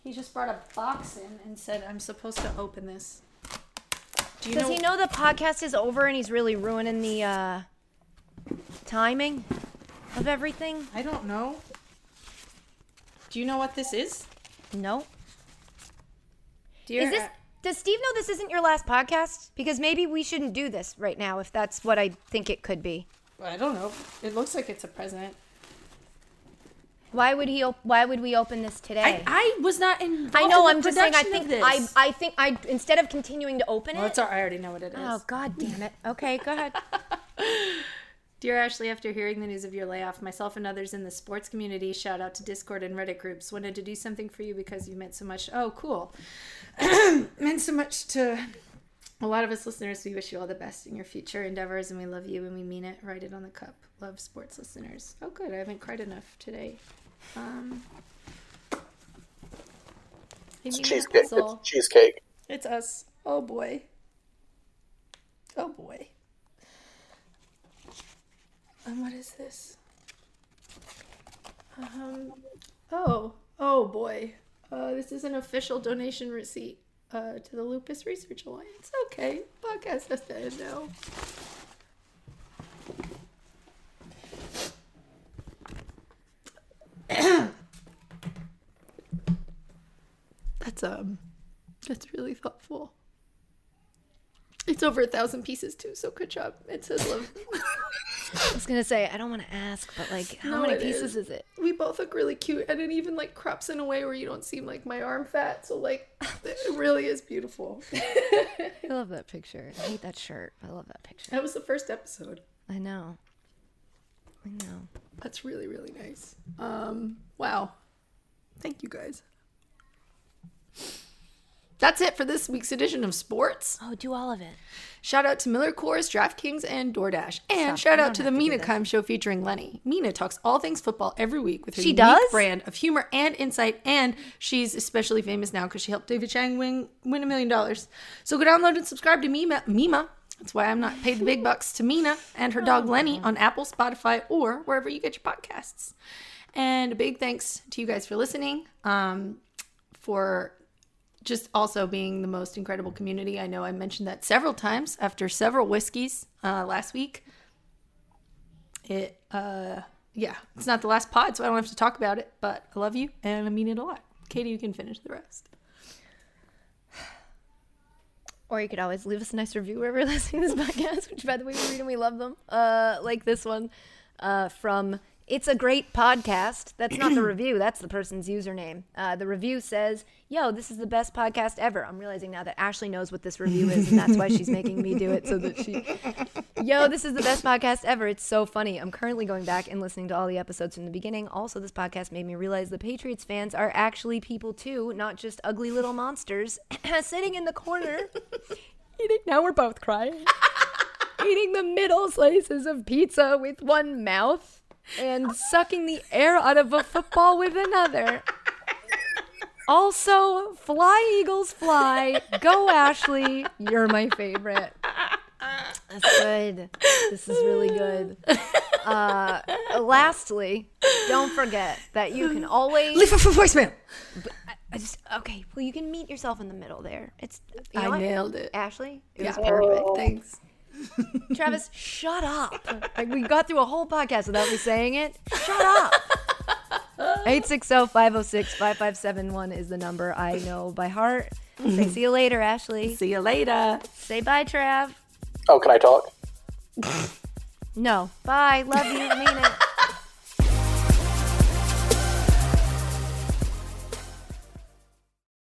He just brought a box in and said, "I'm supposed to open this." Do you Does he know the podcast is over and he's really ruining the uh, timing of everything? I don't know. Do you know what this is? No. Dear Is this? Uh, does Steve know this isn't your last podcast? Because maybe we shouldn't do this right now if that's what I think it could be. I don't know. It looks like it's a present. Why would he? Op- why would we open this today? I, I was not involved. I know. in I'm just saying. I think. I. I think. I. Instead of continuing to open Well, it. it's all, I already know what it is. Oh God damn it. Okay, go ahead. *laughs* Dear Ashley, after hearing the news of your layoff, myself and others in the sports community, shout out to Discord and Reddit groups, wanted to do something for you because you meant so much. Oh, cool. *clears throat* meant so much to a lot of us listeners. We wish you all the best in your future endeavors and we love you and we mean it. Write it on the cup. Love sports listeners. Oh, good. I haven't cried enough today. Um, It's cheesecake. It's cheesecake. It's us. Oh boy. Oh boy. And what is this? Um. Oh. Oh boy. Uh, this is an official donation receipt uh, to the Lupus Research Alliance. Okay. To end now. That's um. That's really thoughtful. It's over a thousand pieces too, so good job. It says love. *laughs* I was gonna say I don't want to ask, but like, how No, many pieces is. is it? we both look really cute, and it even like crops in a way where you don't seem like my arm fat. So like, *laughs* it really is beautiful. I love that picture. I hate that shirt. I love that picture. that was the first episode. I know. I know. That's really really nice. Um, wow. Thank you guys. That's it for this week's edition of Sports. Oh, do all of it. Shout out to Miller Coors, DraftKings, and DoorDash. And Stop. shout out to the Mina. Kimes Show featuring Lenny. Mina talks all things football every week with her She unique does? brand of humor and insight. And she's especially famous now because she helped David Chang win, win a million dollars. So go download and subscribe to Mima. Mima. That's why I'm not paid the big bucks to Mina and her dog Lenny on Apple, Spotify, or wherever you get your podcasts. And a big thanks to you guys for listening. Um, for just also being the most incredible community. I know I mentioned that several times after several whiskeys uh, last week. It, uh, yeah, it's not the last pod, so I don't have to talk about it, but I love you and I mean it a lot. Katie, you can finish the rest. Or you could always leave us a nice review wherever *laughs* you're listening to this podcast, which by the way we read and we love them. Uh, like this one uh, from It's a Great Podcast. That's not the *clears throat* review, that's the person's username. Uh, the review says, Yo, this is the best podcast ever. I'm realizing now that Ashley knows what this review is, and that's why she's making me do it so that she. *laughs* Yo, this is the best podcast ever. It's so funny. I'm currently going back and listening to all the episodes from the beginning. Also, this podcast made me realize the Patriots fans are actually people too, not just ugly little monsters *clears throat* sitting in the corner *laughs* eating. Now we're both crying. *laughs* eating the middle slices of pizza with one mouth and sucking the air out of a football with another. Also, fly eagles fly. Go Ashley. You're my favorite. That's good. This is really good. Uh, lastly, don't forget that you can always Leave for voicemail. I just okay. Well, you can meet yourself in the middle there. It's you know I what? nailed it. Ashley. It Yeah, was perfect. Thanks. *laughs* Travis, shut up. Like we got through a whole podcast without me saying it. Shut up. *laughs* 860-506-5571 is the number I know by heart. Say see you later, Ashley. See you later. Say bye, Trav. Oh, can I talk? No. Bye. Love you. Mean it.